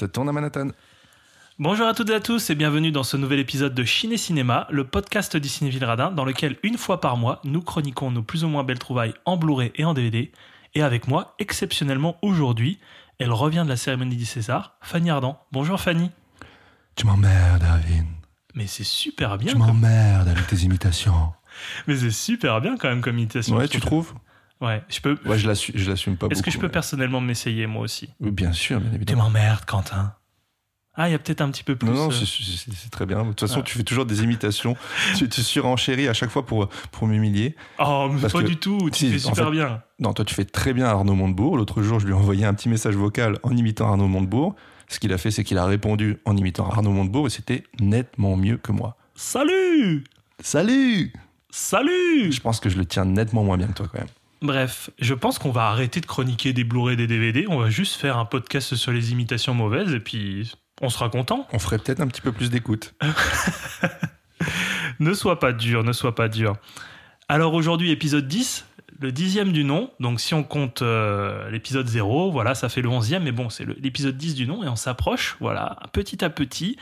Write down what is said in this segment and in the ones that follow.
Ça tourne à Manhattan. Bonjour à toutes et à tous et bienvenue dans ce nouvel épisode de Ciné Cinéma, le podcast du Cinéville Radin, dans lequel une fois par mois, nous chroniquons nos plus ou moins belles trouvailles en Blu-ray et en DVD. Et avec moi, exceptionnellement aujourd'hui, elle revient de la cérémonie du César, Fanny Ardant. Bonjour Fanny. Tu m'emmerdes, Arvin. Mais c'est super bien. Tu comme- m'emmerdes avec tes imitations. Mais c'est super bien quand même comme imitation. Ouais, tu trouve. trouves? Ouais, je peux. Ouais, je l'assume, pas Est-ce que je peux mais- personnellement m'essayer moi aussi? Oui, Bien sûr, bien Tu évidemment. m'emmerdes, Quentin. Ah, il y a peut-être un petit peu plus. Non, non, euh, c'est- très bien. De toute façon, Ah. tu fais toujours des imitations. tu, tu surenchéris à chaque fois pour, pour m'humilier. Oh, mais Parce pas que- du tout. Tu Si, fais en super fait- bien. Non, toi, tu fais très bien Arnaud Montebourg. L'autre jour, je lui ai envoyé un petit message vocal en imitant Arnaud Montebourg. Ce qu'il a fait, c'est qu'il a répondu en imitant Arnaud Montebourg et c'était nettement mieux que moi. Salut Salut Salut Je pense que je le tiens nettement moins bien que toi, quand même. Bref, je pense qu'on va arrêter de chroniquer des Blu-ray, des DVD. On va juste faire un podcast sur les imitations mauvaises et puis on sera content. On ferait peut-être un petit peu plus d'écoute. Ne sois pas dur, ne sois pas dur. Alors aujourd'hui, épisode 10, le dixième du nom. Donc si on compte euh, l'épisode 0, voilà, ça fait le onzième. Mais bon, c'est l'épisode 10 du nom et on s'approche, voilà, petit à petit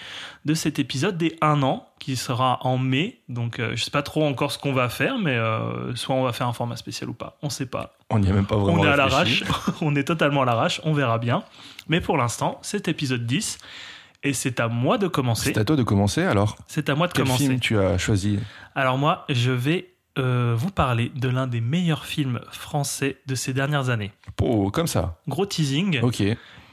de cet épisode des 1 an qui sera en mai. Donc euh, je sais pas trop encore ce qu'on va faire, mais euh, soit on va faire un format spécial ou pas. On sait pas. On n'y a même pas vraiment On est à l'arrache, on est totalement à l'arrache, on verra bien. Mais pour l'instant, c'est épisode 10 et c'est à moi de commencer. C'est à toi de commencer alors. C'est à moi de Quel commencer. film tu as choisi? Alors moi, je vais euh, vous parler de l'un des meilleurs films français de ces dernières années. Oh, comme ça. Gros teasing. Ok.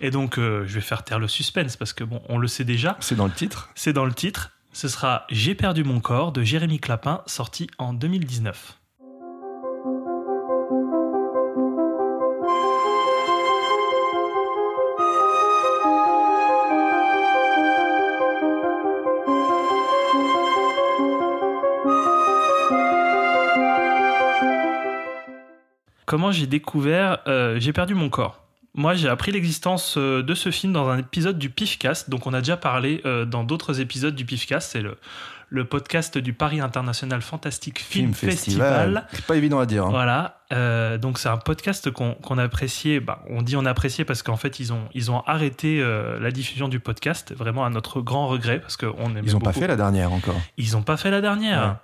Et donc, euh, je vais faire taire le suspense parce que bon, on le sait déjà. C'est dans le titre. C'est dans le titre. Ce sera J'ai perdu mon corps de Jérémy Clapin, sorti en 2019. Comment j'ai découvert euh, J'ai perdu mon corps moi, j'ai appris l'existence euh, de ce film dans un épisode du PIFcast. Donc, on a déjà parlé euh, dans d'autres épisodes du PIFcast. C'est le, le podcast du Paris International Fantastic Film, Festival. C'est pas évident à dire. hein. Voilà. Euh, donc, c'est un podcast qu'on qu'on appréciait. Bah, on dit on appréciait parce qu'en fait, ils ont, ils ont arrêté euh, la diffusion du podcast, vraiment à notre grand regret. Parce qu'on Ils ont pas fait la dernière encore. Ils ont pas fait la dernière.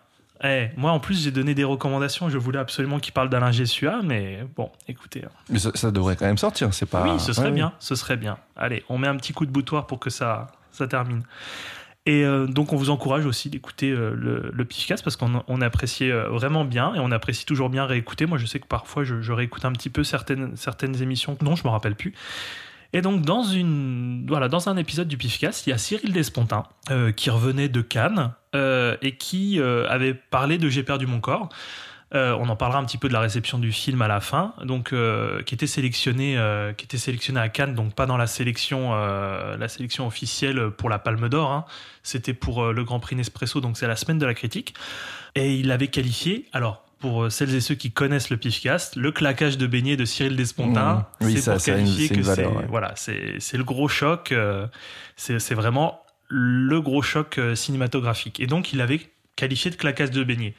Eh, moi, en plus, j'ai donné des recommandations. Je voulais absolument qu'ils parlent d'Alain Gessua, mais bon, écoutez. hein. Mais ça, ça devrait quand même sortir. C'est pas. Oui, ce serait Ouais, bien, ce serait bien. Allez, on met un petit coup de boutoir pour que ça, ça termine. Et euh, donc, on vous encourage aussi d'écouter euh, le, le Pifcast parce qu'on on appréciait euh, vraiment bien et on apprécie toujours bien réécouter. Moi, je sais que parfois, je, je réécoute un petit peu certaines, certaines émissions. Non, je me rappelle plus. Et donc, dans, une, voilà, dans un épisode du Pifcast, il y a Cyril Despontin euh, qui revenait de Cannes euh, et qui euh, avait parlé de J'ai perdu mon corps. On en parlera un petit peu de la réception du film à la fin, donc qui était sélectionné, qui était sélectionné à Cannes, donc pas dans la sélection, la sélection officielle pour la Palme d'Or. hein. C'était pour le Grand Prix Nespresso, donc c'est la semaine de la critique. Et il avait qualifié. Alors pour euh, celles et ceux qui connaissent le Pifcast, le claquage de beignet de Cyril Despontin, Mmh. Oui, c'est pour qualifier une que c'est ouais. voilà, c'est le gros choc. euh, c'est c'est vraiment le gros choc euh, cinématographique. Et donc, il avait qualifié de claquage de beignet.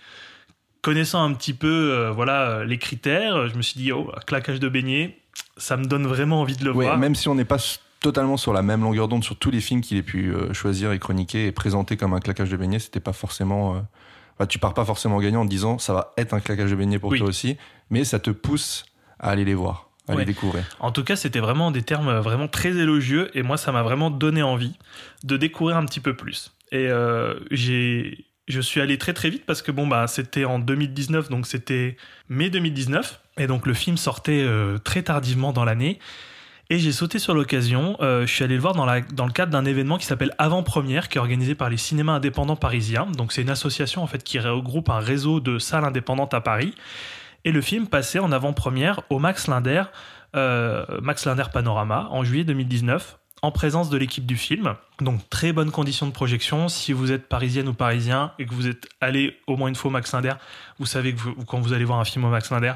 Connaissant un petit peu euh, voilà, les critères, je me suis dit, oh, claquage de beignet, ça me donne vraiment envie de le Ouais, voir. même si on n'est pas totalement sur la même longueur d'onde sur tous les films qu'il ait pu choisir et chroniquer et présenter comme un claquage de beignet, c'était pas forcément. Tu pars pas forcément gagnant en te disant ça va être un claquage de beignet pour Oui. toi aussi, mais ça te pousse à aller les voir, à Ouais. les découvrir. En tout cas, c'était vraiment des termes euh, vraiment très élogieux et moi, ça m'a vraiment donné envie de découvrir un petit peu plus. Et euh, j'ai, je suis allé très très vite parce que bon, bah, c'était en 2019, donc c'était mai 2019 et donc le film sortait euh, très tardivement dans l'année. Et j'ai sauté sur l'occasion. euh, je suis allé le voir dans, le cadre d'un événement qui s'appelle Avant-Première, qui est organisé par les cinémas indépendants parisiens. Donc c'est une association en fait qui regroupe un réseau de salles indépendantes à Paris. Et le film passait en avant-première au Max Linder, euh, Max Linder Panorama, en juillet 2019, en présence de l'équipe du film. Donc très bonnes conditions de projection. Si vous êtes parisienne ou parisien et que vous êtes allé au moins une fois au Max Linder, vous savez que quand vous allez voir un film au Max Linder,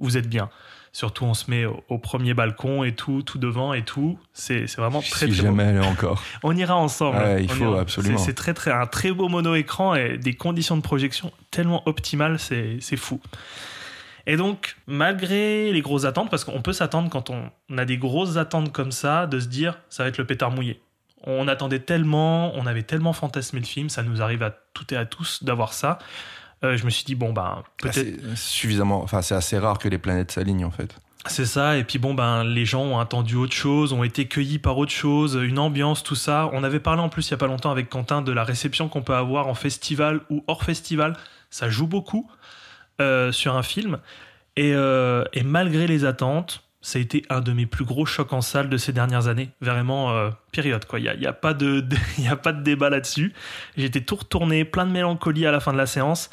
vous êtes bien. Surtout, on se met au, au premier balcon et tout, tout devant et tout. C'est c'est vraiment très, si très beau. jamais elle est encore. On ira ensemble. Ouais, il On faut, ira. absolument. C'est très, très, un très beau mono-écran et des conditions de projection tellement optimales, c'est c'est fou. Et donc, malgré les grosses attentes, parce qu'on peut s'attendre quand on a des grosses attentes comme ça, de se dire ça va être le pétard mouillé. On attendait tellement, on avait tellement fantasmé le film, ça nous arrive à toutes et à tous d'avoir ça. Euh, je me suis dit bon ben Ah, peut-être c'est suffisamment. Enfin, c'est assez rare que les planètes s'alignent en fait. c'est ça et puis bon ben les gens ont attendu autre chose, ont été cueillis par autre chose, une ambiance tout ça. On avait parlé en plus il y a pas longtemps avec Quentin de la réception qu'on peut avoir en festival ou hors festival. Ça joue beaucoup euh, sur un film et, euh, et malgré les attentes. Ça a été un de mes plus gros chocs en salle de ces dernières années. Vraiment, euh, période. quoi. Il n'y a, y a, pas de- a pas de débat là-dessus. J'étais tout retourné, plein de mélancolie à la fin de la séance.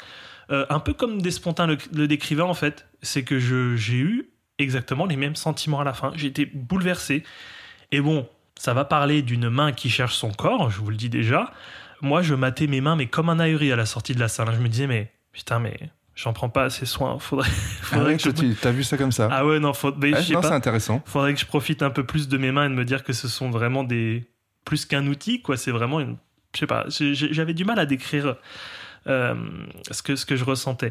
Euh, un peu comme Despontin le, le décrivait en fait. C'est que j'ai eu exactement les mêmes sentiments à la fin. Été bouleversé. Et bon, ça va parler d'une main qui cherche son corps, je vous le dis déjà. Moi, je matais mes mains, mais comme un ahuri à la sortie de la salle. Je me disais, mais putain, mais j'en prends pas assez soin. Faudrait, Ah faudrait ouais, que je... tu as vu ça comme ça Ah ouais, non, faut... Non, c'est intéressant. Faudrait que je profite un peu plus de mes mains et de me dire que ce sont vraiment des. Plus qu'un outil, quoi. C'est vraiment une. Je sais pas. J'avais du mal à décrire euh, ce, que, ce que je ressentais.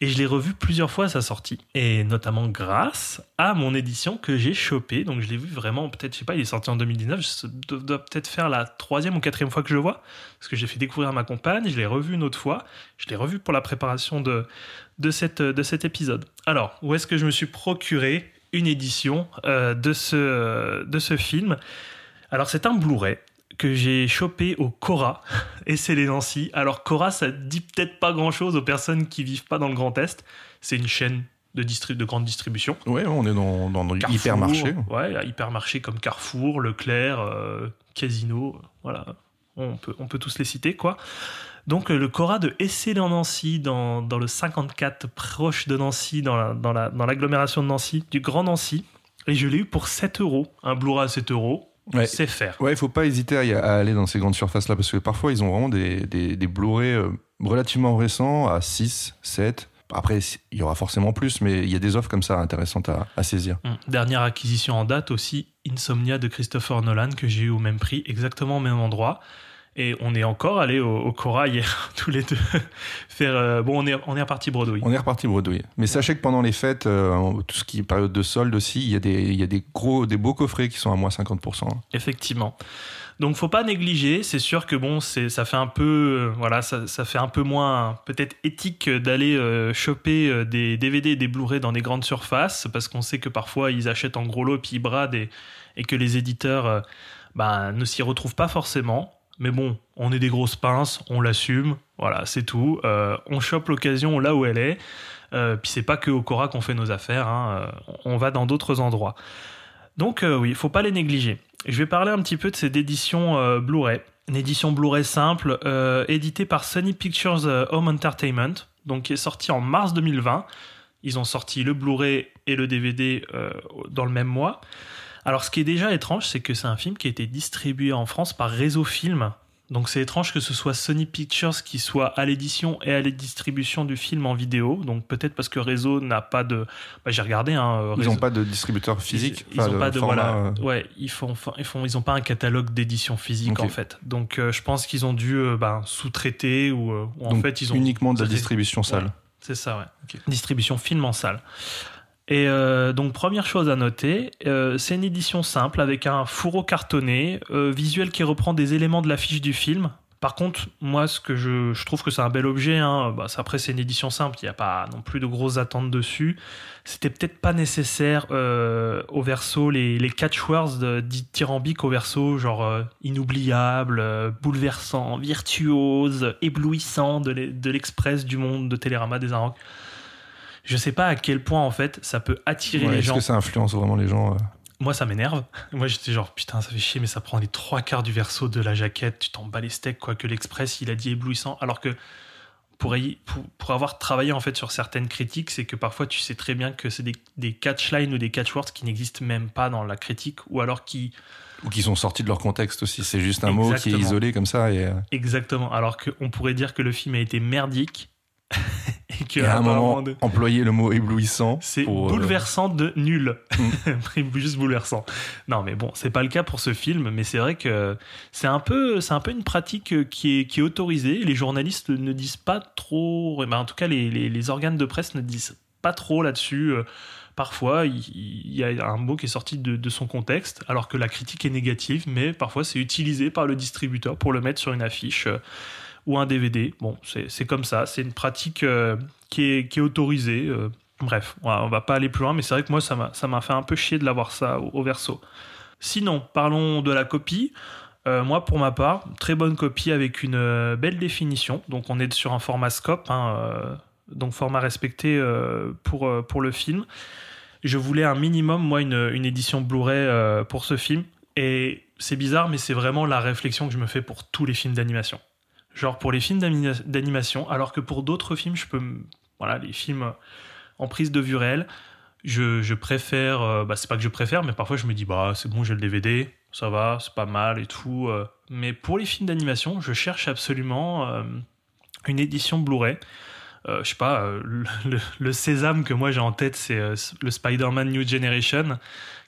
Et je l'ai revu plusieurs fois à sa sortie. Et notamment grâce à mon édition que j'ai chopée. Donc je l'ai vu vraiment, peut-être, je sais pas, il est sorti en 2019. Je dois, peut-être faire la troisième ou quatrième fois que je le vois. Parce que j'ai fait découvrir à ma compagne. Je l'ai revu une autre fois. Je l'ai revu pour la préparation de, de, cette, de cet épisode. Alors, où est-ce que je me suis procuré une édition euh, de, ce, de ce film? Alors, c'est un Blu-ray que j'ai chopé au Cora et c'est les Nancy. Alors Cora, ça dit peut-être pas grand-chose aux personnes qui vivent pas dans le Grand Est. C'est une chaîne de, distri- de grande distribution. Ouais, on est dans, dans le Carrefour, hypermarché. Ouais, hypermarché comme Carrefour, Leclerc, euh, Casino, voilà. On peut, on peut tous les citer, quoi. Donc euh, le Cora de Essay-en-Nancy, dans, dans le 54, proche de Nancy, dans la- dans la- dans l'agglomération de Nancy, du Grand Nancy. Et je l'ai eu pour 7 euros. Un Blu-ray à 7 euros, Ouais. c'est faire. Ouais, il faut pas hésiter à, y- à aller dans ces grandes surfaces-là parce que parfois ils ont vraiment des, des, des Blu-ray euh, relativement récents à 6, 7. Après, il y aura forcément plus, mais il y a des offres comme ça intéressantes à, à saisir. Hum. Dernière acquisition en date aussi, Insomnia de Christopher Nolan, que j'ai eu au même prix, exactement au même endroit. Et on est encore allé au, au Cora hier, tous les deux, faire... euh, bon, on est, on est reparti bredouille. On est reparti bredouille. Mais sachez que pendant les fêtes, euh, tout ce qui est période de solde aussi, il y a des, il y a des gros, des beaux coffrets qui sont à moins 50%. Effectivement. Donc faut pas négliger, c'est sûr que bon, c'est ça fait un peu euh, voilà, ça, ça fait un peu moins peut-être éthique d'aller choper des DVD et des Blu-ray dans des grandes surfaces parce qu'on sait que parfois ils achètent en gros lot puis ils bradent et, et que les éditeurs bah, ne s'y retrouvent pas forcément. Mais bon, on est des grosses pinces, on l'assume, voilà, c'est tout. Euh, on chope l'occasion là où elle est. Euh, puis c'est pas que au Cora qu'on fait nos affaires, hein, euh, on va dans d'autres endroits. Donc oui, il faut pas les négliger. Je vais parler un petit peu de cette édition Blu-ray. Une édition Blu-ray simple, éditée par Sony Pictures Home Entertainment, donc qui est sortie en mars 2020. Ils ont sorti le Blu-ray et le DVD dans le même mois. Alors ce qui est déjà étrange, c'est que c'est un film qui a été distribué en France par Réseau Film. Donc c'est étrange que ce soit Sony Pictures qui soit à l'édition et à la distribution du film en vidéo. Donc peut-être parce que Réseau n'a pas de... Bah, J'ai regardé. Hein, Ils n'ont pas de distributeur physique. ils, ils enfin, ont pas de format, voilà. euh, Ouais, ils font, ils font, ils ont pas un catalogue d'édition physique en fait. Donc euh, je pense qu'ils ont dû euh, ben, sous-traiter ou, euh, ou en donc fait ils ont uniquement de la distribution salle. Ouais. C'est ça, ouais. Distribution film en salle. Et euh, donc première chose à noter, euh, c'est une édition simple avec un fourreau cartonné, euh, visuel qui reprend des éléments de l'affiche du film. Par contre, moi, ce que je, trouve que c'est un bel objet, hein, bah, après c'est une édition simple, il n'y a pas non plus de grosses attentes dessus. C'était peut-être pas nécessaire au verso, les, les catchwords dithyrambiques au verso, genre inoubliable, bouleversant, virtuose, éblouissant de l'e- de l'express du monde de Télérama des Arocs. Je sais pas à quel point en fait ça peut attirer Ouais, les Est-ce gens. que ça influence vraiment les gens euh Moi, ça m'énerve. Moi, j'étais genre, putain, ça fait chier, mais ça prend les trois quarts du verso de la jaquette. Tu t'en bats les steaks, quoi. Que l'Express, il a dit éblouissant. Alors que pour, y- pour, pour avoir travaillé, en fait, sur certaines critiques, c'est que parfois, tu sais très bien que c'est des, des catchlines ou des catchwords qui n'existent même pas dans la critique, ou alors qui. Ou qui sont sortis de leur contexte aussi. C'est juste un mot qui est isolé comme ça. Et, euh, Exactement. Alors qu'on pourrait dire que le film a été merdique. et que et à un apparemment, moment, de- employer le mot éblouissant. C'est pour, euh, bouleversant de nul. Juste bouleversant. Non, mais bon, c'est pas le cas pour ce film, mais c'est vrai que c'est un peu, c'est un peu une pratique qui est, qui est autorisée. Les journalistes ne disent pas trop, ben, en tout cas, les, les, les organes de presse ne disent pas trop là-dessus. Euh, parfois, il, y a un mot qui est sorti de, son contexte, alors que la critique est négative, mais parfois c'est utilisé par le distributeur pour le mettre sur une affiche ou un DVD. Bon, c'est comme ça, c'est une pratique euh, qui, est, qui, est, autorisée. bref, on va pas aller plus loin, mais c'est vrai que moi, ça m'a fait un peu chier de l'avoir ça au, verso. Sinon, parlons de la copie. moi, pour ma part, très bonne copie avec une belle définition. Donc, on est sur un format scope, hein, donc format respecté euh, pour, euh, pour le film. Je voulais un minimum, moi, une, une édition Blu-ray euh, pour ce film. Et c'est bizarre, mais c'est vraiment la réflexion que je me fais pour tous les films d'animation. Genre pour les films d'animation, alors que pour d'autres films, je peux. Voilà, les films en prise de vue réelle, je, je préfère. bah, c'est pas que je préfère, mais parfois je me dis, bah, c'est bon, j'ai le DVD, ça va, c'est pas mal et tout. mais pour les films d'animation, je cherche absolument une édition Blu-ray euh, je sais pas, euh, le, le, sésame que moi j'ai en tête, c'est euh, le Spider-Man New Generation,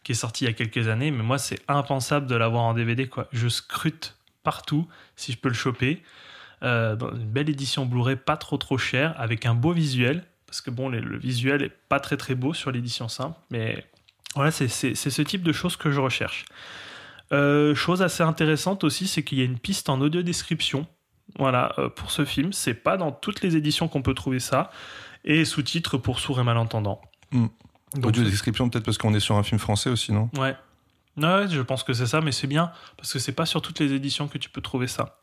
qui est sorti il y a quelques années, mais moi c'est impensable de l'avoir en DVD, quoi. Je scrute partout si je peux le choper. Dans une belle édition Blu-ray, pas trop trop cher, avec un beau visuel, parce que bon, le visuel est pas très très beau sur l'édition simple, mais voilà, c'est ce type de choses que je recherche. chose assez intéressante aussi, c'est qu'il y a une piste en audio description voilà, euh, pour ce film. C'est pas dans toutes les éditions qu'on peut trouver ça. Et sous-titres pour sourds et malentendants. Mm. Audio description, peut-être parce qu'on est sur un film français aussi, non? Ouais. Ouais, je pense que c'est ça, mais c'est bien, parce que c'est pas sur toutes les éditions que tu peux trouver ça.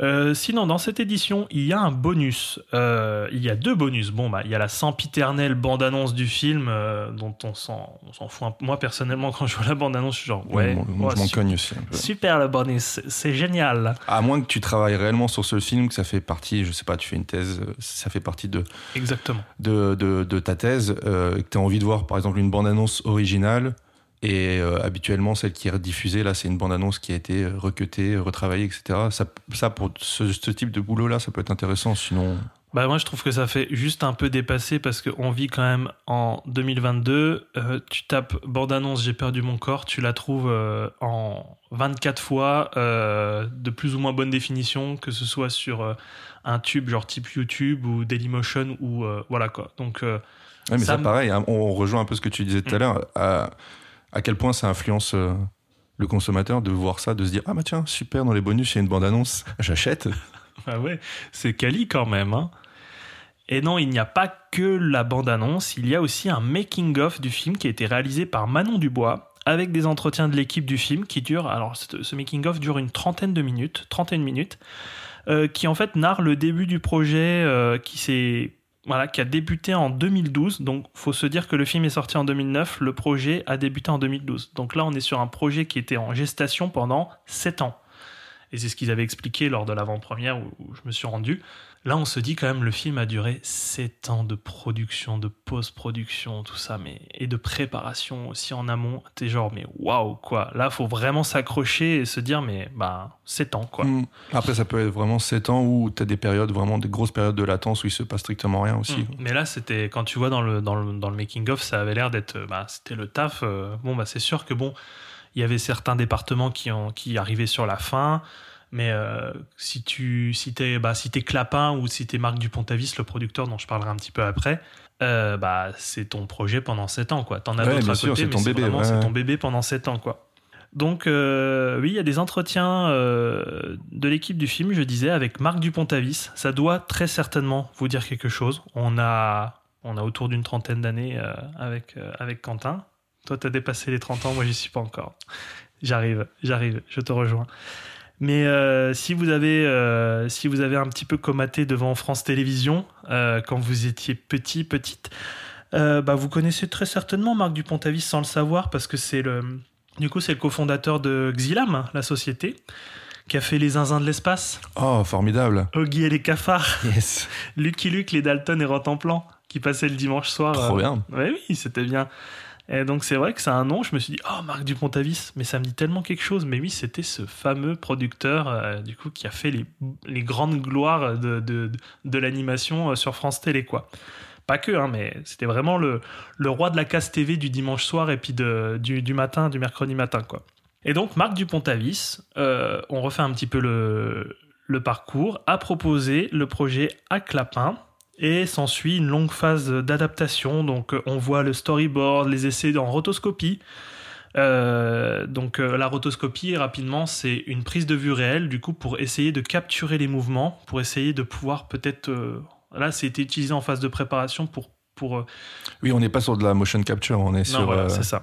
Euh, sinon, dans cette édition, il y a un bonus. Euh, il y a deux bonus. Bon, bah, il y a la sempiternelle bande-annonce du film, euh, dont on s'en, fout. Moi, personnellement, quand je vois la bande-annonce, je suis genre, ouais. moi, je m'en cogne aussi un peu. Super le bonus, c'est génial. À moins que tu travailles réellement sur ce film, que ça fait partie, je sais pas, tu fais une thèse, ça fait partie de. Exactement. De, de, de ta thèse, que tu as envie de voir, par exemple, une bande-annonce originale et euh, habituellement, celle qui est diffusée, là, c'est une bande-annonce qui a été euh, requêtée, retravaillée, etc. Ça, ça pour ce, type de boulot-là, ça peut être intéressant. Sinon. Bah moi, je trouve que ça fait juste un peu dépasser parce qu'on vit quand même en 2022. Euh, tu tapes bande-annonce, j'ai perdu mon corps, tu la trouves en 24 fois de plus ou moins bonne définition, que ce soit sur un tube genre type YouTube ou Dailymotion ou voilà quoi. Donc. Ouais, mais ça, pareil, hein, on rejoint un peu ce que tu disais tout à mm. l'heure à quel point ça influence euh, le consommateur de voir ça, de se dire ah bah tiens super dans les bonus il y a une bande annonce, j'achète. ah ouais, c'est quali quand même. Hein. Et non, il n'y a pas que la bande annonce, il y a aussi un making of du film qui a été réalisé par Manon Dubois avec des entretiens de l'équipe du film qui dure alors ce making of dure une trentaine de minutes, trentaine minutes. Euh, qui en fait narre le début du projet euh, qui s'est voilà, qui a débuté en 2012. Donc, faut se dire que le film est sorti en 2009, le projet a débuté en 2012. Donc là, on est sur un projet qui était en gestation pendant 7 ans. Et c'est ce qu'ils avaient expliqué lors de l'avant-première où, je me suis rendu. Là, on se dit quand même, le film a duré 7 ans de production, de post-production, tout ça, mais et de préparation aussi en amont. T'es genre, mais waouh, quoi. Là, faut vraiment s'accrocher et se dire, mais bah, 7 ans, quoi. Hmm. Après, ça peut être vraiment 7 ans où t'as des périodes, vraiment des grosses périodes de latence où il se passe strictement rien aussi. Hmm. Mais là, c'était, quand tu vois dans le, dans le, dans le making-of, ça avait l'air d'être, bah, c'était le taf. Euh, bon, bah, c'est sûr que bon, il y avait certains départements qui, ont, qui arrivaient sur la fin. Mais euh, si tu si es, bah, si es Clapin ou si tu es Marc Dupont-Avis, le producteur dont je parlerai un petit peu après, euh, bah, c'est ton projet pendant 7 ans. Tu en as d'autres à côté, mais c'est vraiment ton bébé pendant 7 ans. quoi. Donc euh, oui, il y a des entretiens de l'équipe du film, je disais, avec Marc Dupont-Avis. Ça doit très certainement vous dire quelque chose. On a, on a autour d'une trentaine d'années avec, avec Quentin. Toi, tu as dépassé les 30 ans, moi, j'y suis pas encore. J'arrive, j'arrive, je te rejoins. Mais euh, si, vous avez, euh, si vous avez un petit peu comaté devant France Télévisions euh, quand vous étiez petit, petite, bah, vous connaissez très certainement Marc Dupont-Avis sans le savoir parce que c'est le, du coup, c'est le cofondateur de Xilam, la société, qui a fait les zinzins de l'espace. Oh, formidable. Oggy et les cafards. Yes. Lucky Luke, les Dalton et Rotenplan, qui passaient le dimanche soir. Trop bien. Ouais, oui, c'était bien. Et donc c'est vrai que c'est un nom, je me suis dit, oh Marc Dupont-Avis, mais ça me dit tellement quelque chose. Mais oui, c'était ce fameux producteur euh, du coup qui a fait les, grandes gloires de, l'animation euh, sur France Télé, quoi. Pas que, hein, mais c'était vraiment le, roi de la casse TV du dimanche soir et puis de, du, matin, du mercredi matin, quoi. Et donc Marc Dupont-Avis, euh, on refait un petit peu le parcours, a proposé le projet à Clapin Et s'ensuit une longue phase d'adaptation. Donc on voit le storyboard, les essais en rotoscopie. Euh, donc euh, la rotoscopie, rapidement, c'est une prise de vue réelle, du coup, pour essayer de capturer les mouvements, pour essayer de pouvoir peut-être... Euh, là, c'était utilisé en phase de préparation pour... pour oui, on n'est pas sur de la motion capture, on est non, sur... Voilà, c'est ça.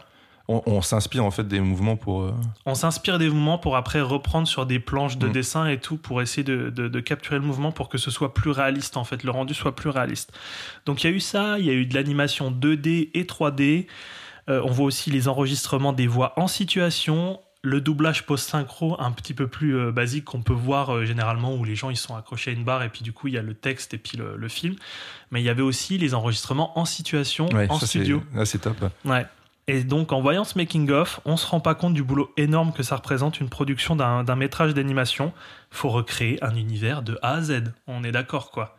On, s'inspire en fait des mouvements pour... On s'inspire des mouvements pour après reprendre sur des planches de Mm. dessin et tout, pour essayer de, de, de capturer le mouvement pour que ce soit plus réaliste, en fait, le rendu soit plus réaliste. Donc il y a eu ça, il y a eu de l'animation 2D et 3D. Euh, on voit aussi les enregistrements des voix en situation, le doublage post-synchro un petit peu plus euh, basique qu'on peut voir euh, généralement où les gens ils sont accrochés à une barre et puis du coup il y a le texte et puis le, le film. Mais il y avait aussi les enregistrements en situation, Ouais, en ça, studio. c'est- Là, c'est top. Ouais. Et donc en voyant ce making-of, on se rend pas compte du boulot énorme que ça représente une production d'un d'un métrage d'animation. faut recréer un univers de A à Z. On est d'accord quoi.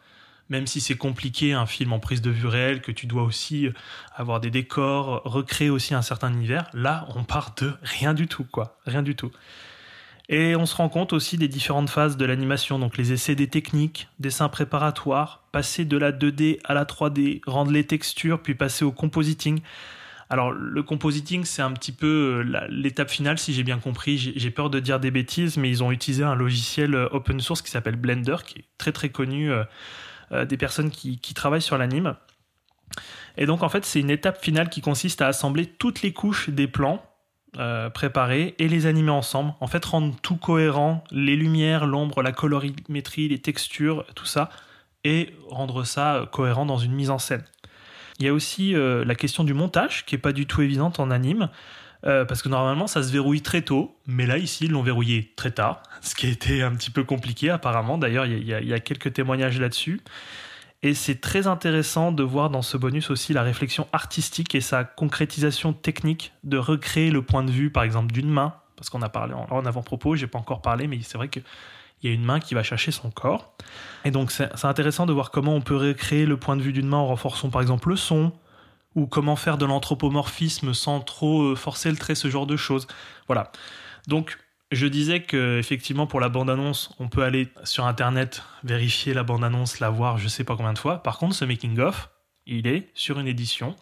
Même si c'est compliqué, un film en prise de vue réelle, que tu dois aussi euh, avoir des décors, recréer aussi un certain univers, là, on part de rien du tout, quoi. Rien du tout. Et on se rend compte aussi des différentes phases de l'animation, donc les essais des techniques, dessins préparatoires, passer de la 2D à la 3D, rendre les textures, puis passer au compositing. Alors le compositing, c'est un petit peu euh, l'étape finale, si j'ai bien compris. J'ai peur de dire des bêtises, mais ils ont utilisé un logiciel euh, open source qui s'appelle Blender, qui est très très connu euh, des personnes qui, travaillent sur l'anime. Et donc en fait, c'est une étape finale qui consiste à assembler toutes les couches des plans préparés et les animer ensemble. En fait, rendre tout cohérent, les lumières, l'ombre, la colorimétrie, les textures, tout ça, et rendre ça cohérent dans une mise en scène. Il y a aussi euh, la question du montage, qui est pas du tout évidente en anime, euh, parce que normalement ça se verrouille très tôt, mais là ici ils l'ont verrouillé très tard, ce qui a été un petit peu compliqué apparemment. D'ailleurs, il y, a- quelques témoignages là-dessus. Et c'est très intéressant de voir dans ce bonus aussi la réflexion artistique et sa concrétisation technique de recréer le point de vue, par exemple, d'une main, parce qu'on a parlé en, en avant-propos, j'ai pas encore parlé, mais c'est vrai qu'il y a une main qui va chercher son corps. Et donc c'est intéressant de voir comment on peut recréer le point de vue d'une main en renforçant par exemple le son, ou comment faire de l'anthropomorphisme sans trop euh, forcer le trait, ce genre de choses. Voilà. Donc je disais que effectivement pour la bande-annonce, on peut aller sur internet vérifier la bande-annonce, la voir, je sais pas combien de fois. Par contre, ce making-of, il est sur une édition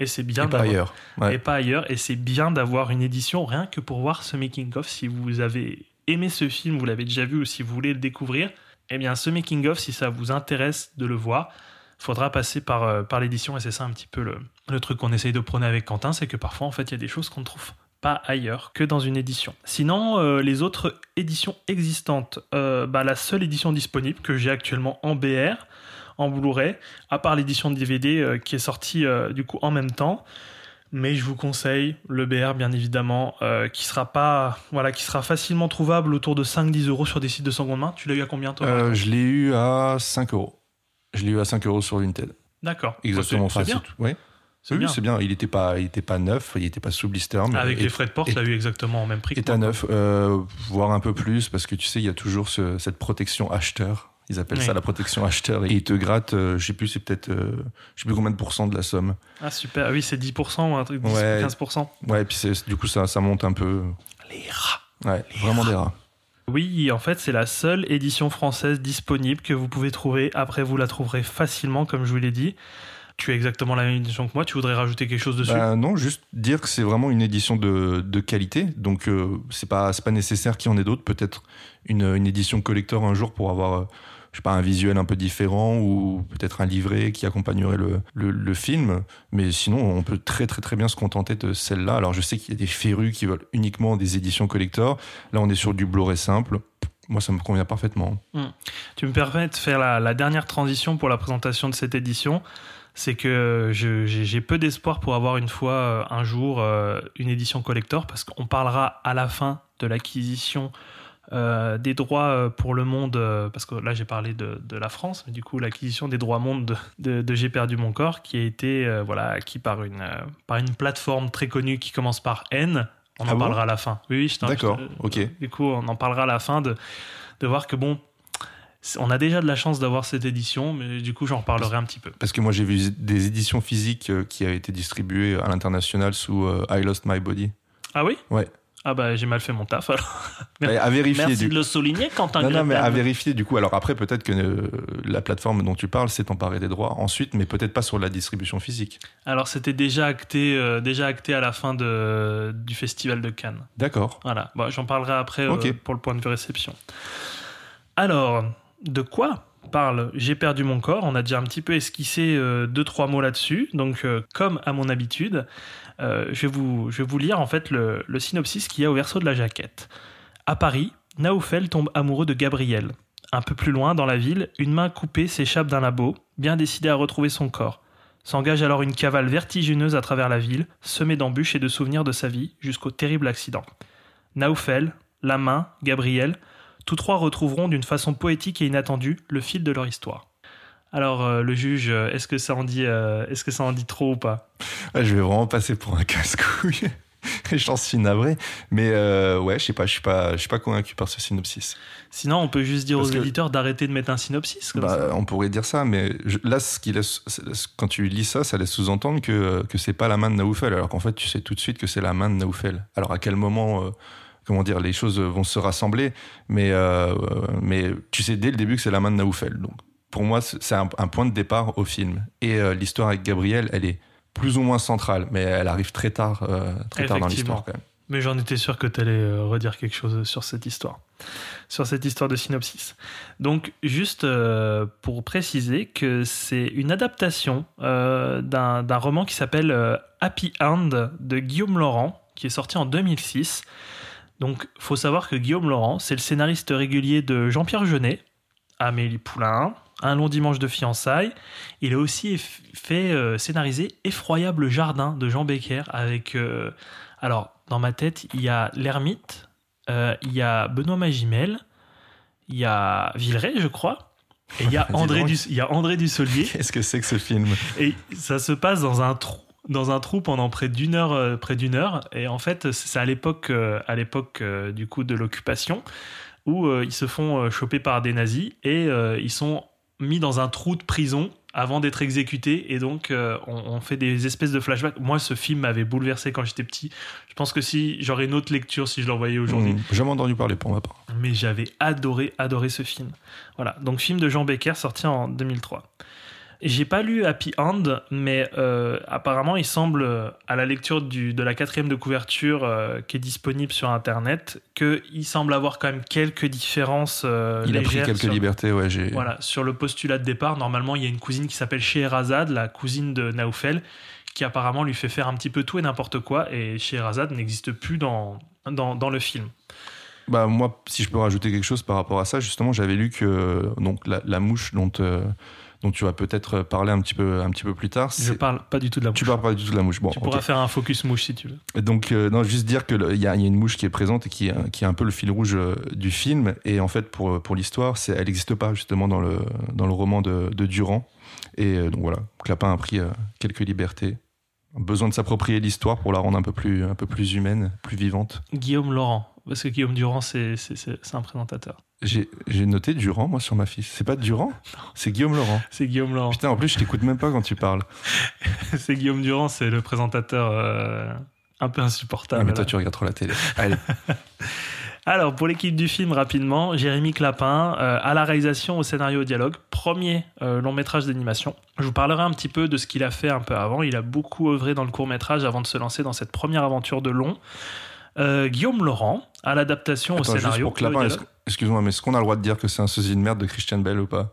et c'est bien Et pas d'avoir- ailleurs. Ouais. et pas ailleurs. Et c'est bien d'avoir une édition rien que pour voir ce making-of. Si vous avez aimé ce film, vous l'avez déjà vu ou si vous voulez le découvrir, eh bien ce making-of, si ça vous intéresse de le voir, faudra passer par, euh, par l'édition. Et c'est ça un petit peu le, le truc qu'on essaye de prôner avec Quentin, c'est que parfois en fait il y a des choses qu'on ne trouve pas ailleurs que dans une édition. Sinon, euh, les autres éditions existantes, euh, bah, la seule édition disponible que j'ai actuellement en BR, en Blu-ray, à part l'édition DVD qui est sortie du coup en même temps. Mais je vous conseille le BR bien évidemment, euh, qui sera pas, voilà, qui sera facilement trouvable autour de 5-10 euros sur des sites de seconde main. Tu l'as eu à combien toi Euh, je l'ai eu à 5 euros. Je l'ai eu à 5 euros sur Vinted. D'accord. Exactement. C'est- C'est bien. Enfin, c'est Oui, bien. c'est bien. Il n'était pas, il était pas neuf, il n'était pas sous blister. Mais Avec et- les frais de port, tu l'as eu exactement au même prix. que est à neuf, euh, voire un peu plus, parce que tu sais, il y a toujours ce- cette protection acheteur. Ils appellent Oui. ça la protection acheteur. Et ils te grattent, euh, je sais plus, c'est peut-être, euh, je sais plus combien de pourcents de la somme. Ah super, Ah oui c'est 10% ou un truc, 10 ou Ouais. 15%. Ouais, et puis c'est- du coup, ça, ça monte un peu. Les rats. Ouais, vraiment des rats. Oui, en fait, c'est la seule édition française disponible que vous pouvez trouver. Après, vous la trouverez facilement, comme je vous l'ai dit. Tu as exactement la même édition que moi. Tu voudrais rajouter quelque chose dessus? Bah, non, juste dire que c'est vraiment une édition de, de qualité. Donc, euh, c'est pas, c'est pas nécessaire qu'il y en ait d'autres. Peut-être une, une édition collector un jour pour avoir, euh, je sais pas, un visuel un peu différent ou peut-être un livret qui accompagnerait le, le, film. Mais sinon, on peut très, très, très bien se contenter de celle-là. Alors, je sais qu'il y a des férus qui veulent uniquement des éditions collector. Là, on est sur du Blu-ray simple. Moi, ça me convient parfaitement. Tu me permets de faire la, la dernière transition pour la présentation de cette édition. C'est que j'ai peu d'espoir pour avoir une fois, euh, un jour, euh, une édition collector, parce qu'on parlera à la fin de l'acquisition euh, des droits euh, pour le monde, euh, parce que là j'ai parlé de, de la France, mais du coup l'acquisition des droits monde de, de- de J'ai perdu mon corps, qui a été euh, voilà, acquis par une, euh, par une plateforme très connue qui commence par N. On Ah en bon parlera à la fin. Oui, oui, je t'en- D'accord, ok. Du coup, on en parlera à la fin de, de voir que bon, on a déjà de la chance d'avoir cette édition, mais du coup, j'en reparlerai un petit peu. Parce que moi, j'ai vu des éditions physiques qui avaient été distribuées à l'international sous I Lost My Body. Ah oui? Ouais. Ah bah j'ai mal fait mon taf alors. Ouais, à vérifier. Merci du... de le souligner Quentin Non, non, mais à vérifier du coup. Alors après, peut-être que euh, la plateforme dont tu parles s'est emparée des droits ensuite, mais peut-être pas sur la distribution physique. Alors c'était déjà acté, euh, déjà acté à la fin de, du festival de Cannes. D'accord. Voilà, bon, j'en parlerai après euh, pour le point de vue réception. Alors, de quoi parle J'ai perdu mon corps? On a déjà un petit peu esquissé deux, trois mots là-dessus. Donc, comme à mon habitude, euh, je, vais vous, lire en fait le, synopsis qu'il y a au verso de la jaquette. À Paris, Naoufel tombe amoureux de Gabriel. Un peu plus loin, dans la ville, une main coupée s'échappe d'un labo, bien décidé à retrouver son corps. S'engage alors une cavale vertigineuse à travers la ville, semée d'embûches et de souvenirs de sa vie, jusqu'au terrible accident. Naoufel, la main, Gabriel, tous trois retrouveront d'une façon poétique et inattendue le fil de leur histoire. Alors, euh, le juge, euh, est-ce que, ça en dit, euh, est-ce que ça en dit trop ou pas? Ouais, je vais vraiment passer pour un casse-couille. J'en suis navré. Mais euh, ouais, je sais pas, je suis pas, je suis pas convaincu par ce synopsis. Sinon, on peut juste dire Parce aux que- éditeurs d'arrêter de mettre un synopsis. Comme ça. Bah, on pourrait dire ça, mais je- là, ce qui laisse, quand tu lis ça, ça laisse sous-entendre que, que c'est pas la main de Naoufel, alors qu'en fait, tu sais tout de suite que c'est la main de Naoufel. Alors à quel moment, euh, comment dire, les choses vont se rassembler, mais, euh, mais tu sais dès le début que c'est la main de Naoufel. Donc pour moi, c'est un, un point de départ au film. Et euh, l'histoire avec Gabriel, elle est plus ou moins centrale, mais elle arrive très tard, euh, très tard dans l'histoire quand même. Mais j'en étais sûr que tu allais redire quelque chose sur cette histoire. Sur cette histoire de synopsis. Donc, juste euh, pour préciser que c'est une adaptation euh, d'un roman qui s'appelle euh, Happy End de Guillaume Laurent, qui est sorti en 2006. Donc, faut savoir que Guillaume Laurent, c'est le scénariste régulier de Jean-Pierre Jeunet, Amélie Poulain, Un long dimanche de fiançailles. Il a aussi fait euh, scénariser Effroyable jardin de Jean Becker avec. euh, alors, dans ma tête, il y a l'ermite, euh, il y a Benoît Magimel, il y a Villeray, je crois, et il y a André. Du, il y a André Dussolier. Qu'est-ce que c'est que ce film? Et ça se passe dans un trou, dans un trou pendant près d'une heure, euh, près d'une heure. Et en fait, c'est à l'époque, euh, à l'époque euh, du coup de l'occupation, où ils se font choper par des nazis et ils sont mis dans un trou de prison avant d'être exécutés. Et donc, euh, on, on fait des espèces de flashbacks. Moi, ce film m'avait bouleversé quand j'étais petit. Je pense que si j'aurais une autre lecture si je l'envoyais aujourd'hui. Mmh, Jamais entendu parler pour ma part. Mais j'avais adoré, adoré ce film. Voilà, donc film de Jean Becker sorti en 2003. J'ai pas lu Happy End, mais euh, apparemment il semble, euh, à la lecture du, de la quatrième de couverture euh, qui est disponible sur Internet, qu'il semble avoir quand même quelques différences euh, Il a pris quelques sur, libertés, ouais. Voilà, sur le postulat de départ. Normalement, il y a une cousine qui s'appelle Scheherazade, la cousine de Naoufel, qui apparemment lui fait faire un petit peu tout et n'importe quoi, et Scheherazade n'existe plus dans, dans, dans le film. Bah moi, si je peux rajouter quelque chose par rapport à ça, justement, j'avais lu que donc la, la mouche dont euh, dont tu vas peut-être parler un petit peu un petit peu plus tard. Je c'est- parle pas du tout de la Tu mouche. parles pas du tout de la mouche. Bon, Tu pourras faire un focus mouche si tu veux. Et Donc euh, non, juste dire que le- il y, y a une mouche qui est présente et qui est, qui est un peu le fil rouge euh, du film. Et en fait, pour pour l'histoire, elle n'existe pas justement dans le dans le roman de, de Durand. Et euh, donc voilà, Clapin a pris euh, quelques libertés. Besoin de s'approprier l'histoire pour la rendre un peu plus un peu plus humaine, plus vivante. Guillaume Laurent. Parce que Guillaume Durand, c'est un présentateur. J'ai noté Durand, moi, sur ma fiche. C'est pas Durand? C'est Guillaume Laurent. C'est Guillaume Laurent. Putain, en plus, je t'écoute même pas quand tu parles. c'est Guillaume Durand, c'est le présentateur euh, un peu insupportable. Ah, mais toi, tu regardes trop la télé. Allez. Alors, pour l'équipe du film, rapidement, Jérémy Clapin, euh, à la réalisation, au scénario, au dialogue, premier euh, long métrage d'animation. Je vous parlerai un petit peu de ce qu'il a fait un peu avant. Il a beaucoup œuvré dans le court métrage avant de se lancer dans cette première aventure de long. Euh, Guillaume Laurent, à l'adaptation au scénario. excuse-moi, mais est-ce qu'on a le droit de dire que c'est un sosie de merde de Christian Bell ou pas?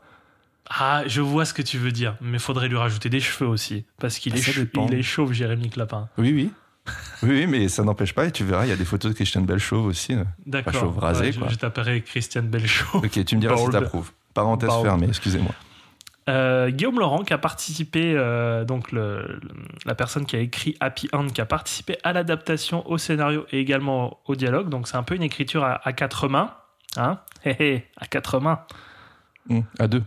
Ah, je vois ce que tu veux dire, mais faudrait lui rajouter des cheveux aussi, parce qu'il Ah, est, il est chauve, Jérémy Clapin. Oui, oui. Oui, mais ça n'empêche pas, et tu verras, il y a des photos de Christian Bell chauve aussi. D'accord. chauve rasé, je, quoi. je t'appellerai Christiane Belchaud. Ok, tu me diras si Bald. t'approuves. Parenthèse fermée, excusez-moi. Euh, Guillaume Laurent, qui a participé, euh, donc le, le- la personne qui a écrit Happy End, qui a participé à l'adaptation, au scénario et également au dialogue. Donc c'est un peu une écriture à, à quatre mains. Hein à quatre mains. Hum, à deux.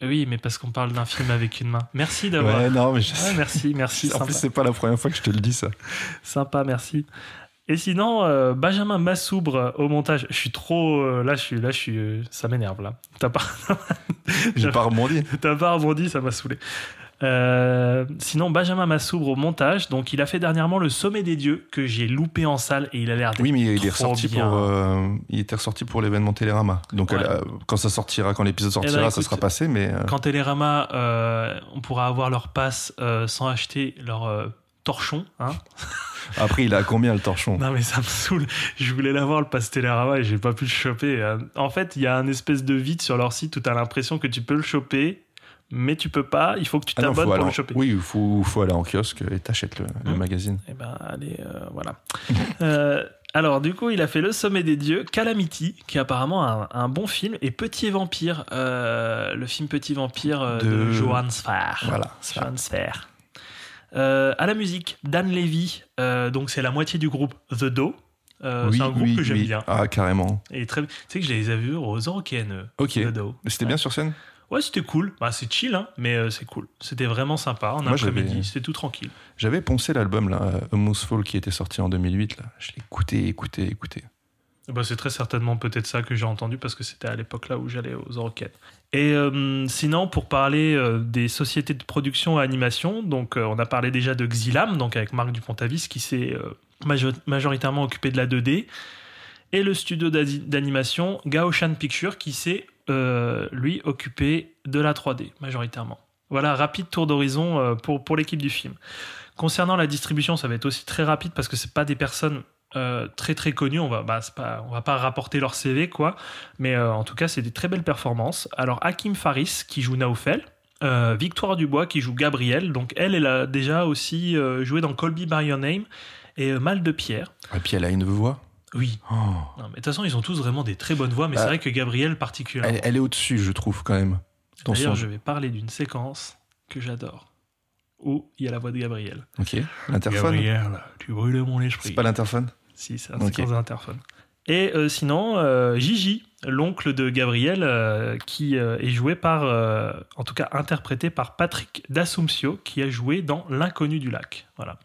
Oui, mais parce qu'on parle d'un film avec une main. Merci d'avoir. Ouais, non, mais je Ouais, merci, merci. En sympa. plus, c'est pas la première fois que je te le dis, ça. Sympa, merci. Et sinon, euh, Benjamin Massoubre au montage. Je suis trop. euh, là, je suis. Là, je suis. euh, ça m'énerve, là. T'as pas, J'ai pas rebondi. t'as pas rebondi, ça m'a saoulé. Sinon, Benjamin Massoubre au montage. Donc, il a fait dernièrement Le Sommet des Dieux que j'ai loupé en salle et il a l'air d'être Oui, mais il est ressorti bien. pour, il était ressorti pour l'événement Télérama. Donc Ouais. elle, quand ça sortira, quand l'épisode sortira, ben, ça écoute, sera passé. Mais Quand Télérama, on pourra avoir leur passe sans acheter leur torchon. Hein après, il a combien le torchon? Non, mais ça me saoule. Je voulais l'avoir le passe Télérama et j'ai pas pu le choper. Euh, En fait, il y a un espèce de vide sur leur site où tu as l'impression que tu peux le choper, mais tu peux pas. Il faut que tu Ah t'abonnes pour aller le choper. Oui, il faut, faut aller en kiosque et t'achètes le, le Hum. magazine. Eh ben, allez, euh, voilà. Euh, alors, du coup, il a fait Le Sommet des Dieux, Calamity, qui est apparemment un, un bon film, et Petit Vampire, euh, le film Petit Vampire euh, de, De- Johann Sfer. Voilà. Johann Sfer. Euh, à la musique, Dan Levy, euh, donc c'est la moitié du groupe The Do. Euh, oui, c'est un groupe oui, que j'aime oui. bien. Ah, carrément. Et très, tu sais que je les ai vus aux eux, Ok. The Do. C'était bien sur scène? Ouais, c'était cool. Bah, c'est chill, hein, mais c'est cool. C'était vraiment sympa. En après-midi, c'était tout tranquille. J'avais poncé l'album, là, A Moose Fall, qui était sorti en 2008. Là. Je l'ai écouté, écouté, écouté. Bah, c'est très certainement peut-être ça que j'ai entendu parce que c'était à l'époque là où j'allais aux Eurocaines. Et euh, sinon, pour parler euh, des sociétés de production et animation, donc euh, on a parlé déjà de Xilam, donc avec Marc Dupont-Avis qui s'est majo- majoritairement occupé de la 2D, et le studio d'animation Gaoshan Picture qui s'est lui occupé de la 3D majoritairement. Voilà, rapide tour d'horizon pour, pour l'équipe du film. Concernant la distribution, ça va être aussi très rapide parce que c'est pas des personnes euh, très très connues. On va, bah, pas, on va pas rapporter leur CV quoi, mais euh, en tout cas c'est des très belles performances. Alors Hakim Faris qui joue Naoufel, euh, Victoire Dubois qui joue Gabrielle. Donc elle, elle a déjà aussi euh, joué dans Colby by Your Name et euh, Mal de Pierre. Et puis elle a une voix. Oui. Oh. Non, mais de toute façon ils ont tous vraiment des très bonnes voix, mais Bah, c'est vrai que Gabrielle particulièrement. Elle, elle est au-dessus, je trouve, quand même. D'ailleurs, son... je vais parler d'une séquence que j'adore où il y a la voix de Gabrielle. Ok. L'interphone Gabrielle, tu brûles mon esprit. C'est pas l'interphone? Si, c'est un Ok. séquence d'interphone. Et euh, sinon, euh, Gigi, l'oncle de Gabriel, euh, qui est joué par, en tout cas interprété par Patrick D'Assumption, qui a joué dans L'inconnu du lac. Voilà.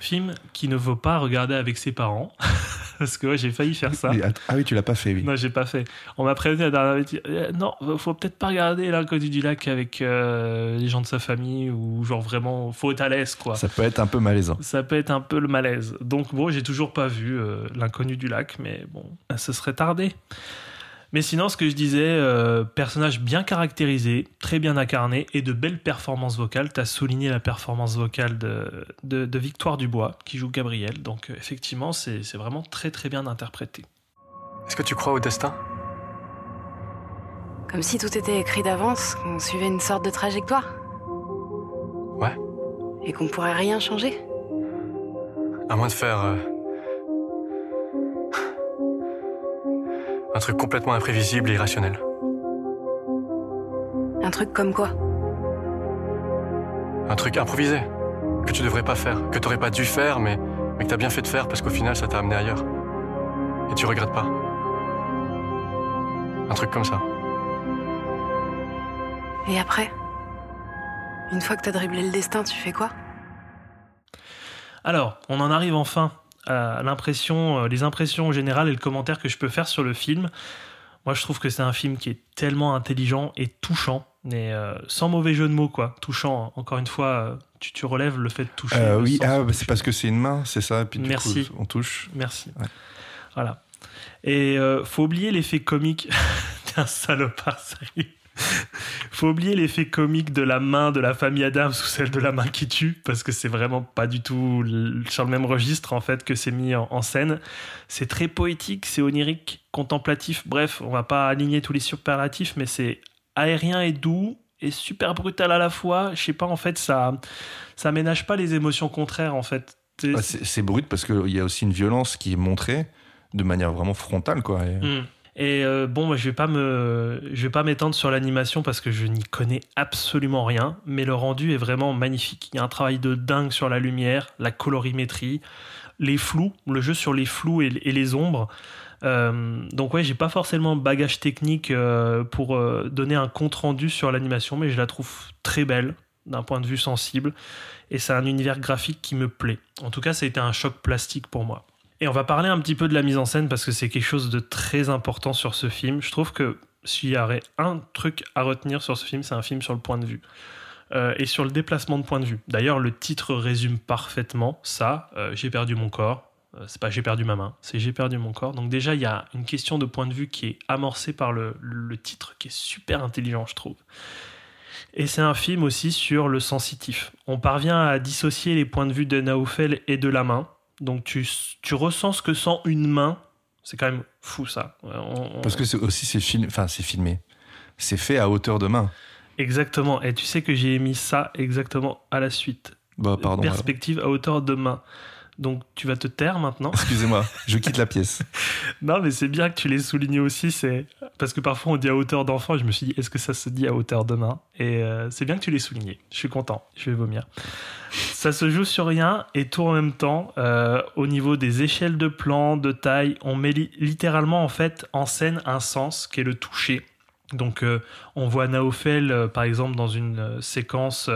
Film qui ne vaut pas regarder avec ses parents, parce que ouais, j'ai failli faire ça. Att- Ah oui, tu l'as pas fait, oui. Non, j'ai pas fait. On m'a prévenu la dernière fois, euh, non, faut peut-être pas regarder l'inconnu du lac avec euh, les gens de sa famille ou genre vraiment, faut être à l'aise quoi. Ça peut être un peu malaisant. Ça peut être un peu le malaise. Donc bon, j'ai toujours pas vu euh, l'inconnu du lac, mais bon, ce serait tardé. Mais sinon, ce que je disais, euh, personnage bien caractérisé, très bien incarné et de belles performances vocales. Tu as souligné la performance vocale de, de, de Victoire Dubois, qui joue Gabriel. Donc euh, effectivement, c'est c'est vraiment très très bien interprété. Est-ce que tu crois au destin? Comme si tout était écrit d'avance, qu'on suivait une sorte de trajectoire. Ouais. Et qu'on pourrait rien changer. À moins de faire. euh, un truc complètement imprévisible et irrationnel. Un truc comme quoi Un truc improvisé. Que tu devrais pas faire. Que t'aurais pas dû faire, mais, mais que t'as bien fait de faire parce qu'au final, ça t'a amené ailleurs. Et tu regrettes pas. Un truc comme ça. Et après Une fois que t'as dribblé le destin, tu fais quoi? Alors, on en arrive enfin à l'impression, euh, les impressions générales et le commentaire que je peux faire sur le film. Moi, je trouve que c'est un film qui est tellement intelligent et touchant, mais euh, sans mauvais jeu de mots, quoi. Touchant, encore une fois, euh, tu, tu relèves le fait de toucher. Euh, oui, ah, bah, c'est parce que c'est une main, c'est ça. Et puis du Merci. coup, on touche. Merci. Ouais. Voilà. Et euh, faut oublier l'effet comique. T'es un salopard, sérieux. faut oublier l'effet comique de la main de la famille Adams ou celle de la main qui tue, parce que c'est vraiment pas du tout sur le même registre en fait que c'est mis en, scène. C'est très poétique, c'est onirique, contemplatif. Bref, on va pas aligner tous les superlatifs, mais c'est aérien et doux et super brutal à la fois. Je sais pas, en fait, ça ça ménage pas les émotions contraires en fait. C'est- Ah, c'est c'est brut parce qu'il y a aussi une violence qui est montrée de manière vraiment frontale, quoi. Et- Mm. Et euh, bon, je vais pas me, vais pas m'étendre sur l'animation parce que je n'y connais absolument rien, mais le rendu est vraiment magnifique. Il y a un travail de dingue sur la lumière, la colorimétrie, les flous, le jeu sur les flous et, les ombres. Euh, donc ouais, j'ai pas forcément bagage technique euh, pour donner un compte rendu sur l'animation, mais je la trouve très belle d'un point de vue sensible et c'est un univers graphique qui me plaît. En tout cas, ça a été un choc plastique pour moi. Et on va parler un petit peu de la mise en scène parce que c'est quelque chose de très important sur ce film. Je trouve que s'il y aurait un truc à retenir sur ce film, c'est un film sur le point de vue. euh, et sur le déplacement de point de vue. D'ailleurs, le titre résume parfaitement ça. euh, j'ai perdu mon corps. Euh, c'est pas j'ai perdu ma main, c'est j'ai perdu mon corps. Donc déjà, il y a une question de point de vue qui est amorcée par le, le titre, qui est super intelligent, je trouve. Et c'est un film aussi sur le sensitif. On parvient à dissocier les points de vue de Naoufel et de la main. Donc tu, tu ressens ce que sent une main. C'est quand même fou ça. On- on- Parce que c'est aussi c'est film, enfin filmé, c'est fait à hauteur de main. Exactement. Et tu sais que j'ai mis ça exactement à la suite. Bah pardon. alors. Perspective à hauteur de main. Donc tu vas te taire maintenant. Excusez-moi, je quitte la pièce. non, mais c'est bien que tu l'aies souligné aussi. C'est parce que parfois on dit à hauteur d'enfant. et Je me suis dit, est-ce que ça se dit à hauteur de main? Et euh, c'est bien que tu l'aies souligné. Je suis content. Je vais vomir. Ça se joue sur rien et tout en même temps. euh, au niveau des échelles de plan, de taille, on met li- littéralement en fait en scène un sens qui est le toucher. Donc euh, on voit Naofel par exemple dans une séquence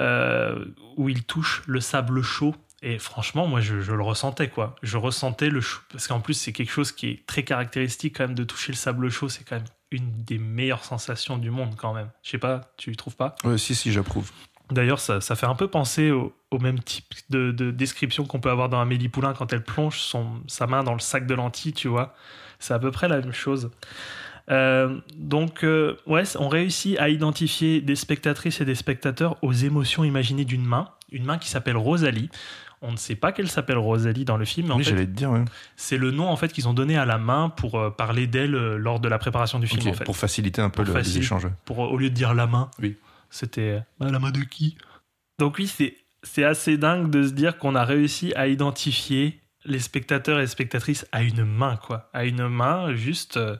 euh, où il touche le sable chaud. Et franchement, moi, je, je le ressentais, quoi. Je ressentais le chaud. Parce qu'en plus, c'est quelque chose qui est très caractéristique, quand même, de toucher le sable chaud. C'est quand même une des meilleures sensations du monde, quand même. Je sais pas, tu trouves pas? Ouais, si si, j'approuve. D'ailleurs, ça, ça fait un peu penser au, au même type de, de description qu'on peut avoir dans Amélie Poulain quand elle plonge son, sa main dans le sac de lentilles, tu vois. C'est à peu près la même chose. Euh, donc, euh, ouais, on réussit à identifier des spectatrices et des spectateurs aux émotions imaginées d'une main. Une main qui s'appelle Rosalie. On ne sait pas qu'elle s'appelle Rosalie dans le film, mais en oui, j'allais te dire. Ouais. c'est le nom en fait qu'ils ont donné à la main pour euh, parler d'elle euh, lors de la préparation du film. Ok, en fait. Pour faciliter un peu le- les faciliter. échanges. Pour, au lieu de dire la main, Oui. c'était Bah, la main de qui? Donc oui, c'est c'est assez dingue de se dire qu'on a réussi à identifier les spectateurs et les spectatrices à une main, quoi. À une main, juste. euh,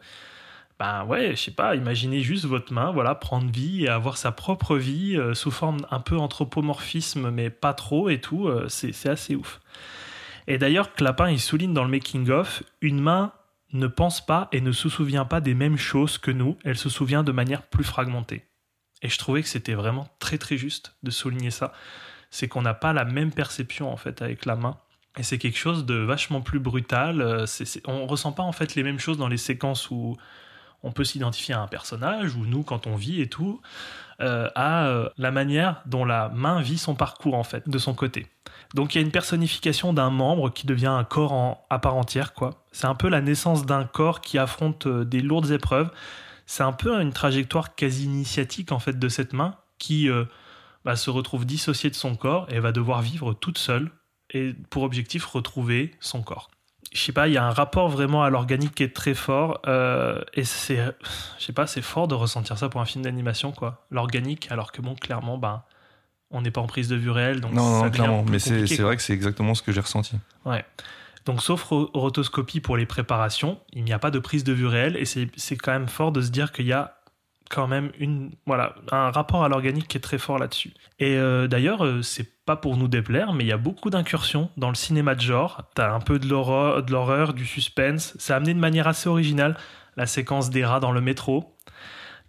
ben ouais, je sais pas, imaginez juste votre main, voilà, prendre vie et avoir sa propre vie euh, sous forme un peu anthropomorphisme, mais pas trop et tout, euh, c'est assez ouf. Et d'ailleurs, Clapin, il souligne dans le making-of, une main ne pense pas et ne se souvient pas des mêmes choses que nous, elle se souvient de manière plus fragmentée. Et je trouvais que c'était vraiment très très juste de souligner ça. C'est qu'on n'a pas la même perception en fait avec la main. Et c'est quelque chose de vachement plus brutal. Euh, on ressent pas en fait les mêmes choses dans les séquences où on peut s'identifier à un personnage, ou nous quand on vit et tout, euh, à euh, la manière dont la main vit son parcours en fait, de son côté. Donc il y a une personnification d'un membre qui devient un corps en, à part entière, quoi. C'est un peu la naissance d'un corps qui affronte euh, des lourdes épreuves. C'est un peu une trajectoire quasi initiatique en fait de cette main qui bah, se retrouve dissociée de son corps et va devoir vivre toute seule et pour objectif retrouver son corps. Je sais pas, il y a un rapport vraiment à l'organique qui est très fort euh, et c'est, je sais pas, c'est fort de ressentir ça pour un film d'animation quoi. L'organique, alors que bon, clairement, ben, on n'est pas en prise de vue réelle, donc Non, ça non, clairement. Mais c'est c'est vrai que c'est exactement ce que j'ai ressenti. Ouais. Donc, sauf ro- rotoscopie pour les préparations, il n'y a pas de prise de vue réelle et c'est c'est quand même fort de se dire qu'il y a quand même une, voilà, un rapport à l'organique qui est très fort là-dessus. Et euh, d'ailleurs, euh, c'est pas pour nous déplaire, mais il y a beaucoup d'incursions dans le cinéma de genre. T'as un peu de l'horreur, de l'horreur, du suspense. C'est amené de manière assez originale. La séquence des rats dans le métro,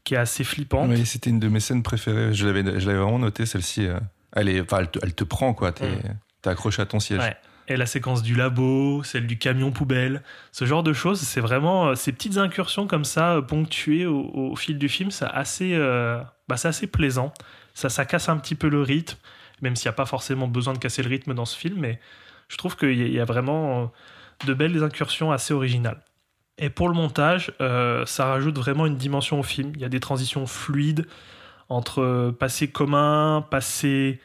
qui est assez flippante. Oui, c'était une de mes scènes préférées. Je l'avais je l'avais vraiment noté, celle-ci. euh, Elle, est, enfin, elle, te, elle te prend, quoi. T'es Mm. t'es accroché à ton siège. Ouais. Et la séquence du labo, celle du camion poubelle, ce genre de choses, c'est vraiment euh, ces petites incursions comme ça, euh, ponctuées au, fil du film, c'est assez, euh, bah, assez plaisant. Ça, ça casse un petit peu le rythme, même s'il n'y a pas forcément besoin de casser le rythme dans ce film, mais je trouve qu'il y, y a vraiment euh, de belles incursions assez originales. Et pour le montage, ça rajoute vraiment une dimension au film. Il y a des transitions fluides entre passé commun, passé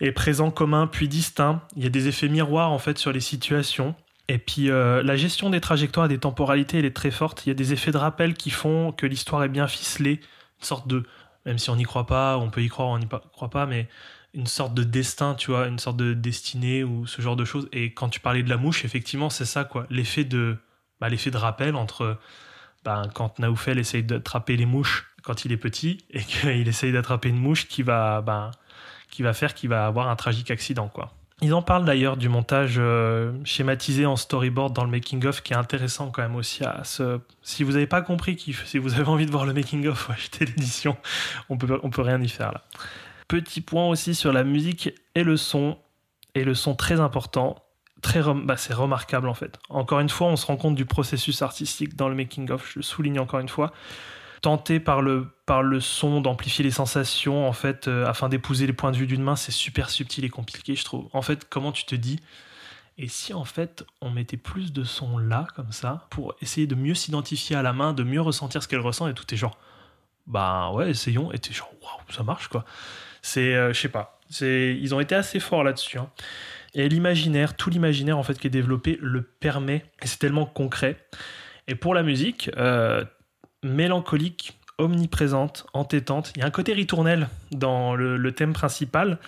et présent commun puis distinct. Il y a des effets miroirs en fait sur les situations. Et puis euh, la gestion des trajectoires et des temporalités, elle est très forte. Il y a des effets de rappel qui font que l'histoire est bien ficelée. Une sorte de, même si on n'y croit pas, on peut y croire, on n'y croit pas, mais une sorte de destin, tu vois, une sorte de destinée ou ce genre de choses. Et quand tu parlais de la mouche, effectivement, c'est ça quoi. L'effet de, bah, l'effet de rappel entre ben, quand Naoufel essaye d'attraper les mouches quand il est petit et qu'il essaye d'attraper une mouche qui va, ben, qui va faire qu'il va avoir un tragique accident, quoi. Ils en parlent d'ailleurs du montage euh, schématisé en storyboard dans le making-of qui est intéressant quand même aussi. Si vous n'avez pas compris, si vous avez envie de voir le making-of, achetez l'édition. On peut, on peut rien y faire là. Petit point aussi sur la musique et le son. Et le son très important. Très bah, c'est remarquable en fait. Encore une fois, on se rend compte du processus artistique dans le making-of. Je le souligne encore une fois. Tenter par le, par le son d'amplifier les sensations, en fait, euh, afin d'épouser les points de vue d'une main, c'est super subtil et compliqué, je trouve. En fait, comment tu te dis et si en fait on mettait plus de son là, comme ça, pour essayer de mieux s'identifier à la main, de mieux ressentir ce qu'elle ressent, et tout est genre, bah ouais, essayons, et t'es genre, waouh, ça marche quoi. C'est, euh, je sais pas, c'est, ils ont été assez forts là-dessus. hein. Et l'imaginaire, tout l'imaginaire en fait qui est développé le permet, et c'est tellement concret. Et pour la musique, euh, mélancolique, omniprésente, entêtante, il y a un côté ritournel dans le, le thème principal.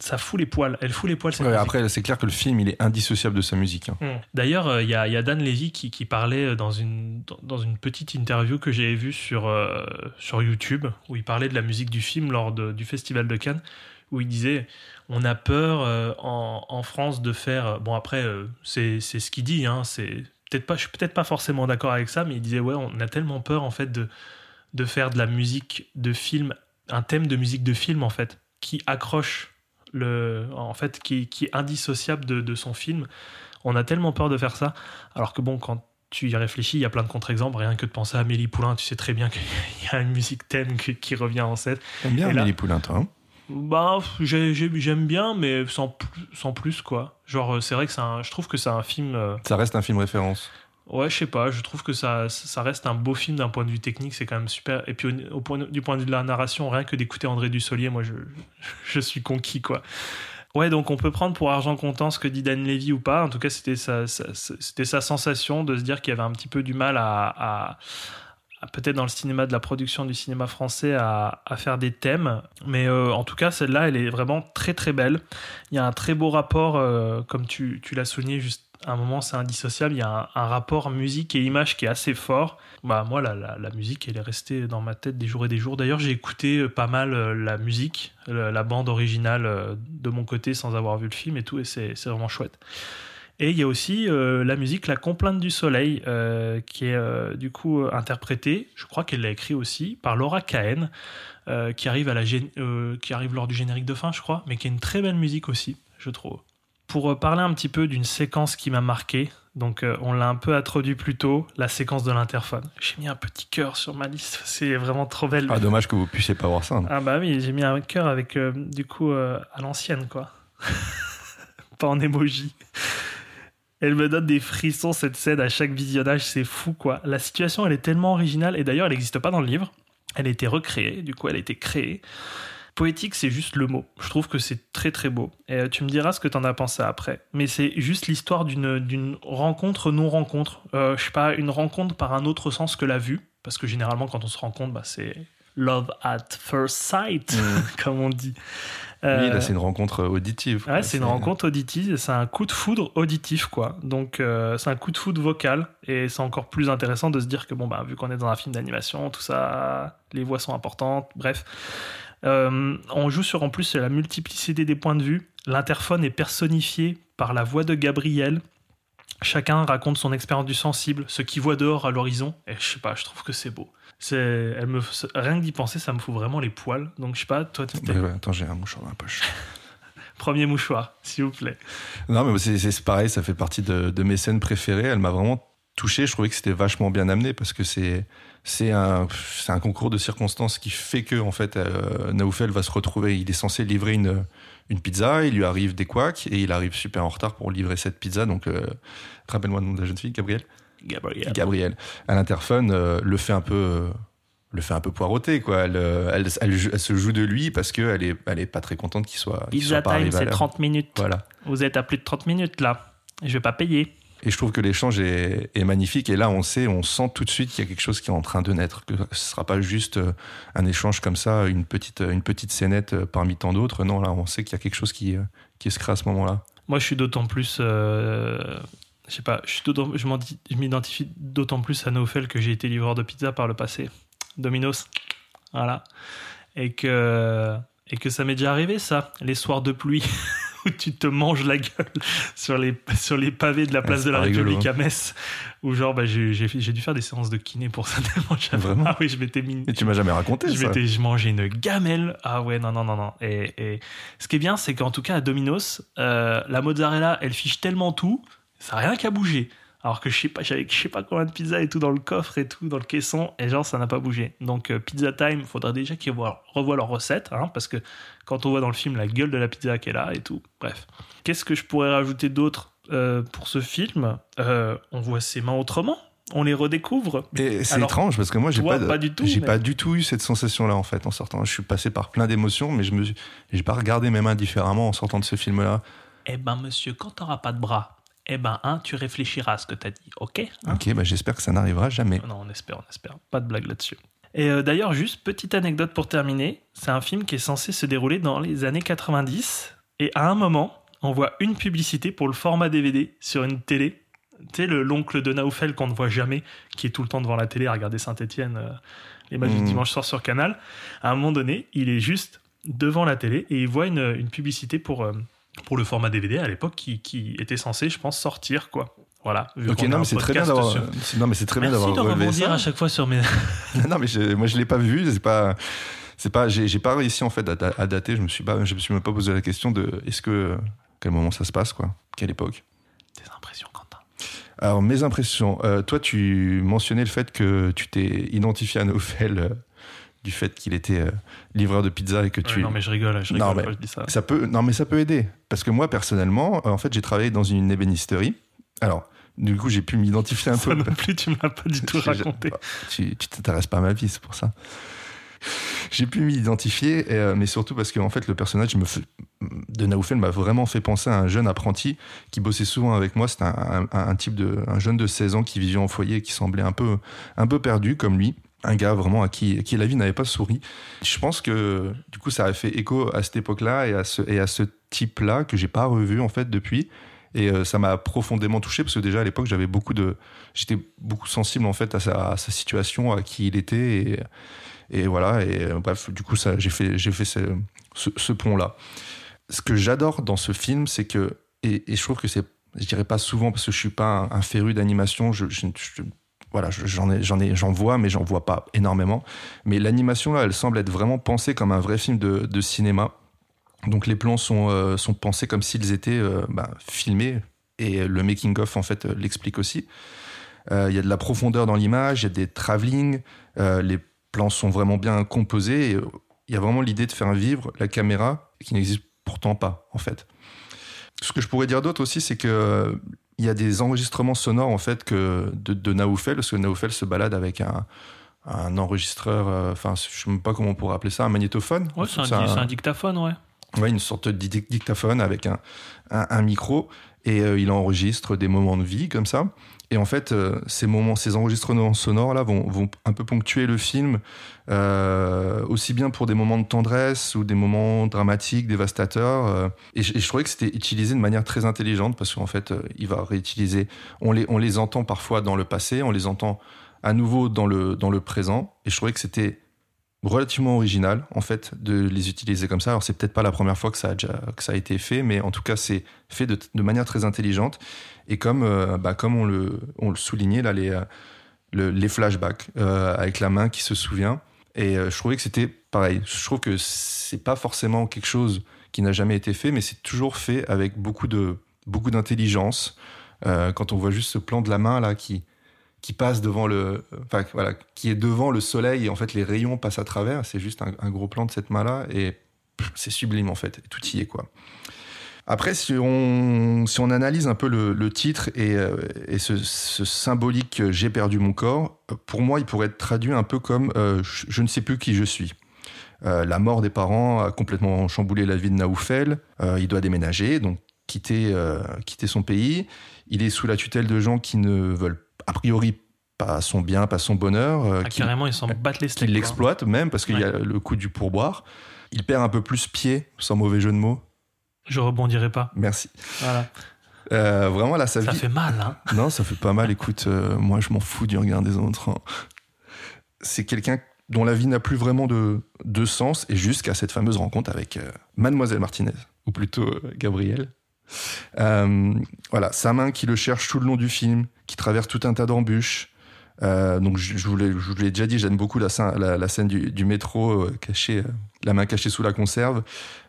Ça fout les poils, elle fout les poils cette Ouais, musique. après, c'est clair que le film, il est indissociable de sa musique. hein. Mm. D'ailleurs, euh, il y, a- il y a Dan Levy qui, qui parlait dans une, dans- dans une petite interview que j'avais vue sur, euh, sur YouTube, où il parlait de la musique du film lors de- du Festival de Cannes, où il disait on a peur euh, en, en France de faire. Bon, après, euh, c'est c'est ce qu'il dit, hein, c'est peut-être pas, je suis peut-être pas forcément d'accord avec ça, mais il disait ouais, on a tellement peur en fait de, de faire de la musique de film, un thème de musique de film en fait, qui accroche le, en fait, qui, qui est indissociable de, de son film. On a tellement peur de faire ça, alors que bon, quand tu y réfléchis, il y a plein de contre-exemples. Rien que de penser à Amélie Poulain, tu sais très bien qu'il y a une musique thème qui, qui revient en scène. T'aimes bien Amélie Poulain, toi hein? Bah, j'ai- j'ai- j'aime bien, mais sans, plus- sans plus, quoi. Genre, euh, c'est vrai que un, je trouve que c'est un film. euh, Ça reste un film référence. Ouais, je sais pas, je trouve que ça, ça reste un beau film d'un point de vue technique, c'est quand même super. Et puis au, au point, du point de vue de la narration, rien que d'écouter André Dussolier, moi je, je suis conquis quoi. Ouais, donc on peut prendre pour argent comptant ce que dit Dan Levy ou pas. En tout cas, c'était sa, sa- c'était sa sensation de se dire qu'il y avait un petit peu du mal à- à- peut-être dans le cinéma de la production du cinéma français à, faire des thèmes. Mais euh, en tout cas, celle-là, elle est vraiment très très belle. Il y a un très beau rapport, euh, comme tu, l'as souligné juste un moment, c'est indissociable. Il y a un, rapport musique et image qui est assez fort. Bah, moi, la, la, musique, elle est restée dans ma tête des jours et des jours. D'ailleurs, j'ai écouté euh, pas mal la musique, la, bande originale de mon côté sans avoir vu le film et tout, et c'est vraiment chouette. Et il y a aussi euh, la musique La Complainte du Soleil, euh, qui est euh, du coup interprétée, je crois qu'elle l'a écrit aussi, par Laura Cahen, qui, arrive à la qui arrive lors du générique de fin, je crois, mais qui est une très belle musique aussi, je trouve. Pour parler un petit peu d'une séquence qui m'a marqué, donc on l'a un peu introduit plus tôt, la séquence de l'interphone. J'ai mis un petit cœur sur ma liste, c'est vraiment trop belle. Ah, dommage que vous puissiez pas voir ça. Ah bah oui, j'ai mis un cœur avec, du coup, à l'ancienne, quoi. Pas en emoji. Elle me donne des frissons, cette scène, à chaque visionnage, c'est fou, quoi. La situation, elle est tellement originale, et d'ailleurs, elle n'existe pas dans le livre. Elle a été recréée, du coup, elle a été créée. Poétique, c'est juste le mot. Je trouve que c'est très très beau. Et euh, tu me diras ce que t'en as pensé après. Mais c'est juste l'histoire d'une rencontre non-rencontre. Euh, je sais pas, une rencontre par un autre sens que la vue. Parce que généralement, quand on se rencontre, bah, c'est love at first sight, comme on dit. Oui, Euh, là, c'est une rencontre auditive. quoi. Ouais, c'est une rencontre auditive, c'est un coup de foudre auditif, quoi. Donc, euh, c'est un coup de foudre vocal, et c'est encore plus intéressant de se dire que, bon, bah, vu qu'on est dans un film d'animation, tout ça, les voix sont importantes, bref. Euh, on joue sur, en plus, la multiplicité des points de vue. L'interphone est personnifié par la voix de Gabriel. Chacun raconte son expérience du sensible, ce qu'il voit dehors à l'horizon, et je sais pas, je trouve que c'est beau. Elle me, rien que d'y penser, ça me fout vraiment les poils. Donc, je sais pas, toi, t'es- Ouais, ouais, attends, j'ai un mouchoir dans la poche. premier mouchoir, s'il vous plaît. Non, mais c'est pareil, ça fait partie de, de mes scènes préférées. Elle m'a vraiment touché. Je trouvais que c'était vachement bien amené parce que c'est c'est un c'est un concours de circonstances qui fait que en fait euh, Naoufel va se retrouver. Il est censé livrer une une pizza. Il lui arrive des couacs et il arrive super en retard pour livrer cette pizza. Donc euh, rappelle-moi le nom de la jeune fille, Gabrielle? Gabriel. Gabrielle. À l'interphone, euh, le fait un peu euh, le fait un peu poireauter quoi. Elle, euh, elle, elle, se joue de lui parce que elle est elle est pas très contente qu'il soit qu'il Pizza soit time, c'est l'heure. 30 minutes. Voilà. Vous êtes à plus de 30 minutes là. Je vais pas payer. Et je trouve que l'échange est, est magnifique. Et là, on sait, on sent tout de suite qu'il y a quelque chose qui est en train de naître. Que ce sera pas juste un échange comme ça, une petite, une petite scénette parmi tant d'autres. Non, là, on sait qu'il y a quelque chose qui, qui se crée à ce moment-là. Moi, je suis d'autant plus. euh, je sais pas, je, m'identifie d'autant plus à Naufel que j'ai été livreur de pizza par le passé. Domino's. Voilà. Et que, et que ça m'est déjà arrivé, ça, les soirs de pluie. Où tu te manges la gueule sur les, sur les pavés de la place c'est de la rigolo, République hein. à Metz. Où, genre, bah, j'ai dû faire des séances de kiné pour ça. tellement Vraiment Ah oui, je m'étais mis. Et tu m'as jamais raconté Je, ça. je mangeais une gamelle. Ah ouais, non, non, non, non. Et, et ce qui est bien, c'est qu'en tout cas, à Domino's, euh, la mozzarella, elle fiche tellement tout, ça n'a rien qu'à bouger. Alors que je sais pas, j'avais je sais pas combien de pizzas et tout dans le coffre et tout, dans le caisson, et genre ça n'a pas bougé. Donc euh, Pizza Time, faudra déjà qu'ils revoient, leur recette, hein, parce que quand on voit dans le film la gueule de la pizza est là et tout, bref. Qu'est-ce que je pourrais rajouter d'autre euh, pour ce film? Euh, On voit ses mains autrement, on les redécouvre. Et c'est étrange parce que moi j'ai pas, pas du tout, j'ai mais- pas du tout eu cette sensation là en fait en sortant. Je suis passé par plein d'émotions mais je me j'ai pas regardé mes mains différemment en sortant de ce film là. Eh ben monsieur, quand t'auras pas de bras, eh ben hein, tu réfléchiras à ce que t'as dit, ok hein Ok bah j'espère que ça n'arrivera jamais. Non, on espère, on espère. Pas de blague là-dessus. Et euh, d'ailleurs, juste petite anecdote pour terminer. C'est un film qui est censé se dérouler dans les années 90. Et à un moment, on voit une publicité pour le format DVD sur une télé. Tu sais, le- l'oncle de Naoufel qu'on ne voit jamais, qui est tout le temps devant la télé à regarder Saint-Etienne les matchs du Mhm. dimanche soir sur Canal. À un moment donné, il est juste devant la télé et il voit une, une publicité pour, euh, pour le format DVD à l'époque qui, qui était censé, je pense, sortir. quoi. Voilà. Ok non mais c'est très bien d'avoir sur- non mais c'est très bien Merci d'avoir de relevé rebondir ça. à chaque fois sur mes. non mais je- moi je l'ai pas vu c'est pas c'est pas j'ai pas réussi en fait à, à dater je me suis pas je me suis même pas posé la question de est-ce que quel moment ça se passe quoi? Quelle époque? Tes impressions, Quentin? Alors, mes impressions. Euh, toi, tu mentionnais le fait que tu t'es identifié à euh, du fait qu'il était euh, livreur de pizza et que Ouais, tu. non, mais je rigole, je Non, rigole mais- quand je dis ça. Ça peut, non, mais ça peut aider. Parce que moi, personnellement, euh, en fait, j'ai travaillé dans une ébénisterie. Alors, du coup, j'ai pu m'identifier un Ça peu. non plus, tu me l'as pas du tout raconté. Tu tu t'intéresses pas à ma vie, c'est pour ça. J'ai pu m'identifier, euh, mais surtout parce que en fait, le personnage me fait- de Naoufel m'a vraiment fait penser à un jeune apprenti qui bossait souvent avec moi. C'était un, un- un type de, un jeune de 16 ans qui vivait en foyer et qui semblait un peu, un peu perdu comme lui. Un gars vraiment à qui, la vie n'avait pas souri. Je pense que du coup, ça a fait écho à cette époque-là et à ce, type-là que j'ai pas revu en fait depuis. Et euh, ça m'a profondément touché parce que déjà à l'époque, j'avais beaucoup de, j'étais beaucoup sensible en fait à sa, situation, à qui il était et, voilà. Et euh, bref, du coup, j'ai fait, fait ce, pont-là. Ce que j'adore dans ce film, c'est que et, je trouve que c'est, je dirais pas souvent parce que je suis pas un, un féru d'animation. Je, je- je- voilà, je- j'en ai, j'en ai, j'en vois, mais j'en vois pas énormément. Mais l'animation là, elle semble être vraiment pensée comme un vrai film de, cinéma. Donc les plans sont, euh, sont pensés comme s'ils étaient euh, bah, filmés et le making of en fait euh, l'explique aussi. Il y a de la profondeur dans l'image, il y a des travelling, les plans sont vraiment bien composés. Il y a vraiment l'idée de faire vivre la caméra qui n'existe pourtant pas en fait. Ce que je pourrais dire d'autre aussi, c'est que il y a des enregistrements sonores en fait que de, de Naoufel, parce que Naoufel se balade avec un, un enregistreur, euh, enfin je sais même pas comment on pourrait appeler ça, un magnétophone. Ouais, c'est un, dictaphone, ouais. Ouais, une sorte de di- dictaphone avec un, un, un micro et euh, il enregistre des moments de vie comme ça. Et en fait, euh, ces moments, ces enregistrements sonores là vont, vont un peu ponctuer le film, euh, aussi bien pour des moments de tendresse ou des moments dramatiques, dévastateurs. euh, et, je, et je trouvais que c'était utilisé de manière très intelligente parce qu'en fait, il va réutiliser. On les, on les entend parfois dans le passé, on les entend à nouveau dans le, dans le présent. Et je trouvais que c'était relativement original en fait de les utiliser comme ça. Alors c'est peut-être pas la première fois que ça a ça été fait, mais en tout cas c'est fait de, manière très intelligente et comme euh, bah, comme on le soulignait là les euh, le- les flashbacks euh, avec la main qui se souvient et je trouvais que c'était pareil. Je trouve que c'est pas forcément quelque chose qui n'a jamais été fait, mais c'est toujours fait avec beaucoup beaucoup d'intelligence. Quand on voit juste ce plan de la main là qui qui passe devant le, enfin voilà, qui est devant le soleil et en fait les rayons passent à travers. C'est juste un, gros plan de cette main-là et pff, c'est sublime en fait. Tout y est quoi. Après, si on, si on analyse un peu le, titre et, euh, et ce, symbolique J'ai perdu mon corps, pour moi, il pourrait être traduit un peu comme euh, je, ne sais plus qui je suis. Euh, la mort des parents a complètement chamboulé la vie de Naoufel. Il doit déménager, donc quitter, quitter son pays. Il est sous la tutelle de gens qui ne veulent a priori pas son bien, pas son bonheur, euh, Ah, qui, carrément, ils s'en battent les qui steaks. quoi. l'exploitent même parce qu'il y a le coup du pourboire. Il perd un peu plus pied, sans mauvais jeu de mots. Je rebondirai pas. Merci. Voilà. Euh, vraiment là, sa Ça vie. fait mal, hein. Non, ça fait pas mal. Écoute, euh, moi, je m'en fous du regard des autres. hein. C'est quelqu'un dont la vie n'a plus vraiment de, de sens, et jusqu'à cette fameuse rencontre avec euh, Mademoiselle Martinez, ou plutôt euh, Gabrielle. Euh, voilà, sa main qui le cherche tout le long du film, qui traverse tout un tas d'embûches. Euh, donc, je, vous l'ai déjà dit, j'aime beaucoup la, scène- la, scène du, métro, euh, cachée, la main cachée sous la conserve.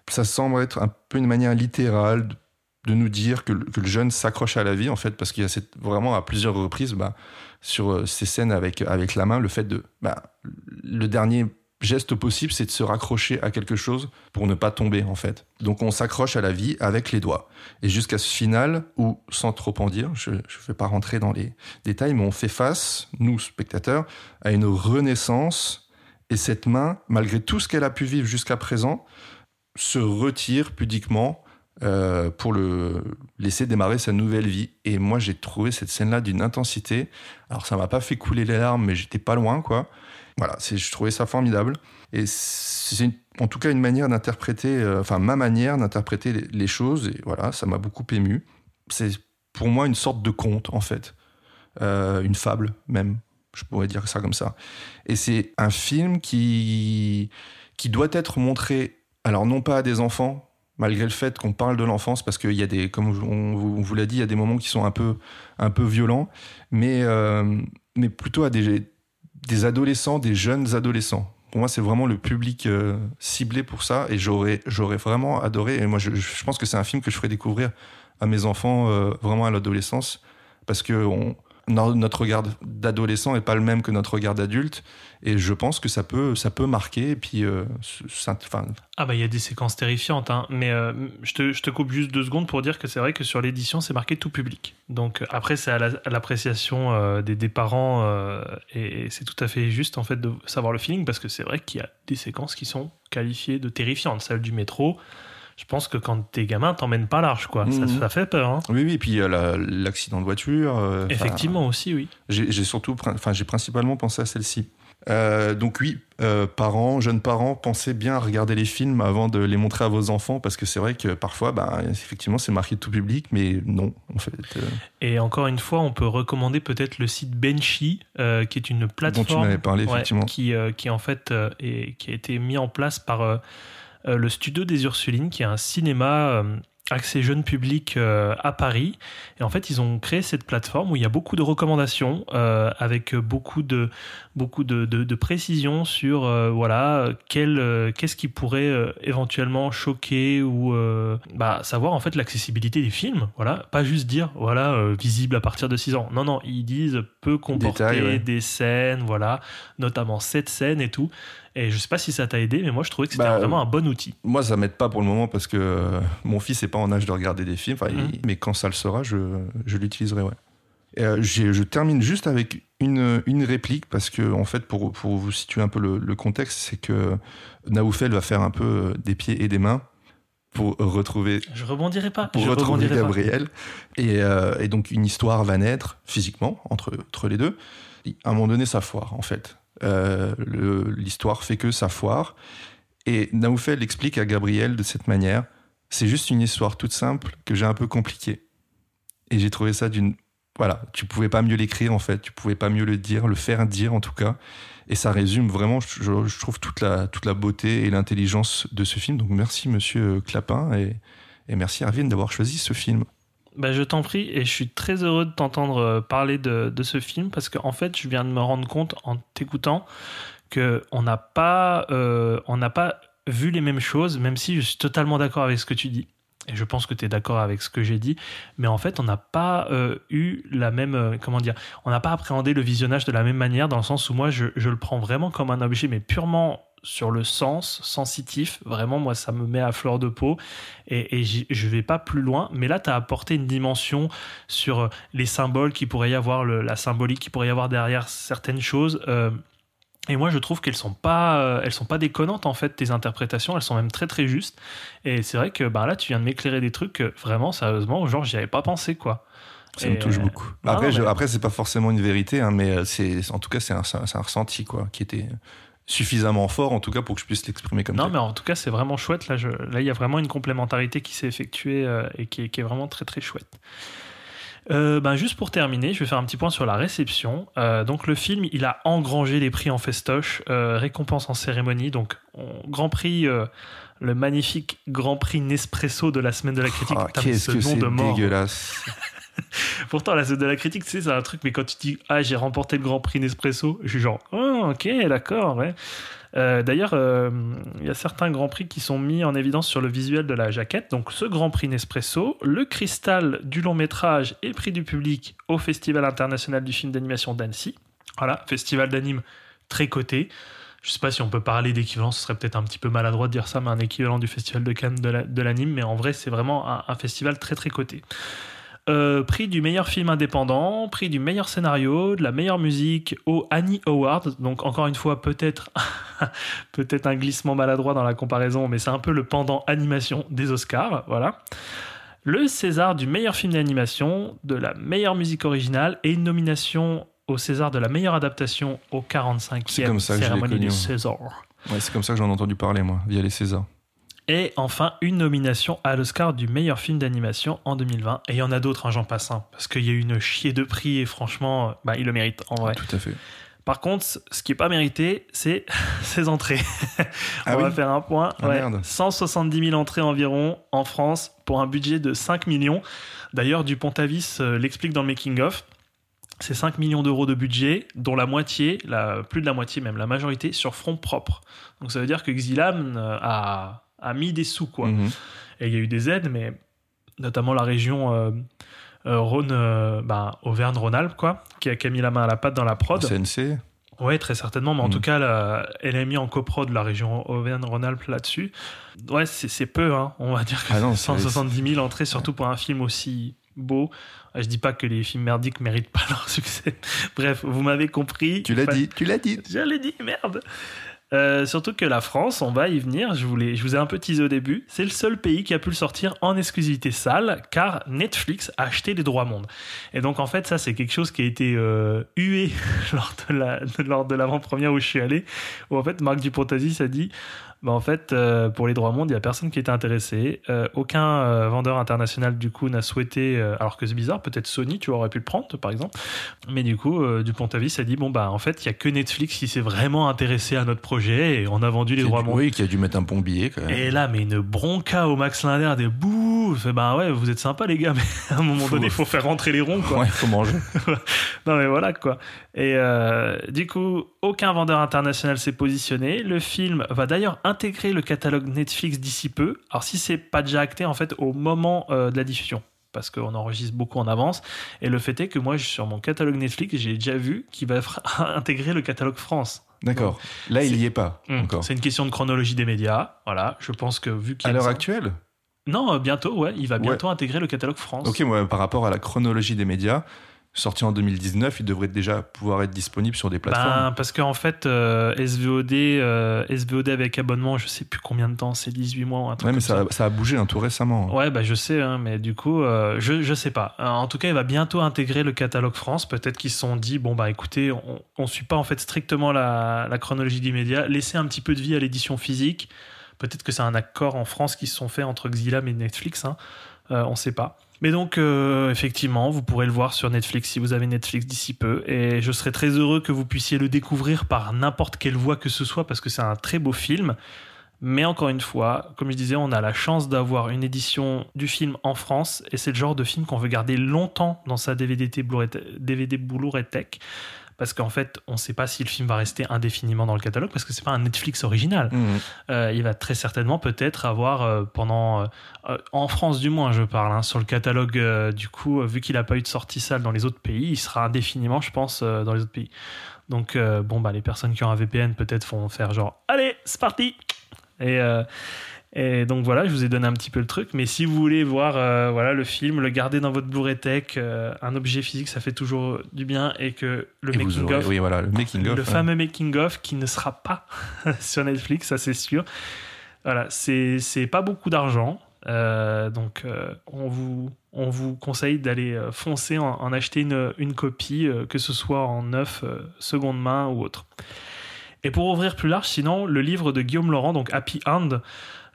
Ça semble être un peu une manière littérale de nous dire que, le- jeune s'accroche à la vie, en fait, parce qu'il y a vraiment à plusieurs reprises, bah, sur ces scènes avec, avec la main, le fait de. Bah, le dernier geste possible, c'est de se raccrocher à quelque chose pour ne pas tomber, en fait. Donc on s'accroche à la vie avec les doigts. Et jusqu'à ce final où, sans trop en dire, je ne vais pas rentrer dans les détails, mais on fait face, nous, spectateurs, à une renaissance. Et cette main, malgré tout ce qu'elle a pu vivre jusqu'à présent, se retire pudiquement euh, pour le laisser démarrer sa nouvelle vie. Et moi, j'ai trouvé cette scène-là d'une intensité. Alors, ça m'a pas fait couler les larmes, mais j'étais pas loin, quoi. Voilà, je trouvais ça formidable. Et c'est en tout cas une manière d'interpréter, euh, enfin, ma manière d'interpréter les, choses. Et voilà, ça m'a beaucoup ému. C'est pour moi une sorte de conte, en fait. Euh, une fable, même. Je pourrais dire ça comme ça. Et c'est un film qui, qui doit être montré, alors non pas à des enfants, malgré le fait qu'on parle de l'enfance, parce qu'il y a des, comme on vous l'a dit, il y a des moments qui sont un peu, un peu violents, mais, euh, mais plutôt à des, des adolescents, des jeunes adolescents. Pour moi, c'est vraiment le public euh, ciblé pour ça, et j'aurais, j'aurais vraiment adoré. Et moi, je, je pense que c'est un film que je ferais découvrir à mes enfants euh, vraiment à l'adolescence, parce que on, no- notre regard d'adolescent est pas le même que notre regard d'adulte, et je pense que ça peut, ça peut marquer. Et puis, euh, Ah bah il y a des séquences terrifiantes, hein. mais euh, je, te, je te coupe juste deux secondes pour dire que c'est vrai que sur l'édition c'est marqué tout public. Donc après c'est à la- à l'appréciation euh, des, des parents et, et c'est tout à fait juste en fait de savoir le feeling parce que c'est vrai qu'il y a des séquences qui sont qualifiées de terrifiantes. Celle du métro, je pense que quand t'es gamin t'emmènes pas large quoi, ça, Mhm. ça fait peur. hein. oui, oui. Et puis la- l'accident de voiture. euh, Effectivement aussi oui. J'ai surtout, enfin, j'ai principalement pensé à celle-ci. Euh, donc oui, euh, parents, jeunes parents, pensez bien à regarder les films avant de les montrer à vos enfants parce que c'est vrai que parfois, ben, effectivement, c'est marqué tout public, mais non, en fait. euh, Et encore une fois on peut recommander peut-être le site Benchy euh, qui est une dont plateforme. tu m'avais parlé, Ouais, effectivement. qui, euh, qui en fait euh, est- qui a été mis en place par euh, euh, le studio des Ursulines, qui est un cinéma euh, axé jeune public euh, à Paris. Et en fait, ils ont créé cette plateforme où il y a beaucoup de recommandations, euh, avec beaucoup de beaucoup de, de, de précisions sur euh, voilà quel euh, qu'est-ce qui pourrait euh, éventuellement choquer ou euh, bah, savoir en fait l'accessibilité des films. Voilà, pas juste dire voilà euh, visible à partir de 6 ans. Non non, ils disent peut comporter Détail, ouais. des scènes, voilà, notamment cette scène et tout. Et je sais pas si ça t'a aidé, mais moi je trouvais que c'était Bah, vraiment un bon outil. Moi, ça m'aide pas pour le moment parce que euh, mon fils n'est pas en âge de regarder des films, enfin, Mhm. il- mais quand ça le sera, je, je l'utiliserai, ouais. Et, euh, je termine juste avec une, une réplique parce que, en fait, pour, pour vous situer un peu le, le contexte, c'est que Naoufel va faire un peu euh, des pieds et des mains pour retrouver Je rebondirai pas. pour je retrouver pas. Gabriel. Et, euh, et donc une histoire va naître physiquement entre, entre les deux. À un moment donné, ça foire en fait. Euh, L'histoire fait que ça foire. Et Naoufel explique à Gabriel de cette manière, c'est juste une histoire toute simple que j'ai un peu compliquée. Et j'ai trouvé ça d'une... Voilà, tu pouvais pas mieux l'écrire en fait, tu pouvais pas mieux le dire, le faire dire en tout cas. Et ça résume vraiment, je trouve, toute la, toute la beauté et l'intelligence de ce film. Donc merci monsieur Clapin et, et merci Arvin d'avoir choisi ce film. Bah, je t'en prie, et je suis très heureux de t'entendre euh, parler de, ce film parce qu'en fait, je viens de me rendre compte en t'écoutant que on n'a pas, euh, n'a pas vu les mêmes choses, même si je suis totalement d'accord avec ce que tu dis. Et je pense que tu es d'accord avec ce que j'ai dit, mais en fait, on n'a pas euh, eu la même, comment dire, on n'a pas appréhendé le visionnage de la même manière, dans le sens où moi, je le prends vraiment comme un objet, mais purement sur le sens sensitif. Vraiment, moi, ça me met à fleur de peau et, et je vais pas plus loin. Mais là, tu as apporté une dimension sur euh, les symboles qui pourrait y avoir, le- la symbolique qui pourrait y avoir derrière certaines choses. euh, et moi, je trouve qu'elles sont pas, euh, elles sont pas déconnantes en fait. Tes interprétations, elles sont même très très justes. Et c'est vrai que bah là, tu viens de m'éclairer des trucs que vraiment, sérieusement, genre, j'y avais pas pensé quoi. Ça Et, me touche euh, beaucoup. non, Après, non, je- mais- après c'est pas forcément une vérité, hein, mais c'est, en tout cas, c'est un, un ressenti quoi, qui était suffisamment fort, en tout cas, pour que je puisse l'exprimer comme Non, tel. mais en tout cas, c'est vraiment chouette. Là, je- là, il y a vraiment une complémentarité qui s'est effectuée euh, et qui est, qui est vraiment très très chouette. Euh, ben, juste pour terminer, je vais faire un petit point sur la réception. Euh, donc le film, il a engrangé les prix en festoche, récompense en cérémonie. Donc on- Grand Prix, le magnifique Grand Prix Nespresso de la semaine de la critique. Mais qu'est-ce ce que c'est de mort. dégueulasse. Pourtant, la semaine de la critique, c'est un truc, mais quand tu dis Ah, j'ai remporté le Grand Prix Nespresso, je suis genre Oh, ok, d'accord, ouais. Euh, D'ailleurs, euh, il y a certains grands prix qui sont mis en évidence sur le visuel de la jaquette. Donc, ce grand prix Nespresso, le cristal du long métrage et prix du public au Festival international du film d'animation d'Annecy. Voilà, festival d'anime très coté. Je sais pas si on peut parler d'équivalent, ce serait peut-être un petit peu maladroit de dire ça, mais un équivalent du festival de Cannes de l'anime. mais en vrai, c'est vraiment un, un festival très très coté. Euh, prix du meilleur film indépendant, prix du meilleur scénario, de la meilleure musique au Annie Award. Donc encore une fois, peut-être peut-être un glissement maladroit dans la comparaison, mais c'est un peu le pendant animation des Oscars, voilà. Le César du meilleur film d'animation, de la meilleure musique originale et une nomination au César de la meilleure adaptation au 45e C'est comme ça que je l'ai cérémonie ouais. Césars. Ouais, c'est comme ça que j'en ai entendu parler, moi, via les Césars. Et enfin, une nomination à l'Oscar du meilleur film d'animation en 2020. Et il y en a d'autres, hein, j'en passe un, parce qu'il y a eu une chier de prix et franchement, euh, bah, il le mérite en vrai. Tout à fait. Par contre, ce qui est pas mérité, c'est ses entrées. Ah On va oui faire un point. Ah, Ouais. merde. 170 000 entrées environ en France pour un budget de 5 millions. D'ailleurs, Dupont-Avis euh, l'explique dans le making-of. C'est 5 millions d'euros de budget, dont la moitié, la, plus de la moitié même, la majorité, sur front propre. Donc ça veut dire que Xilam euh, a, a mis des sous, quoi. Mhm. Et il y a eu des aides, mais notamment la région euh, euh, Rhône, euh, bah, Auvergne-Rhône-Alpes, quoi, qui a, qui a mis la main à la pâte dans la prod. CNC Ouais, très certainement, mais en Mhm. tout cas, la- elle a mis en coprod la région Auvergne-Rhône-Alpes là-dessus. Ouais, c'est peu, hein. on va dire que Ah non, c'est- 170 000 entrées, surtout pour un film aussi beau. Je dis pas que les films merdiques méritent pas leur succès. Bref, vous m'avez compris. Tu l'as dit, tu l'as dit. je l'ai dit, merde. Euh, surtout que la France, on va y venir, je je vous ai un peu teasé au début, c'est le seul pays qui a pu le sortir en exclusivité salle, car Netflix a acheté les droits monde. Et donc en fait, ça c'est quelque chose qui a été euh, hué lors de la- lors de l'avant-première où je suis allé, où en fait Marc Dupont-Aziz a dit, bah en fait euh, pour les droits monde, il y a personne qui était intéressé, Euh, aucun euh, vendeur international du coup n'a souhaité, alors que c'est bizarre, peut-être Sony, tu aurais pu le prendre par exemple, mais du coup, Dupont-Avis a dit bon bah en fait, il y a que Netflix qui s'est vraiment intéressé à notre projet et on a vendu les droits dû- mondiaux. Oui, qui a dû mettre un bon billet quand même. Et là, mais une bronca au Max Linder, des bouh. Fait bah ouais, vous êtes sympa les gars, mais à un moment Faut- donné, il faut faire rentrer les ronds quoi. Ouais, faut manger. Non mais voilà quoi. Et du coup, aucun vendeur international s'est positionné. Le film va d'ailleurs intégrer le catalogue Netflix d'ici peu. Alors si c'est pas déjà acté en fait au moment euh, de la diffusion. Parce qu'on enregistre beaucoup en avance. Et le fait est que moi, sur mon catalogue Netflix, j'ai déjà vu qu'il va intégrer le catalogue France. D'accord. Là, il y est pas encore. C'est une question de chronologie des médias. Voilà, je pense que vu qu'il À l'heure actuelle Non, euh, bientôt, ouais, il va Ouais. bientôt intégrer le catalogue France. Ok, moi, par rapport à la chronologie des médias, sorti en 2019, il devrait déjà pouvoir être disponible sur des plateformes. Ben, parce qu'en fait, euh, SVOD, euh, SVOD avec abonnement, je sais plus combien de temps, c'est 18 mois ou un truc ouais, mais ça, ça a bougé hein, tout récemment. Ouais, bah je sais, hein, mais du coup, euh, je, je sais pas. En tout cas, il va bientôt intégrer le catalogue France. Peut-être qu'ils se sont dit, bon, bah écoutez, on, on suit pas en fait strictement la, la chronologie des médias, laissez un petit peu de vie à l'édition physique. Peut-être que c'est un accord en France qui se sont faits entre Xilam et Netflix, hein. On sait pas. Mais donc, euh, effectivement, vous pourrez le voir sur Netflix si vous avez Netflix d'ici peu. Et je serais très heureux que vous puissiez le découvrir par n'importe quelle voie que ce soit, parce que c'est un très beau film. Mais encore une fois, comme je disais, on a la chance d'avoir une édition du film en France, et c'est le genre de film qu'on veut garder longtemps dans sa DVD, Blu-ray Tech, parce qu'en fait, on ne sait pas si le film va rester indéfiniment dans le catalogue, parce que c'est pas un Netflix original. Mhm. Euh, il va très certainement peut-être avoir euh, pendant, euh, en France du moins, je parle, hein, sur le catalogue, du coup, vu qu'il n'a pas eu de sortie salle dans les autres pays, il sera indéfiniment, je pense, dans les autres pays. Donc, bon, bah, les personnes qui ont un VPN peut-être vont faire genre, allez, c'est parti et, et donc voilà, je vous ai donné un petit peu le truc. Mais si vous voulez voir euh, voilà, le film, le garder dans votre Blu-ray Tech, euh, un objet physique, ça fait toujours du bien. Et que le Et making aurez, of, oui, voilà, le making le of. hein. fameux making of qui ne sera pas sur Netflix, ça c'est sûr. Voilà, c'est c'est pas beaucoup d'argent. Euh, donc on, vous, on vous conseille d'aller foncer en, en acheter une, une copie, que ce soit en neuf, seconde main ou autre. Et pour ouvrir plus large, sinon, le livre de Guillaume Laurent, donc Happy End,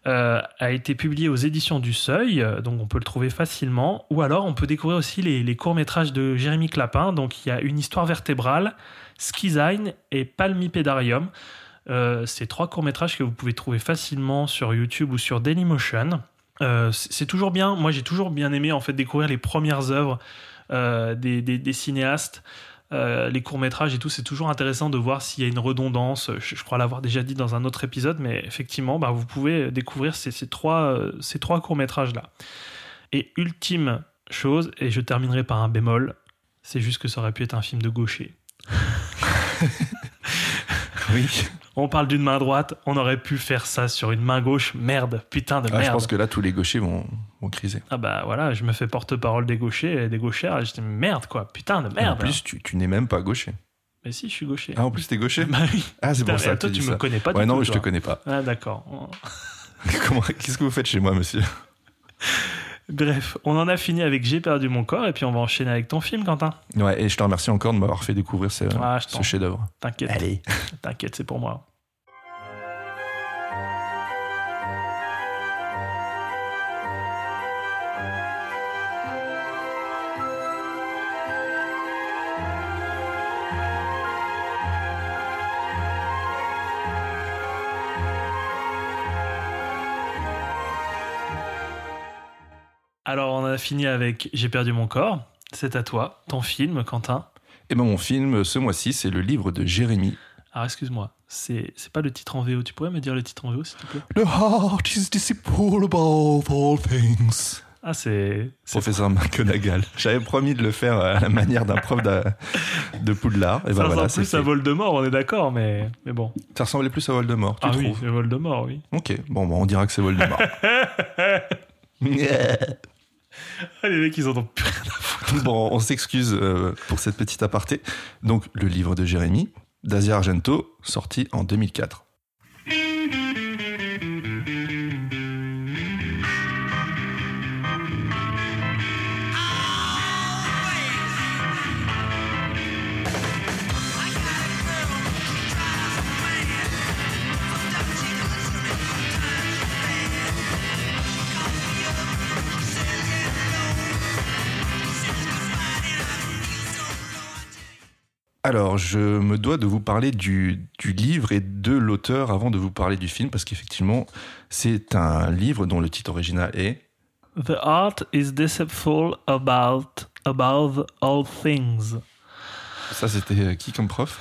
euh, a été publié aux éditions du Seuil, euh, donc on peut le trouver facilement. Ou alors on peut découvrir aussi les, courts-métrages de Jérémy Clapin. Donc il y a Une histoire vertébrale, Skizine et Palmipedarium. Euh, c'est trois courts-métrages que vous pouvez trouver facilement sur YouTube ou sur Dailymotion. C'est toujours bien. Moi, j'ai toujours bien aimé en fait découvrir les premières œuvres des cinéastes. Euh, les courts-métrages et tout, c'est toujours intéressant de voir s'il y a une redondance. Je, je crois l'avoir déjà dit dans un autre épisode, mais effectivement, bah, vous pouvez découvrir ces, ces trois, euh, ces trois courts-métrages-là. Et ultime chose, et je terminerai par un bémol, c'est juste que ça aurait pu être un film de gaucher. Oui. On parle d'une main droite, on aurait pu faire ça sur une main gauche. Merde, putain de Ah, merde. je pense que là, tous les gauchers vont, criser. Ah bah voilà, je me fais porte-parole des gauchers et des gauchères. Dis merde quoi, putain de merde. En plus, tu, tu n'es même pas gaucher. Mais si, je suis gaucher. Ah, en plus, t'es gaucher bah oui. Ah, c'est pour ça mais que toi, tu me ça. connais pas Ouais, du non, tout. je te toi. connais pas. Ah d'accord. Comment- Qu'est-ce que vous faites chez moi, monsieur? Bref, on en a fini avec J'ai perdu mon corps et puis on va enchaîner avec ton film, Quentin. Ouais, et je te remercie encore de m'avoir fait découvrir ce, Ah, ce chef-d'œuvre. T'inquiète, Allez. t'inquiète, c'est pour moi. A fini avec J'ai perdu mon corps. C'est à toi, ton film, Quentin. Et ben mon film, ce mois-ci, c'est le livre de Jérémy. Alors, excuse-moi, c'est c'est pas le titre en VO. Tu pourrais me dire le titre en VO, s'il te plaît? The heart is deceitful above all things. Ah, c'est. c'est- Professeur McGonagall. J'avais promis de le faire à la manière d'un prof de, de Poudlard. Et ben Ça voilà, ressemble c'est plus à. Voldemort, on est d'accord, mais, mais bon. Ça ressemblait plus à Voldemort, tu ah oui, trouves? C'est Voldemort, oui. Ok, bon, bah, on dira que c'est Voldemort. Ah, les mecs, ils en ont plus rien à foutre. bon, on s'excuse euh, pour cette petite aparté. Donc, le livre de Jérémy, d'Asia Argento, sorti en 2004. Alors, je me dois de vous parler du, du livre et de l'auteur avant de vous parler du film, parce qu'effectivement, c'est un livre dont le titre original est The art is deceitful about above all things. Ça, c'était euh, qui comme prof?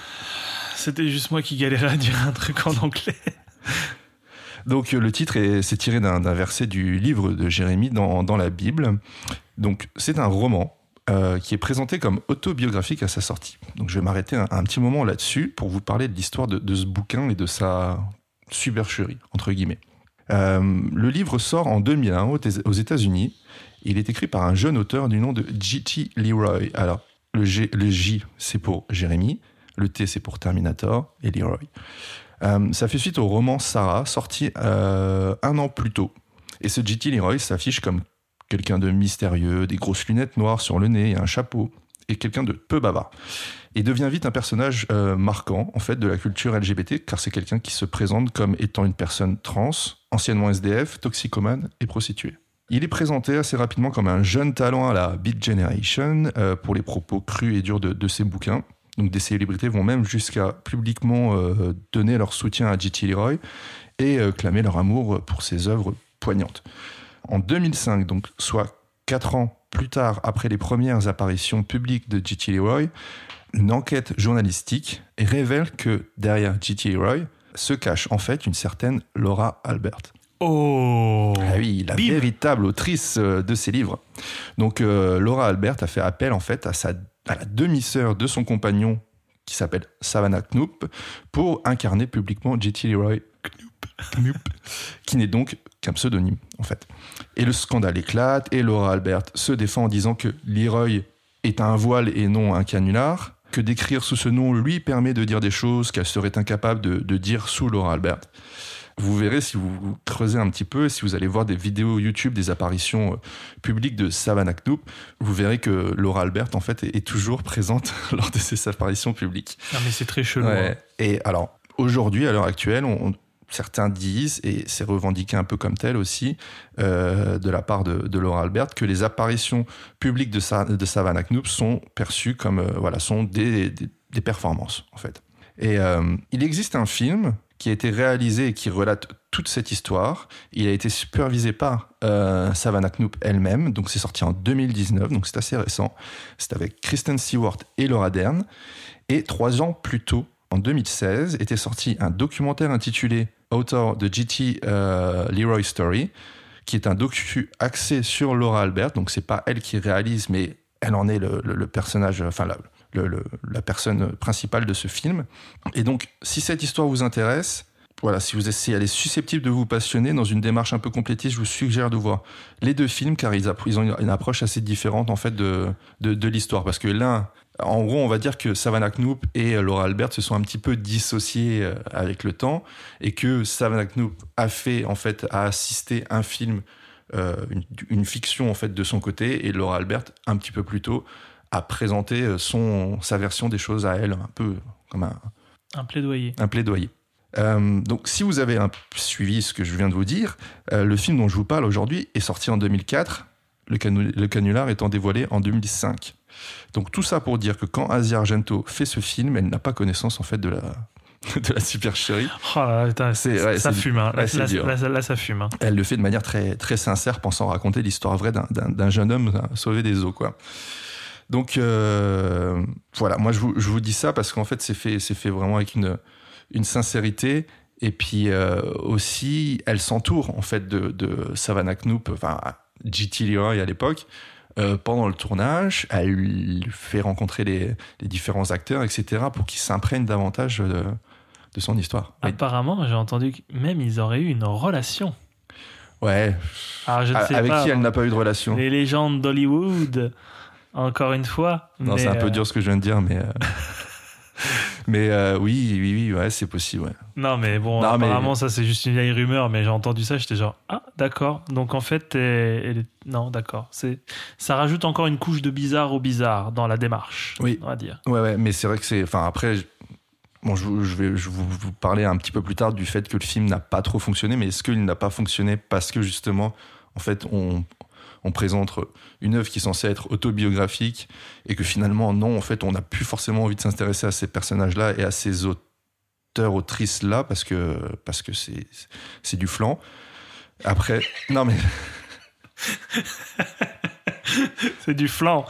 C'était juste moi qui galérais à dire un truc en anglais. Donc, le titre est- c'est tiré d'un d'un verset du livre de Jérémie dans, dans la Bible. Donc, c'est un roman euh, qui est présenté comme autobiographique à sa sortie. Donc, je vais m'arrêter un, petit moment là-dessus pour vous parler de l'histoire de, ce bouquin et de sa supercherie, entre guillemets. Euh, le livre sort en 2001 aux États-Unis. Il est écrit par un jeune auteur du nom de G.T. Leroy. Alors, le, J, c'est pour Jérémie, le T, c'est pour Terminator, et Leroy. Euh, ça fait suite au roman Sarah, sorti un an plus tôt. Et ce G.T. Leroy s'affiche comme quelqu'un de mystérieux, des grosses lunettes noires sur le nez et un chapeau, et quelqu'un de peu bavard. Et devient vite un personnage euh, marquant, en fait, de la culture LGBT, car c'est quelqu'un qui se présente comme étant une personne trans, anciennement SDF, toxicomane et prostituée. Il est présenté assez rapidement comme un jeune talent à la Beat Generation euh, pour les propos crus et durs de, ses bouquins. Donc des célébrités vont même jusqu'à publiquement euh, donner leur soutien à G.T. Leroy et clamer leur amour pour ses œuvres poignantes. En 2005, donc soit quatre ans plus tard après les premières apparitions publiques de G.T. Leroy, une enquête journalistique révèle que derrière G.T. Leroy se cache en fait une certaine Laura Albert. Oh Ah oui, la Bim. véritable autrice euh, de ces livres. Donc euh, Laura Albert a fait appel en fait à, sa, à la demi-sœur de son compagnon qui s'appelle Savannah Knoop pour incarner publiquement J.T. Leroy Knoop, qui n'est donc qu'un pseudonyme en fait. Et le scandale éclate et Laura Albert se défend en disant que Leroy est un voile et non un canular, que d'écrire sous ce nom lui permet de dire des choses qu'elle serait incapable de, de dire sous Laura Albert. Vous verrez si vous creusez un petit peu, si vous allez voir des vidéos YouTube, des apparitions euh, publiques de Savannah Knoop, vous verrez que Laura Albert, en fait, est, est toujours présente lors de ses apparitions publiques. Non, mais c'est très chelou. Ouais. hein. Et alors, aujourd'hui, à l'heure actuelle, on- certains disent, et c'est revendiqué un peu comme tel aussi, euh, de la part de, Laura Albert, que les apparitions publiques de, Sa- de Savannah Knoop sont perçues comme, euh, voilà, sont des, des- performances, en fait. Et euh, il existe un film qui a été réalisé et qui relate toute cette histoire. Il a été supervisé par Savannah Knoop elle-même, donc c'est sorti en 2019, donc c'est assez récent. C'est avec Kristen Stewart et Laura Dern. Et trois ans plus tôt, en 2016, était sorti un documentaire intitulé Author de GT euh, Leroy Story, qui est un docu axé sur Laura Albert. Donc c'est pas elle qui réalise, mais elle en est le, personnage, enfin la, la personne principale de ce film. Et donc, si cette histoire vous intéresse, voilà, si vous si elle est susceptible de vous passionner dans une démarche un peu complétiste, je vous suggère de voir les deux films car ils, ont une, approche assez différente en fait de, de, de l'histoire. Parce que l'un, en gros, on va dire que Savannah Knoop et Laura Albert se sont un petit peu dissociés euh, avec le temps et que Savannah Knoop a fait en fait a assisté un film, euh, une, une fiction en fait de son côté et Laura Albert un petit peu plus tôt a présenté euh, son sa version des choses à elle un peu comme un, Un plaidoyer. un plaidoyer. Euh, donc, si vous avez un, suivi ce que je viens de vous dire, euh, le film dont je vous parle aujourd'hui est sorti en 2004, le, canu- le canular étant dévoilé en 2005. Donc, tout ça pour dire que quand Asia Argento fait ce film, elle n'a pas connaissance en fait de la, de la. Oh putain, C'est- ouais, ça fume. hein. Là, c'est là, dur. là, là, ça fume. hein. Elle le fait de manière très, très sincère, pensant raconter l'histoire vraie d'un- jeune homme euh, sauvé des eaux, quoi. Donc euh, voilà, moi je vous, je vous dis ça parce qu'en fait c'est fait, c'est fait vraiment avec une, une sincérité et puis euh, aussi elle s'entoure en fait de, de Savannah Knoop, enfin G.T. Leroy à l'époque. euh, pendant le tournage, elle lui fait rencontrer les, les différents acteurs, etc., pour qu'ils s'imprègnent davantage de, de son histoire. Apparemment, j'ai entendu que même ils auraient eu une relation. Ouais, Alors, je ne sais avec pas. qui elle hein. n'a pas eu de relation Les légendes d'Hollywood, encore une fois. Non, c'est un peu euh, dur ce que je viens de dire, mais. euh, mais euh, oui, oui, oui, ouais, c'est possible, ouais. Non, mais bon, Non, mais- apparemment, ça c'est juste une vieille rumeur, mais j'ai entendu ça, j'étais genre, ah, d'accord. Donc en fait, elle- non, d'accord. C'est, ça rajoute encore une couche de bizarre au bizarre dans la démarche, Oui. on va dire. Ouais, ouais, mais c'est vrai que c'est. Enfin, après, je- bon, je, je vais je vous, vous parler un petit peu plus tard du fait que le film n'a pas trop fonctionné, mais est-ce qu'il n'a pas fonctionné parce que justement, en fait, on, on présente une œuvre qui est censée être autobiographique et que finalement, non, en fait, on n'a plus forcément envie de s'intéresser à ces personnages-là et à ces auteurs, autrices-là parce que parce que c'est c'est du flanc. Après, non, mais. C'est du flanc.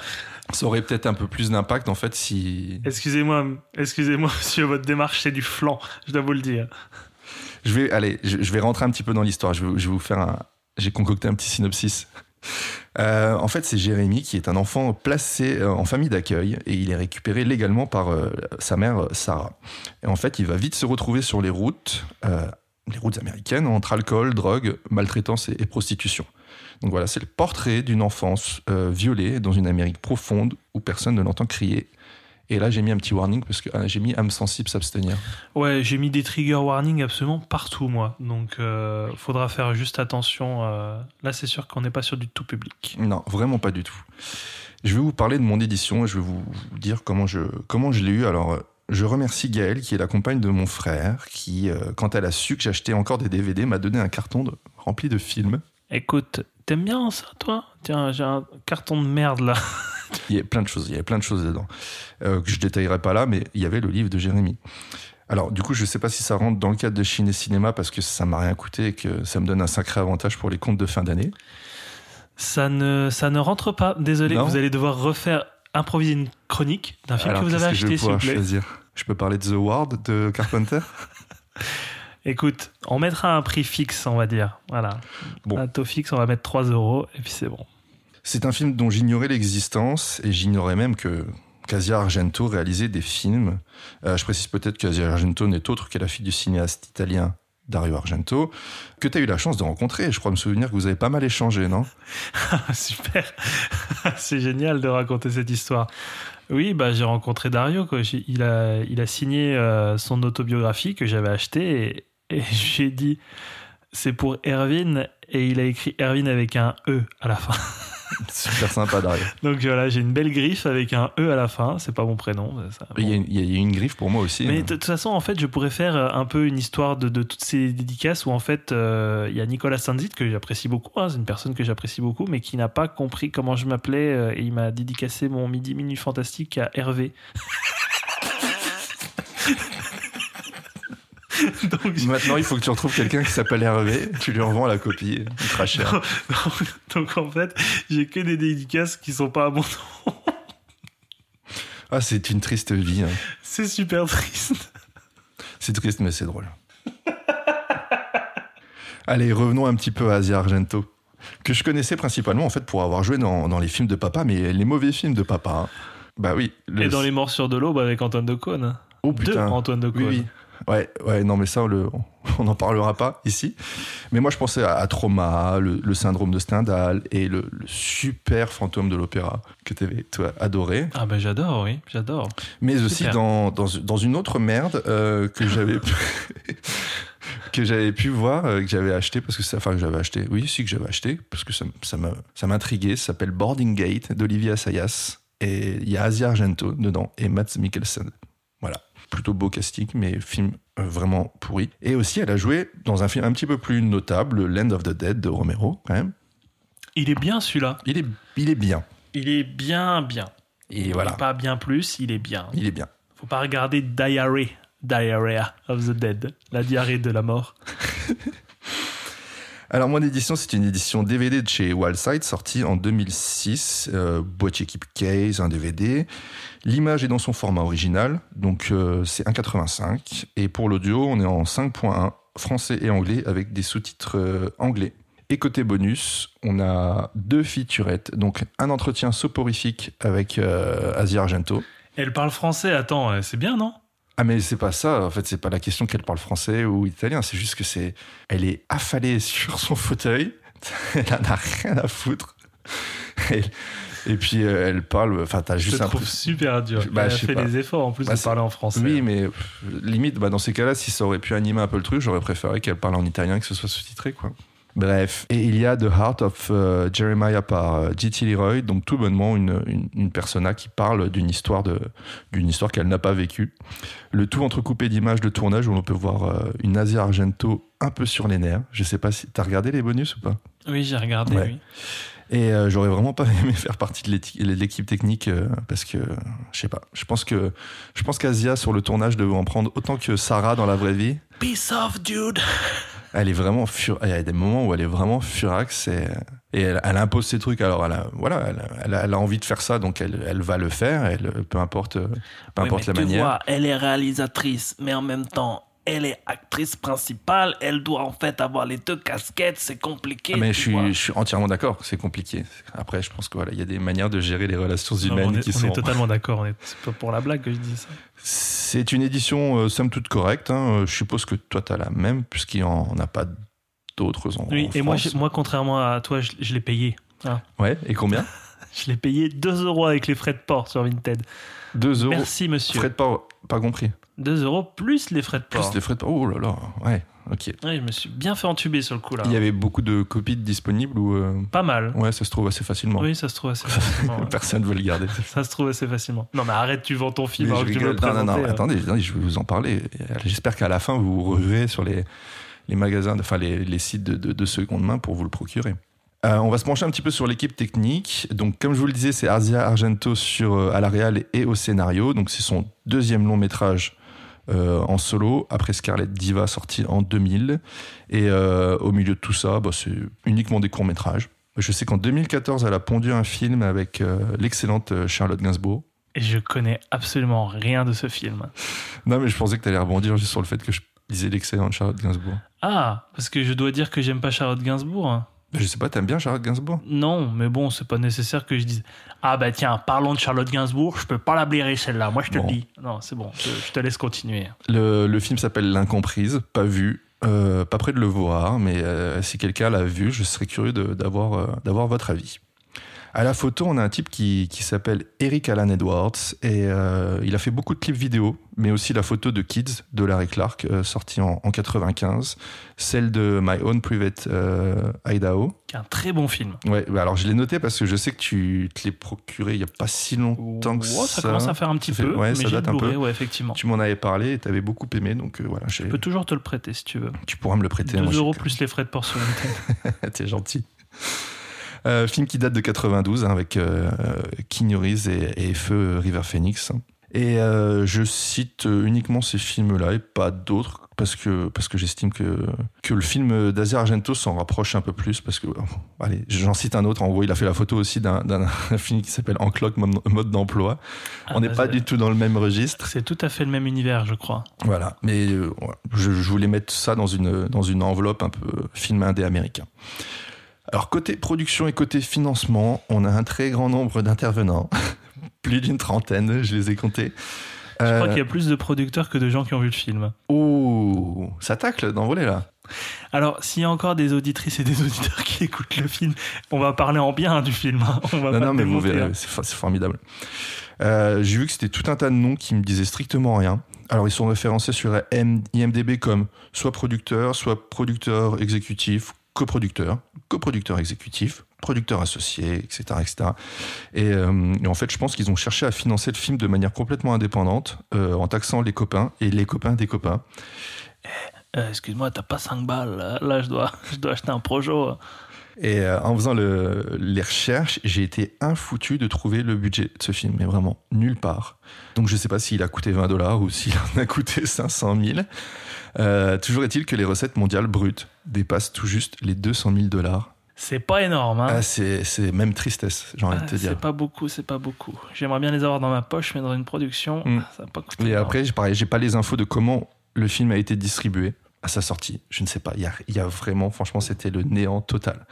Ça aurait peut-être un peu plus d'impact en fait si. Excusez-moi, excusez-moi, monsieur, votre démarche, c'est du flanc, je dois vous le dire. Je vais, allez, je, je vais rentrer un petit peu dans l'histoire. Je vais, je vais vous faire un. J'ai concocté un petit synopsis. Euh, en fait, c'est Jérémy qui est un enfant placé euh, en famille d'accueil et il est récupéré légalement par euh, sa mère Sarah. Et en fait, il va vite se retrouver sur les routes, les routes américaines, entre alcool, drogue, maltraitance et, et prostitution. Donc voilà, c'est le portrait d'une enfance violée dans une Amérique profonde où personne ne l'entend crier. Et là, j'ai mis un petit warning parce que euh, j'ai mis âme sensible s'abstenir. Ouais, j'ai mis des trigger warnings absolument partout, moi. Donc, euh, faudra faire juste attention. euh, Là, c'est sûr qu'on n'est pas sur du tout public. Non, vraiment pas du tout. Je vais vous parler de mon édition et je vais vous dire comment je, comment je l'ai eu. Alors, euh, je remercie Gaëlle, qui est la compagne de mon frère, qui, euh, quand elle a su que j'achetais encore des DVD, m'a donné un carton de- rempli de films. Écoute, t'aimes bien ça, toi? Tiens, j'ai un carton de merde là. Il y avait plein de choses, il y avait plein de choses dedans, euh, que je détaillerai pas là, mais il y avait le livre de Jérémy. Alors, du coup, je sais pas si ça rentre dans le cadre de Chine et Cinéma parce que ça m'a rien coûté et que ça me donne un sacré avantage pour les comptes de fin d'année. Ça ne, ça ne rentre pas. Désolé, Non vous allez devoir refaire, improviser une chronique d'un film Alors, que vous avez qu'est-ce que je acheté, vais plaît. choisir? Je peux parler de The Ward de Carpenter? Écoute, on mettra un prix fixe, on va dire. Voilà. Bon. Un taux fixe, on va mettre 3 euros et puis c'est bon. C'est un film dont j'ignorais l'existence et j'ignorais même que Casia Argento réalisait des films. Euh, je précise peut-être que Casia Argento n'est autre que la fille du cinéaste italien Dario Argento, que tu as eu la chance de rencontrer. Je crois me souvenir que vous avez pas mal échangé, non Super. c'est génial de raconter cette histoire. Oui, bah, j'ai rencontré Dario. Il, a, il a signé euh, son autobiographie que j'avais achetée et, et j'ai dit c'est pour Erwin et il a écrit Erwin avec un E à la fin. Super sympa, Dario. Donc voilà, j'ai une belle griffe avec un E à la fin. C'est pas mon prénom. ça- Il y, a bon. une, il y a une griffe pour moi aussi. Mais hein. de toute façon, en fait, je pourrais faire euh, un peu une histoire de, de toutes ces dédicaces où en fait, euh, il y a Nicolas Sanzit que j'apprécie beaucoup. hein, c'est une personne que j'apprécie beaucoup, mais qui n'a pas compris comment je m'appelais euh, et il m'a dédicacé mon midi minute fantastique à Hervé. donc, Maintenant, il faut que tu retrouves quelqu'un qui s'appelle Hervé, tu lui revends la copie, il sera cher. donc en fait, j'ai que des dédicaces qui sont pas à mon nom. Ah, c'est une triste vie. hein. C'est super triste. C'est triste, mais c'est drôle. Allez, revenons un petit peu à Asia Argento, que je connaissais principalement en fait pour avoir joué dans, dans les films de papa, mais les mauvais films de papa. hein. Bah oui. le- Et dans Les Morsures de l'Aube avec Antoine de Caunes. Oh De putain. Antoine de Oui, Caunes. oui. Ouais, ouais, non, mais ça, on le- on n'en parlera pas ici. Mais moi, je pensais à, à Trauma, le, le syndrome de Stendhal et le, le super fantôme de l'opéra que tu avais toi, adoré. Ah ben j'adore, oui, j'adore. Mais aussi dans, dans, dans une autre merde euh, que j'avais pu, que j'avais pu voir, euh, que j'avais acheté, parce que ça, enfin, que j'avais acheté, oui, si que j'avais acheté, parce que ça m'intriguait. Ça s'appelle Boarding Gate d'Olivier Assayas. Et il y a Asia Argento dedans et Mats Mikkelsen. Voilà. Plutôt beau casting, mais film euh, vraiment pourri. Et aussi, elle a joué dans un film un petit peu plus notable, Land of the Dead de Romero, quand même. Il est bien celui-là. Il est, il est bien. Il est bien, bien. Et voilà. Pas bien plus, il est bien. Il est bien. Faut pas regarder Diarrhea, Diarrhea of the Dead, la diarrhée de la mort. Alors, mon édition, c'est une édition DVD de chez Wildside, sortie en 2006. Euh, boîtier keep case, un DVD. L'image est dans son format original, donc euh, c'est 1,85. Et pour l'audio, on est en 5.1, français et anglais, avec des sous-titres euh, anglais. Et côté bonus, on a deux featurettes, donc un entretien soporifique avec euh, Asia Argento. Elle parle français, attends, euh, c'est bien, non? Ah mais c'est pas ça, en fait c'est pas la question qu'elle parle français ou italien, c'est juste que c'est, elle est affalée sur son fauteuil, elle en a rien à foutre. Et, et puis euh, elle parle, enfin t'as Je juste te un trouve peu. super dur. Bah, Elle je a fait pas. des efforts en plus Bah, de parler en français. Oui mais pff, limite, bah, dans ces cas-là, si ça aurait pu animer un peu le truc, j'aurais préféré qu'elle parle en italien que ce soit sous-titré quoi. Bref, et il y a The Heart of euh, Jeremiah par euh, G.T. Leroy, donc tout bonnement une, une, une persona qui parle d'une histoire de d'une histoire qu'elle n'a pas vécue. Le tout entrecoupé d'images de tournage où l'on peut voir euh, une Asia Argento un peu sur les nerfs. Je sais pas si t'as regardé les bonus ou pas? Oui, j'ai regardé, Ouais. oui. Et euh, j'aurais vraiment pas aimé faire partie de l'équipe technique euh, parce que je sais pas. Je pense que je pense qu'Asia sur le tournage devait en prendre autant que Sarah dans la vraie vie. Peace off, dude Elle est vraiment fur... Il y a des moments où elle est vraiment furax et, et elle, elle impose ses trucs. Alors elle a, voilà, elle, a- elle a, elle a envie de faire ça, donc elle, elle va le faire. Elle, peu importe, peu importe la manière. elle est réalisatrice, mais en même temps, elle est actrice principale. Elle doit en fait avoir les deux casquettes. C'est compliqué. Ah, mais je suis, vois. je suis entièrement d'accord. C'est compliqué. Après, je pense que voilà, il y a des manières de gérer les relations Non, humaines on est, qui on sont. est totalement d'accord. C'est pas pour la blague que je dis ça. C'est une édition euh, somme toute correcte. hein. Euh, Je suppose que toi, tu as la même, puisqu'il n'y en a pas d'autres en, Oui, en et moi, France. j'ai- moi, contrairement à toi, je, je l'ai payé. Ouais, et combien Je l'ai payé 2 euros avec les frais de port sur Vinted. 2 euros. Merci, monsieur. Frais de port, pas compris. 2 euros plus les frais de Plus port. les frais de port. Oh là là, ouais, ok. Oui, je me suis bien fait entuber sur le coup là. Il y avait beaucoup de copies disponibles ou. euh, Pas mal. Ouais, ça se trouve assez facilement. Oui, ça se trouve assez facilement. ouais. Personne ne veut le garder. Ça se trouve assez facilement. Non, mais arrête, tu vends ton film alors je que tu me le rigole. non, non, non, euh. attendez, je vais vous en parler. J'espère qu'à la fin, vous vous reverrez sur les, les magasins, enfin les, les sites de, de, de seconde main pour vous le procurer. Euh, on va se pencher un petit peu sur l'équipe technique. Donc, comme je vous le disais, c'est Asia Argento sur, euh, à la réal et au scénario. Donc, c'est son deuxième long métrage euh, en solo, après Scarlet Diva sorti en 2000. Et euh, au milieu de tout ça, bah, c'est uniquement des courts métrages. Je sais qu'en 2014, elle a pondu un film avec euh, l'excellente Charlotte Gainsbourg. Et je connais absolument rien de ce film. Non, mais je pensais que tu allais rebondir juste sur le fait que je disais l'excellente Charlotte Gainsbourg. Ah, parce que je dois dire que j'aime pas Charlotte Gainsbourg. hein. Je sais pas, t'aimes bien Charlotte Gainsbourg? Non, mais bon, c'est pas nécessaire que je dise Ah bah tiens, parlons de Charlotte Gainsbourg, je peux pas la blairer celle-là, moi je te Bon. le dis. Non, c'est bon, je, je te laisse continuer. le, le film s'appelle L'Incomprise, pas vu, euh, pas près de le voir, mais euh, si quelqu'un l'a vu, je serais curieux d'avoir euh, d'avoir votre avis. À la photo, on a un type qui, qui s'appelle Eric Alan Edwards et euh, il a fait beaucoup de clips vidéo, mais aussi la photo de Kids de Larry Clark, euh, sortie en, en 95, celle de My Own Private euh, Idaho. Qui est un très bon film. Ouais, bah alors je l'ai noté parce que je sais que tu te l'ai procuré il y a pas si longtemps que Oh, ça, commence à faire un petit Ça fait- peu, ouais, mais ça date un peu. ouais, effectivement. Tu m'en avais parlé et t'avais beaucoup aimé, donc voilà, Je peux toujours te le prêter si tu veux. tu pourras me le prêter. 2 moi, je- euros plus les frais de port sur Vinted. T'es gentil. Euh, film qui date de 92 hein, avec euh, Keanu Reeves et, et Feu River Phoenix. Et euh, je cite euh, uniquement ces films-là et pas d'autres parce que, parce que j'estime que, que le film d'Asia Argento s'en rapproche un peu plus parce que, bon, allez, j'en cite un autre. En gros, il a fait la photo aussi d'un d'un- un film qui s'appelle En cloque mode d'emploi. Ah, On n'est bah, pas du tout dans le même registre. C'est tout à fait le même univers, je crois. Voilà, mais euh, je, je voulais mettre ça dans une, dans une enveloppe un peu film indé américain. Alors côté production et côté financement, on a un très grand nombre d'intervenants, plus d'une trentaine, je les ai comptés. Je Euh, crois qu'il y a plus de producteurs que de gens qui ont vu le film. Oh, ça tacle d'envoler là. Alors, s'il y a encore des auditrices et des auditeurs qui écoutent le film, on va parler en bien du film. hein. On va Non, pas non, mais vous verrez, hein. c'est formidable. Euh, J'ai vu que c'était tout un tas de noms qui me disaient strictement rien. Alors, ils sont référencés sur IMDB comme soit producteur, soit producteur exécutif, coproducteur, coproducteur exécutif, producteur associé, etc. etc. Et, euh, et en fait, je pense qu'ils ont cherché à financer le film de manière complètement indépendante, euh, en taxant les copains et les copains des copains. Euh, Excuse-moi, t'as pas 5 balles. Là, Là, je dois, je dois acheter un projo. Et euh, en faisant le- les recherches, j'ai été infoutu de trouver le budget de ce film, mais vraiment nulle part. Donc je sais pas s'il a coûté 20 dollars ou s'il en a coûté 500 000. Euh, toujours est-il que les recettes mondiales brutes dépassent tout juste les 200 000 dollars. C'est pas énorme. Hein. Ah, c'est même tristesse, j'ai envie de Ah, te dire. c'est pas beaucoup, c'est pas beaucoup. J'aimerais bien les avoir dans ma poche, mais dans une production, Mm. ça va pas coûter. Et énorme. après, pareil, j'ai pas les infos de comment le film a été distribué à sa sortie. Je ne sais pas. Il y a, il y a vraiment, franchement, c'était le néant total.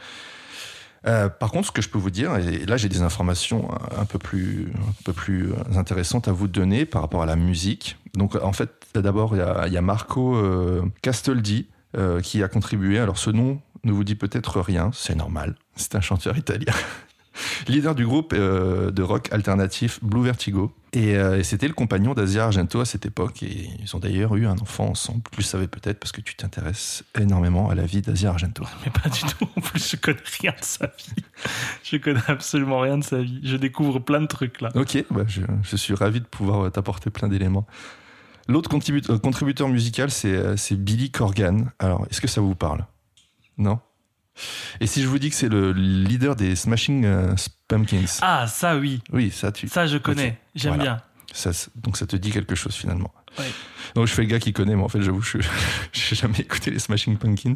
Euh, par contre, ce que je peux vous dire, et là j'ai des informations un peu plus, intéressantes à vous donner par rapport à la musique. Donc en fait, d'abord il y a, il y a Marco euh, Castaldi euh, qui a contribué. Alors ce nom ne vous dit peut-être rien, c'est normal. C'est un chanteur italien. Leader du groupe euh, de rock alternatif Blue Vertigo. Et, euh, et c'était le compagnon d'Asia Argento à cette époque. Et ils ont d'ailleurs eu un enfant ensemble. Tu le savais peut-être parce que tu t'intéresses énormément à la vie d'Asia Argento. Mais pas du tout. En plus, je connais rien de sa vie. Je connais absolument rien de sa vie. Je découvre plein de trucs là. Ok, bah, je, je suis ravi de pouvoir euh, t'apporter plein d'éléments. L'autre contribu- contributeur musical, c'est Billy Corgan. Alors, est-ce que ça vous parle? Non? Et si je vous dis que c'est le leader des Smashing euh, Pumpkins Ah, ça oui. Oui, ça, tu, Ça, je connais. J'aime Voilà. bien. ça, donc ça te dit quelque chose finalement. Ouais. Donc je fais le gars qui connaît, mais en fait, j'avoue, je j'ai jamais écouté les Smashing Pumpkins,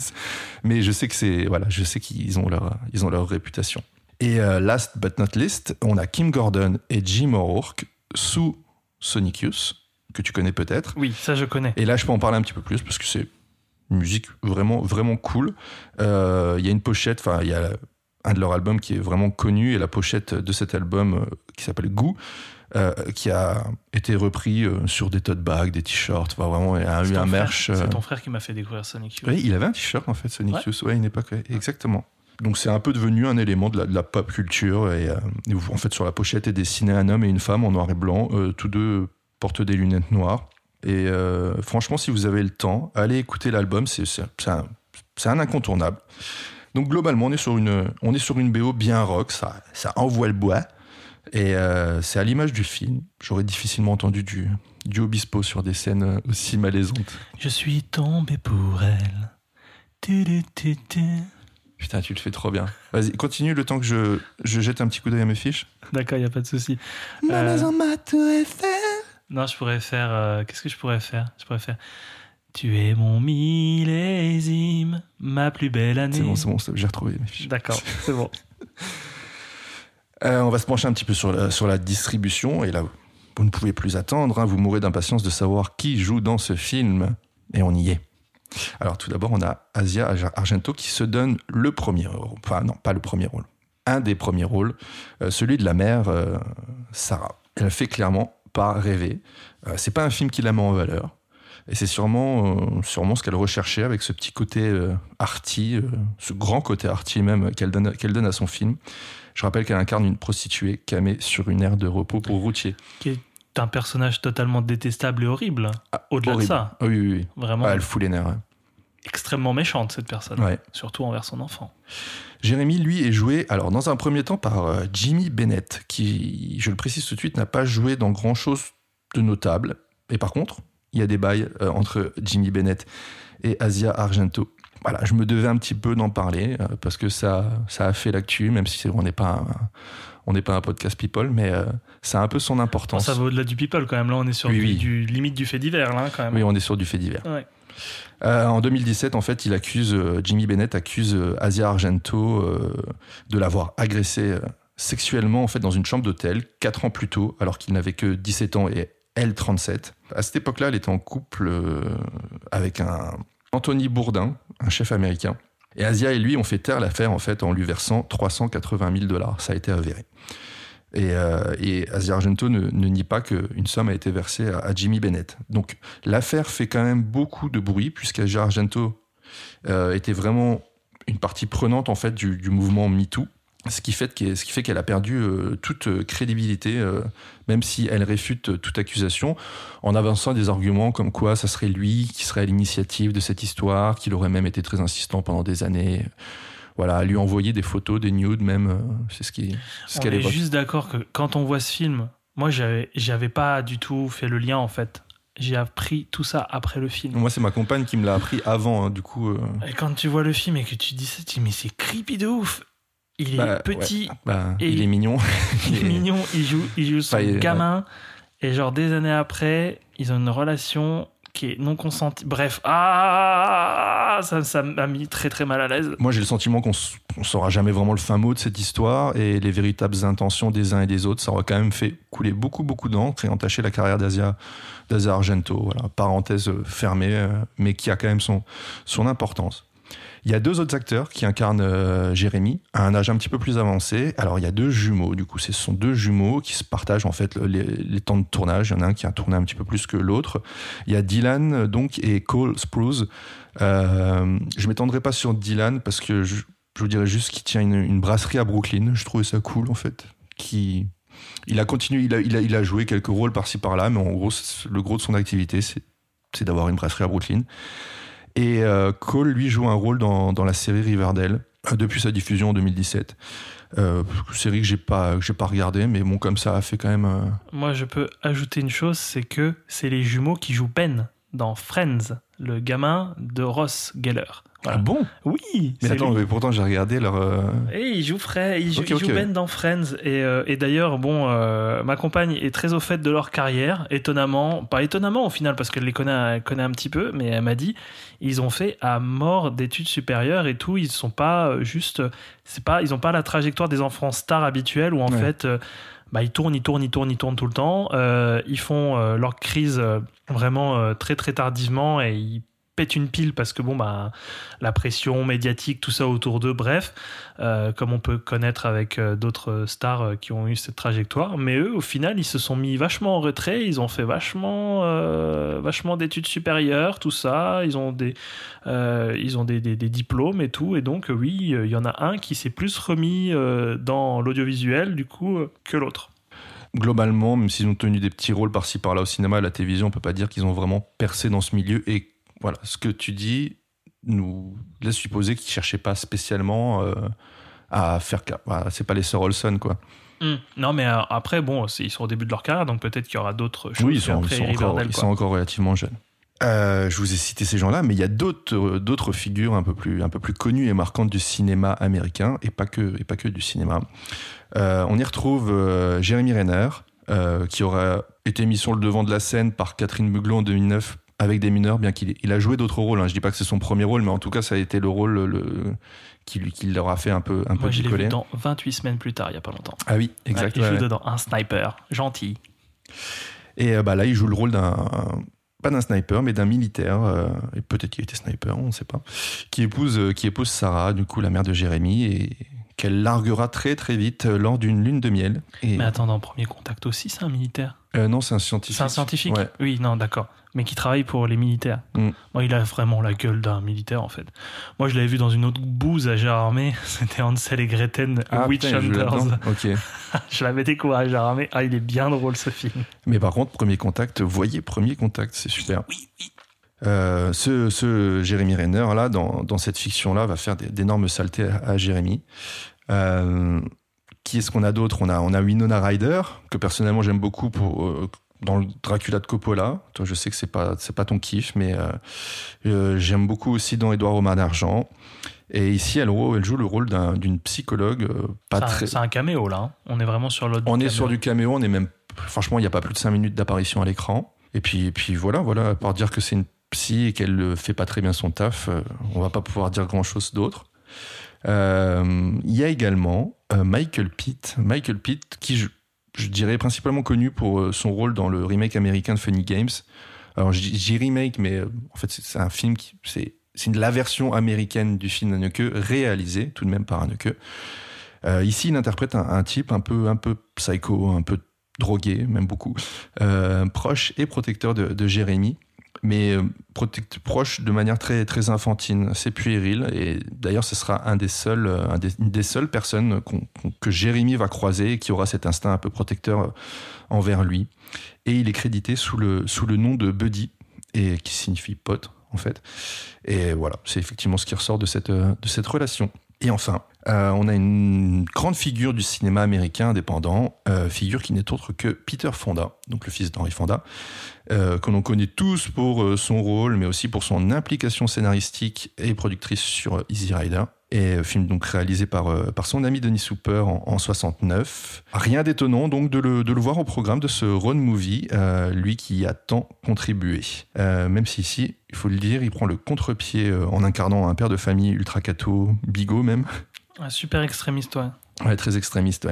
mais je sais que c'est voilà, je sais qu'ils ont leur ils ont leur réputation. Et euh, last but not least, on a Kim Gordon et Jim O'Rourke sous Sonic Youth que tu connais peut-être. Oui, ça, je connais. Et là, je peux en parler un petit peu plus parce que c'est une musique vraiment, vraiment cool. Euh, Il y a une pochette, enfin, il y a un de leurs albums qui est vraiment connu et la pochette de cet album euh, qui s'appelle Goût, euh, qui a été repris euh, sur des tote bags, des t-shirts, enfin, vraiment, il a eu un frère- merch. C'est euh, ton frère qui m'a fait découvrir Sonic Youth. oui, il avait un t-shirt en fait, Sonic Ouais. Youth, ouais, une époque, ouais, exactement. Donc c'est un peu devenu un élément de la, de la pop culture. Et, euh, en fait, sur la pochette est dessiné un homme et une femme en noir et blanc. euh, tous deux portent des lunettes noires. Et euh, franchement, si vous avez le temps, allez écouter l'album. C'est un, incontournable. Donc globalement, on est sur une, on est sur une BO bien rock. Ça, ça envoie le bois. Et euh, c'est à l'image du film. J'aurais difficilement entendu du, du Obispo sur des scènes aussi malaisantes. Je suis tombé pour elle. Tu, tu, tu, tu. Putain, tu le fais trop bien. Vas-y, continue le temps que je, je jette un petit coup d'œil à mes fiches. D'accord, il n'y a pas de souci. Ma Euh, maison, ma tour Eiffel. Non, je pourrais faire. euh, Qu'est-ce que je pourrais faire? Je pourrais faire. Tu es mon millésime, ma plus belle année. C'est bon, c'est bon, j'ai retrouvé mes fiches. D'accord, c'est bon. Euh, on va se pencher un petit peu sur la, sur la distribution. Et là, vous ne pouvez plus attendre. hein, vous mourrez d'impatience de savoir qui joue dans ce film. Et on y est. Alors, tout d'abord, on a Asia Argento qui se donne le premier rôle. Enfin, non, pas le premier rôle. Un des premiers rôles, euh, celui de la mère Sarah. Elle fait clairement pas rêver. Euh, c'est pas un film qui la met en valeur. Et c'est sûrement, euh, sûrement ce qu'elle recherchait avec ce petit côté euh, arty, euh, ce grand côté arty même qu'elle donne, qu'elle donne à son film. Je rappelle qu'elle incarne une prostituée camée sur une aire de repos pour routier. Qui est un personnage totalement détestable et horrible. Au-delà de ça, Ah oui, oui, oui. vraiment Ah, elle fout les nerfs. hein. Extrêmement méchante cette personne. Ouais. Surtout envers son enfant. Jérémy, lui, est joué, alors dans un premier temps, par euh, Jimmy Bennett, qui, je le précise tout de suite, n'a pas joué dans grand-chose de notable. Et par contre, il y a des bails euh, entre Jimmy Bennett et Asia Argento. voilà, je me devais un petit peu d'en parler euh, parce que ça, ça a fait l'actu, même si on n'est pas, un, on n'est pas un podcast people, mais euh, ça a un peu son Bon, importance. ça va au-delà du people quand même. Là, on est sur Oui, du, oui. du- limite du fait divers, là, quand même. Oui, on est sur du fait divers. Ouais. Euh, en 2017, en fait, il accuse euh, Jimmy Bennett accuse euh, Asia Argento de l'avoir agressé sexuellement en fait dans une chambre d'hôtel quatre ans plus tôt, alors qu'il n'avait que 17 ans et elle 37. À cette époque-là, elle était en couple avec un Anthony Bourdin, un chef américain. Et Asia et lui ont fait taire l'affaire en fait en lui versant 380 000 dollars. Ça a été avéré. Et, euh, et Asia Argento ne, nie pas qu'une somme a été versée à, Jimmy Bennett. Donc l'affaire fait quand même beaucoup de bruit puisqu'Asia Argento euh, était vraiment une partie prenante en fait du, mouvement MeToo. Ce qui fait qu'elle a perdu euh, toute euh, crédibilité, euh, même si elle réfute toute accusation, en avançant des arguments comme quoi ça serait lui qui serait à l'initiative de cette histoire, qu'il aurait même été très insistant pendant des années. Voilà, lui envoyer des photos, des nudes même, euh, c'est ce qui, ce On qu'elle est juste d'accord que quand on voit ce film, moi, j'avais, j'avais pas du tout fait le lien, en fait. J'ai appris tout ça après le film. Moi, c'est ma compagne qui me l'a appris avant, hein, du coup. euh, Et quand tu vois le film et que tu dis ça, tu dis, mais c'est creepy de ouf. Il est bah, petit, ouais, bah, et il est mignon. il est mignon, il joue, il joue son il- gamin. Et genre, des années après, ils ont une relation qui est non consentie. Bref, ah, ça, ça m'a mis très très mal à l'aise. Moi, j'ai le sentiment qu'on on saura jamais vraiment le fin mot de cette histoire et les véritables intentions des uns et des autres. Ça aura quand même fait couler beaucoup, beaucoup d'encre et entacher la carrière d'Asia, Argento. Parenthèse fermée, euh, mais qui a quand même son, son importance. Il y a deux autres acteurs qui incarnent euh, Jérémy à un âge un petit peu plus avancé. Alors, il y a deux jumeaux, du coup, ce sont deux jumeaux qui se partagent en fait les, les temps de tournage. Il y en a un qui a tourné un petit peu plus que l'autre. Il y a Dylan euh, donc et Cole Sprouse. Euh, je m'étendrai pas sur Dylan parce que je, je vous dirais juste qu'il tient une, une brasserie à Brooklyn. Je trouvais ça cool en fait. Qui, il a continué, il a, il a, il a joué quelques rôles par-ci par-là, mais en gros, le gros de son activité, c'est d'avoir une brasserie à Brooklyn. Et euh, Cole, lui, joue un rôle dans, la série Riverdale euh, depuis sa diffusion en 2017. Euh, série que j'ai pas, pas regardée, mais bon, comme ça a fait quand même. Moi, je peux ajouter une chose, c'est que c'est les jumeaux qui jouent Ben dans Friends, le gamin de Ross Geller. Voilà. Ah bon? Oui, Mais attends, lui. mais pourtant j'ai regardé leur. euh, Et il joue Fred, il joue, Ok, il joue ok. Ben dans Friends. Et, euh, et d'ailleurs, bon, euh, ma compagne est très au fait de leur carrière, étonnamment, pas étonnamment au final, parce qu'elle les connaît, connaît un petit peu, mais elle m'a dit, ils ont fait à mort d'études supérieures et tout, ils sont pas euh, juste, c'est pas, ils ont pas la trajectoire des enfants stars habituels où en Ouais. fait, bah, ils tournent, ils tournent, ils tournent, ils tournent tout le temps. Ils font leur crise vraiment très très tardivement et ils pètent une pile parce que bon bah la pression médiatique tout ça autour d'eux bref euh, comme on peut connaître avec euh, d'autres stars euh, qui ont eu cette trajectoire mais eux au final ils se sont mis vachement en retrait ils ont fait vachement vachement d'études supérieures tout ça ils ont des ils ont des, des- diplômes et tout et donc oui il y en a un qui s'est plus remis dans l'audiovisuel du coup que l'autre globalement, même s'ils ont tenu des petits rôles par-ci par-là au cinéma, à la télévision, on peut pas dire qu'ils ont vraiment percé dans ce milieu. Et voilà, ce que tu dis nous laisse supposer qu'ils cherchaient pas spécialement euh, à faire. Voilà, c'est pas les sœurs Olson, quoi. non mais euh, après bon c'est- ils sont au début de leur carrière donc peut-être qu'il y aura d'autres choses Oui, ils sont, ils après sont encore, ils sont encore relativement jeunes. Euh, je vous ai cité ces gens-là, mais il y a d'autres d'autres figures un peu plus un peu plus connues et marquantes du cinéma américain et pas que et pas que du cinéma. Euh, on y retrouve euh, Jérémy Renner, euh, qui aurait été mis sur le devant de la scène par Catherine Buglon en 2009 avec des mineurs, bien qu'il il a joué d'autres rôles. Hein. Je dis pas que c'est son premier rôle, mais en tout cas, ça a été le rôle le, qui, lui- qui leur a fait un peu un peu moi je l'ai picoler. vu dans 28 semaines plus tard il y a pas longtemps Ah oui, Ouais, exact. il ouais, joue ouais. dedans un sniper gentil Et euh, bah, là, il joue le rôle d'un. Pas d'un sniper, mais d'un militaire, euh, et peut-être qu'il était sniper, on ne sait pas, qui épouse, euh, qui épouse Sarah, du coup, la mère de Jérémy, et qu'elle larguera très très vite lors d'une lune de miel. Et, mais attends dans Premier Contact aussi c'est un militaire? Euh, non, c'est un scientifique. C'est un scientifique Ouais. Oui, non, d'accord. Mais qui travaille pour les militaires. Mm. Il a vraiment la gueule d'un militaire, en fait. Moi, je l'avais vu dans une autre bouse à Gérardmer. C'était Hansel et Gretel, Ah, Witch putain, Hunters. là-dedans. Ok. je l'avais découvert à Gérardmer. Ah, il est bien drôle, ce film. Mais par contre, premier contact, voyez premier contact, c'est super. Euh, ce, ce Jérémy Renner, là, dans, dans cette fiction-là, va faire d'énormes saletés à, à Jérémy. Euh, qui est-ce qu'on a d'autre? On a, on a Winona Ryder, que personnellement j'aime beaucoup pour, euh, dans le Dracula de Coppola. Toi, je sais que c'est pas c'est pas ton kiff, mais euh, euh, j'aime beaucoup aussi dans Édouard Romain d'Argent. Et ici, elle, elle joue le rôle d'un- d'une psychologue pas C'est un- très. C'est un caméo là. hein. On est vraiment sur l'autre. On est sur du caméo, on est même. Franchement, il n'y a pas plus de 5 minutes d'apparition à l'écran. Et puis, et puis voilà, voilà, à part dire que c'est une psy et qu'elle ne fait pas très bien son taf, on va pas pouvoir dire grand chose d'autre. Euh, Il y a également euh, Michael Pitt. Michael Pitt, qui je, dirais principalement connu pour euh, son rôle dans le remake américain de Funny Games. Alors, dis remake, mais en fait, c'est un film qui. C'est la version américaine du film Haneke, réalisé tout de même par Haneke. Euh, ici, il interprète un, type un peu, un peu psycho, un peu drogué, même beaucoup, proche et protecteur de, de Jérémy, mais euh, proche de manière très, très infantine, assez puérile. Et d'ailleurs, ce sera un des seuls, euh, un des, une des seules personnes que Jérémy va croiser et qui aura cet instinct un peu protecteur euh, envers lui. Et il est crédité sous le, sous le nom de Buddy, et qui signifie pote, en fait. Et voilà, c'est effectivement ce qui ressort de cette, de cette relation. Et enfin, on a une grande figure du cinéma américain indépendant, figure qui n'est autre que Peter Fonda, donc le fils d'Henry Fonda, euh, que l'on connaît tous pour euh, son rôle, mais aussi pour son implication scénaristique et productrice sur euh, Easy Rider. Et euh, film donc réalisé par, par son ami Denis Hooper en, en 69. Rien d'étonnant donc de le, de le voir au programme de ce road movie, lui qui a tant contribué. Même si ici, il faut le dire, il prend le contre-pied en incarnant un père de famille ultra cato, bigot même, Un super extrémiste, ouais. Très extrémiste.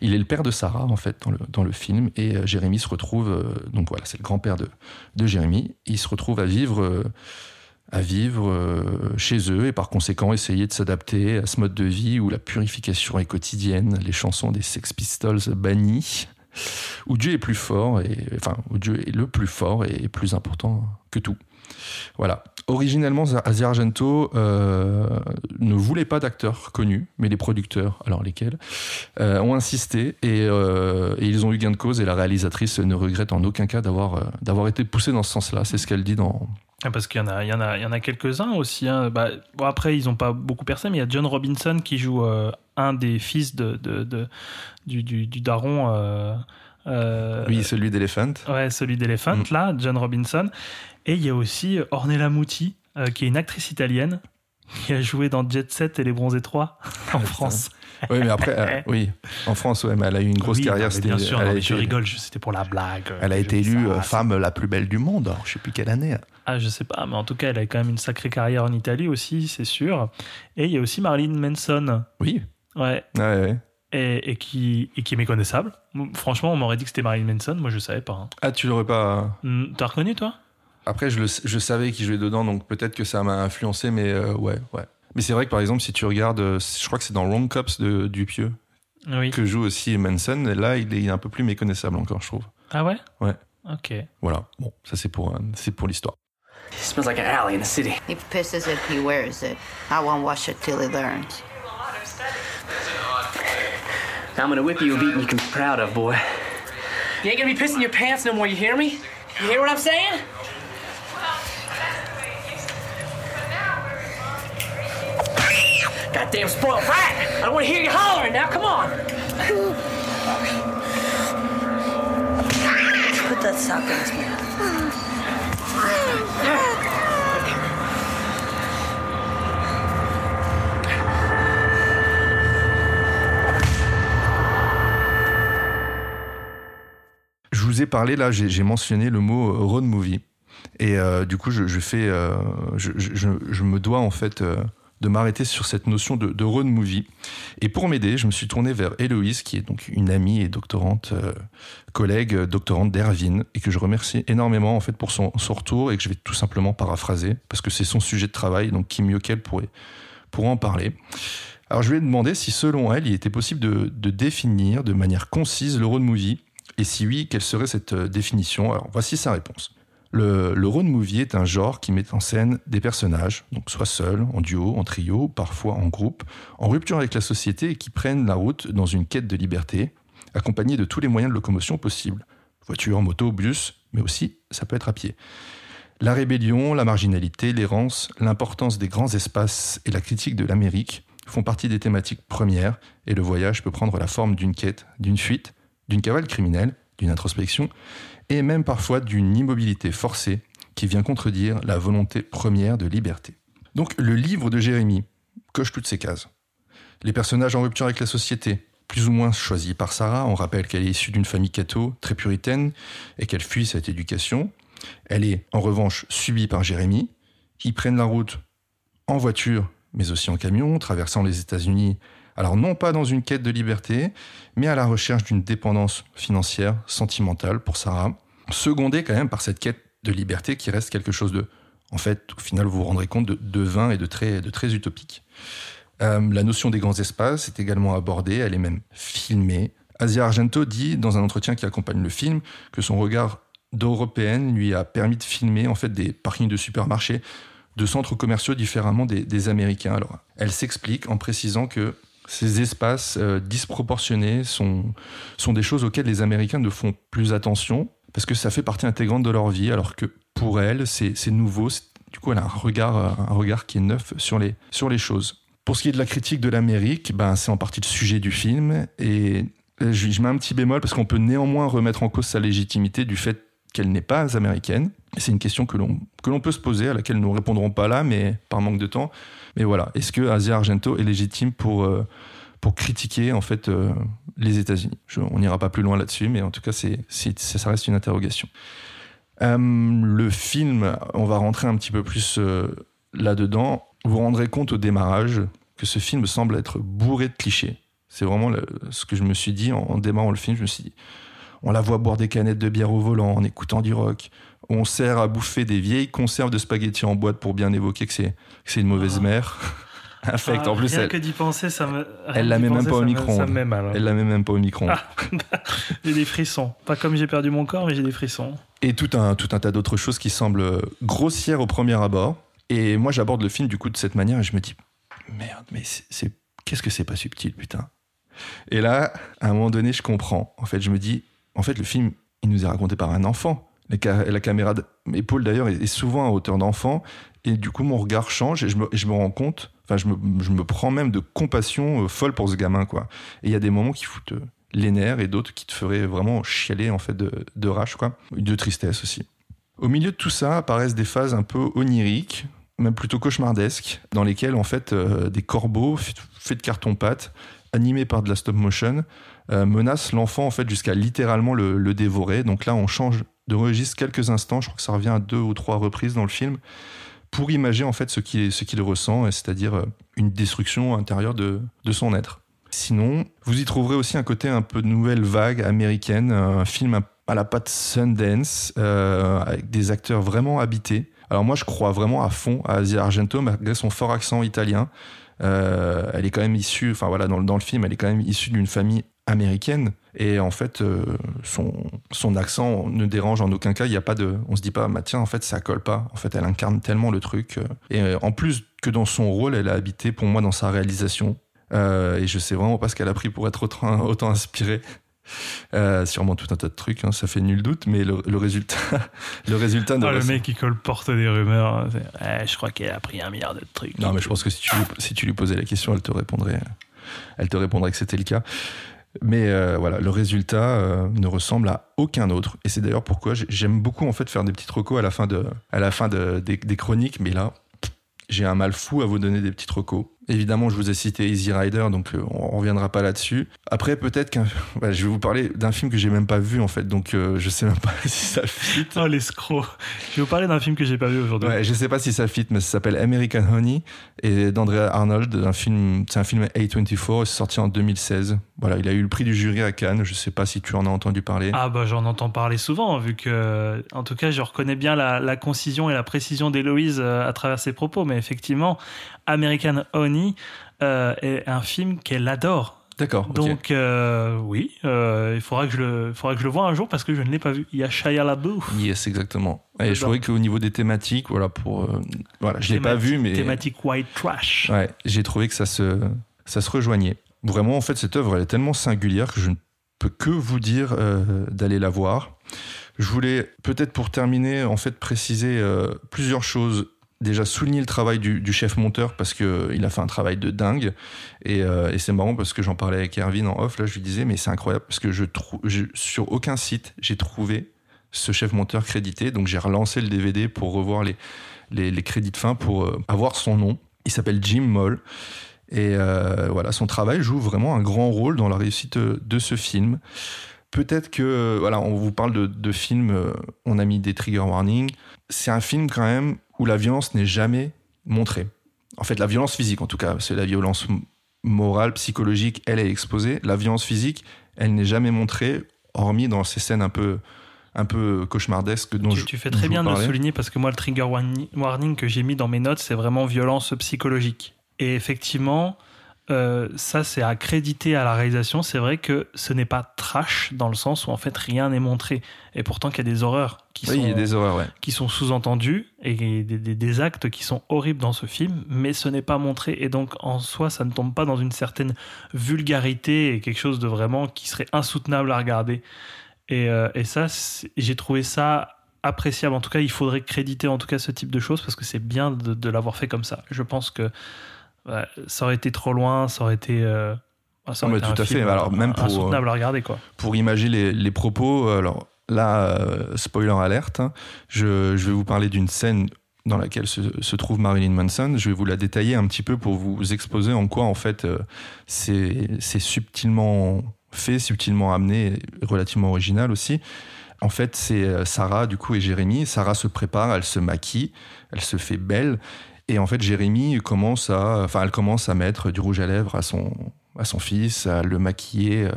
Il est le père de Sarah, en fait, dans le, dans le film. Et euh, Jérémy se retrouve. euh, donc voilà, c'est le grand-père de, de Jérémy. Il se retrouve à vivre, euh, à vivre euh, chez eux et par conséquent essayer de s'adapter à ce mode de vie où la purification est quotidienne, les chansons des Sex Pistols bannies, où Dieu est plus fort, et, enfin, où Dieu est le plus fort et plus important que tout. Voilà. Originellement, Asia Argento euh, ne voulait pas d'acteurs connus, mais les producteurs, alors lesquels, euh, ont insisté et, euh, et ils ont eu gain de cause. Et la réalisatrice ne regrette en aucun cas d'avoir d'avoir été poussée dans ce sens-là. C'est ce qu'elle dit dans. Ah, Parce qu'il y en a, il y en a, il y en a quelques-uns aussi. hein. Bah, bon, après, ils n'ont pas beaucoup percé, mais il y a John Robinson qui joue un des fils de, de, de- du, du, du daron. euh, Oui, celui d'Elephant. Ouais, celui d'Elephant, Mm. là, John Robinson. Et il y a aussi Ornella Muti, euh, qui est une actrice italienne, qui a joué dans Jet Set et Les Bronzés 3 en France. Oui, mais après, euh, oui, en France, ouais, mais elle a eu une grosse Oui, carrière. non, bien sûr, elle non, je rigole, c'était pour la blague. Elle a été élue ça, euh, femme la plus belle du monde. Alors, je sais plus quelle année. Ah, je sais pas, mais en tout cas, elle a quand même une sacrée carrière en Italie aussi, c'est sûr. Et il y a aussi Marilyn Manson, Oui. ouais, Ouais, ouais. et, et qui, et qui est méconnaissable. Franchement, on m'aurait dit que c'était Marilyn Manson, moi je savais pas. hein. Ah, tu l'aurais pas. Hmm, T'as reconnu, toi? Après, je, le, je savais qu'il jouait dedans, donc peut-être que ça m'a influencé, mais euh, ouais, ouais. Mais c'est vrai que par exemple, si tu regardes, euh, je crois que c'est dans Wrong Cops de Dupieux Oui. que joue aussi Manson, et là, il est, il est un peu plus méconnaissable encore, je trouve. Ah ouais? Ouais. Ok. Voilà. Bon, ça c'est pour, c'est pour l'histoire. It smells like an alley in the city. He pisses it, he wears it. I won't wash it till he learns. I'm gonna whip you a beating you can be proud of, boy. You ain't gonna be pissing your pants no more, you hear me? You hear what I'm saying? Goddamn spoiled brat! I don't wanna hear you hollering now, come on! Put that sock in his mouth. Je vous ai parlé là, j'ai mentionné le mot euh, road movie, et euh, du coup, je, je fais, euh, je, je- je- je me dois en fait euh, de m'arrêter sur cette notion de, de road movie. Et pour m'aider, je me suis tourné vers Héloïse, qui est donc une amie et doctorante, euh, collègue euh, doctorante d'Ervin, et que je remercie énormément en fait pour son, retour et que je vais tout simplement paraphraser parce que c'est son sujet de travail, donc qui mieux qu'elle pourrait, pourrait en parler. Alors je lui ai demandé si selon elle, il était possible de, de définir de manière concise le road movie, et si oui, quelle serait cette euh, définition? Alors voici sa réponse. Le, road movie est un genre qui met en scène des personnages, soit seuls, en duo, en trio, parfois en groupe, en rupture avec la société et qui prennent la route dans une quête de liberté, accompagnés de tous les moyens de locomotion possibles. Voiture, moto, bus, mais aussi ça peut être à pied. La rébellion, la marginalité, l'errance, l'importance des grands espaces et la critique de l'Amérique font partie des thématiques premières et le voyage peut prendre la forme d'une quête, d'une fuite, d'une cavale criminelle, d'une introspection, et même parfois d'une immobilité forcée qui vient contredire la volonté première de liberté. Donc le livre de Jérémie coche toutes ces cases. Les personnages en rupture avec la société, plus ou moins choisis par Sarah, on rappelle qu'elle est issue d'une famille catho très puritaine et qu'elle fuit cette éducation. Elle est en revanche subie par Jérémie. Ils prennent la route en voiture, mais aussi en camion, traversant les États-Unis. Alors non pas dans une quête de liberté, mais à la recherche d'une dépendance financière, sentimentale pour Sarah, secondée quand même par cette quête de liberté qui reste quelque chose de, en fait, au final, vous vous rendrez compte de, de vain et de très, de très utopique. Euh, la notion des grands espaces est également abordée, elle est même filmée. Asia Argento dit dans un entretien qui accompagne le film que son regard d'européenne lui a permis de filmer en fait des parkings de supermarchés, de centres commerciaux différemment des, des Américains. Alors, elle s'explique en précisant que ces espaces euh, disproportionnés sont, sont des choses auxquelles les Américains ne font plus attention parce que ça fait partie intégrante de leur vie, alors que pour elle, c'est nouveau. Du coup, elle a un regard, euh, un regard qui est neuf sur les, sur les choses. Pour ce qui est de la critique de l'Amérique, ben, c'est en partie le sujet du film. Et euh, je mets un petit bémol parce qu'on peut néanmoins remettre en cause sa légitimité du fait qu'elle n'est pas américaine. C'est une question que l'on que l'on peut se poser, à laquelle nous répondrons pas là, mais par manque de temps. Mais voilà, est-ce que Asia Argento est légitime pour, euh, pour critiquer en fait euh, les États-Unis? On n'ira pas plus loin là-dessus, mais en tout cas, c'est, ça reste une interrogation. Euh, le film, on va rentrer un petit peu plus là-dedans. Vous vous rendrez compte au démarrage que ce film semble être bourré de clichés. C'est vraiment ce que je me suis dit en, en démarrant le film. Je me suis dit, on la voit boire des canettes de bière au volant en écoutant du rock. On sert à bouffer des vieilles conserves de spaghettis en boîte pour bien évoquer que c'est, que c'est une mauvaise Ah. mère. Infect. Ah, en plus, rien elle, que d'y penser, ça me. rien elle la met même pas au ça me- micro-ondes. Ça me met mal. hein. elle la met même pas au micro. Ah. J'ai des frissons. Pas comme j'ai perdu mon corps, mais j'ai des frissons. et tout un, tout un tas d'autres choses qui semblent grossières au premier abord. Et moi, j'aborde le film du coup de cette manière et je me dis, merde, mais c'est, c'est- qu'est-ce que c'est pas subtil, putain. Et là, à un moment donné, je comprends. En fait, je me dis, en fait, le film, il nous est raconté par un enfant. La, la caméra d'épaule, d'ailleurs, est, souvent à hauteur d'enfant. Et du coup, mon regard change et je me, rends compte, enfin, je me, prends même de compassion euh, folle pour ce gamin, quoi. Et il y a des moments qui foutent euh, les nerfs et d'autres qui te feraient vraiment chialer, en fait, de, rage, quoi. De tristesse aussi. Au milieu de tout ça apparaissent des phases un peu oniriques, même plutôt cauchemardesques, dans lesquelles en fait euh, des corbeaux faits de carton-pâte, animés par de la stop motion, euh, menacent l'enfant en fait jusqu'à littéralement le, dévorer. Donc là, on change de registre quelques instants. Je crois que ça revient à deux ou trois reprises dans le film pour imager en fait ce qu'il ce qu'il ressent, c'est-à-dire euh, une destruction intérieure de, de son être. Sinon, vous y trouverez aussi un côté un peu de nouvelle vague américaine, un film à la patte Sundance, euh, avec des acteurs vraiment habités. Alors moi, je crois vraiment à fond à Asia Argento, malgré son fort accent italien. Euh, elle est quand même issue, enfin voilà, dans, dans le film, elle est quand même issue d'une famille américaine. Et en fait, euh, son, son accent ne dérange en aucun cas. Il y a pas de, on se dit pas, bah tiens, en fait, ça colle pas. En fait, elle incarne tellement le truc. euh, Et euh, en plus que dans son rôle, elle a habité pour moi dans sa réalisation. Euh, et je sais vraiment pas ce qu'elle a pris pour être autant, autant inspirée. Sûrement tout un tas de trucs, hein, ça fait nul doute, mais le, le résultat, le résultat Ah, le reste- mec qui colporte des rumeurs. hein, Eh, je crois qu'elle a pris un milliard de trucs. Non, mais je pense que si tu, lui- si tu lui posais la question, elle te répondrait, elle te répondrait que c'était le cas. Mais euh, voilà, le résultat euh, ne ressemble à aucun autre. Et c'est d'ailleurs pourquoi j'ai- j'aime beaucoup en fait faire des petites recos à la fin, des, chroniques. Mais là, j'ai un mal fou à vous donner des petites recos. Évidemment, je vous ai cité Easy Rider, donc euh, on reviendra pas là-dessus. Après, peut-être qu'un, ouais, je vais vous parler d'un film que j'ai même pas vu en fait, donc euh, je sais même pas si ça fit. Oh, l'escroc. Je vais vous parler d'un film que j'ai pas vu aujourd'hui. Ouais, je sais pas si ça fit, mais ça s'appelle American Honey et d'Andrea Arnold. Un film, c'est un film A24, c'est sorti en 2016. Voilà, il a eu le prix du jury à Cannes. Je sais pas si tu en as entendu parler. Ah bah j'en entends parler souvent, vu que, en tout cas, je reconnais bien la, la concision et la précision d'Héloïse euh, à travers ses propos, mais effectivement, American Honey euh, est un film qu'elle adore. D'accord. Donc euh, oui, euh, il faudra que je le, faudra que je le voie un jour parce que je ne l'ai pas vu. Il y a Shia LaBeouf. Yes, exactement. Et je trouvais qu'au niveau des thématiques, voilà, pour, euh, voilà, je l'ai pas vu, mais Thématique white trash. ouais, j'ai trouvé que ça se, ça se rejoignait. Vraiment, en fait, cette œuvre, elle est tellement singulière que je ne peux que vous dire d'aller la voir. Je voulais peut-être pour terminer, en fait, préciser plusieurs choses déjà souligner le travail du, chef monteur parce que il a fait un travail de dingue. Et, euh, et c'est marrant parce que j'en parlais avec Erwin en off là je lui disais mais c'est incroyable parce que je sur aucun site j'ai trouvé ce chef monteur crédité. Donc j'ai relancé le DVD pour revoir les, les, crédits de fin pour euh, avoir son nom. Il s'appelle Jim Moll. Et euh, voilà son travail joue vraiment un grand rôle dans la réussite de ce film. Peut-être que voilà on vous parle de, de films euh, on a mis des trigger warnings. C'est un film quand même où la violence n'est jamais montrée. En fait, la violence physique, en tout cas, c'est la violence morale, psychologique, elle est exposée. La violence physique, elle n'est jamais montrée, hormis dans ces scènes un peu, un peu cauchemardesques dont tu, je, tu fais très bien de le souligner parce que moi, le trigger warni- warning que j'ai mis dans mes notes, c'est vraiment violence psychologique. Et effectivement, euh, ça, c'est à créditer à la réalisation. C'est vrai que ce n'est pas trash dans le sens où en fait rien n'est montré. Et pourtant, qu'il y a des horreurs qui Oui, il y a sont, des horreurs, ouais. qui sont sous-entendues et des, des- des actes qui sont horribles dans ce film, mais ce n'est pas montré. Et donc, en soi, ça ne tombe pas dans une certaine vulgarité et quelque chose de vraiment qui serait insoutenable à regarder. Et, euh, et ça, j'ai trouvé ça appréciable. En tout cas, il faudrait créditer en tout cas ce type de choses parce que c'est bien de, de l'avoir fait comme ça. Je pense que ouais, ça aurait été trop loin, ça aurait été. euh, ça aurait Non, mais été tout à fait. Alors, même euh, pour, insoutenable à regarder quoi. pour imaginer les, les propos, alors là, euh, spoiler alerte, hein, je, je vais vous parler d'une scène dans laquelle se, se trouve Marilyn Manson. Je vais vous la détailler un petit peu pour vous exposer en quoi, en fait, euh, c'est subtilement fait, subtilement amené, relativement original aussi. En fait, c'est euh, Sarah, du coup, et Jérémy. Sarah se prépare, elle se maquille, elle se fait belle. Et en fait, Jérémy commence à, enfin, elle commence à mettre du rouge à lèvres à son, à son fils, à le maquiller euh,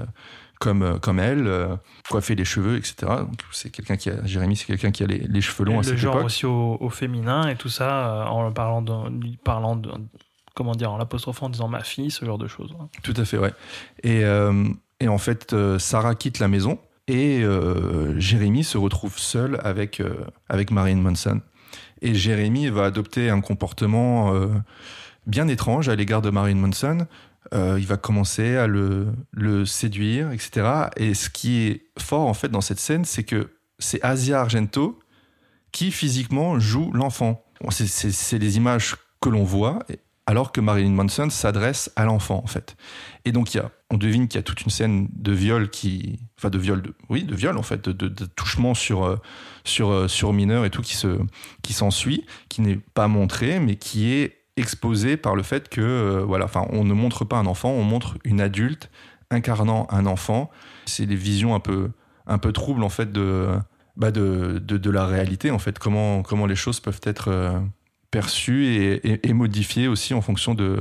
comme, euh, comme elle, euh, coiffer les cheveux, etc. Donc, c'est quelqu'un qui a, Jérémy, c'est quelqu'un qui a les, les cheveux longs Et à le genre aussi au, au féminin et tout ça, euh, en parlant de, parlant de, comment dire, en l'apostrophe en disant ma fille, ce genre de choses. hein. Tout à fait, ouais. Et, euh, et en fait, Sarah quitte la maison et Jérémy se retrouve seul avec, avec Marilyn Manson. Et Jérémy va adopter un comportement euh, bien étrange à l'égard de Marilyn Manson. Euh, il va commencer à le, séduire, etc. Et ce qui est fort, en fait, dans cette scène, c'est que c'est Asia Argento qui, physiquement, joue l'enfant. C'est- des images que l'on voit, alors que Marilyn Manson s'adresse à l'enfant, en fait. Et donc, il y a, on devine qu'il y a toute une scène de viol qui. Enfin, de viol, de, oui, de viol, en fait, de, touchement sur, euh, sur, euh, sur mineur et tout qui se qui s'ensuit, qui n'est pas montré, mais qui est exposé par le fait que, euh, voilà, enfin, on ne montre pas un enfant, on montre une adulte incarnant un enfant. C'est des visions un peu, un peu troubles, en fait, de, bah, de, de, de la réalité, en fait, comment, comment les choses peuvent être perçues et, et, et modifiées aussi en fonction de,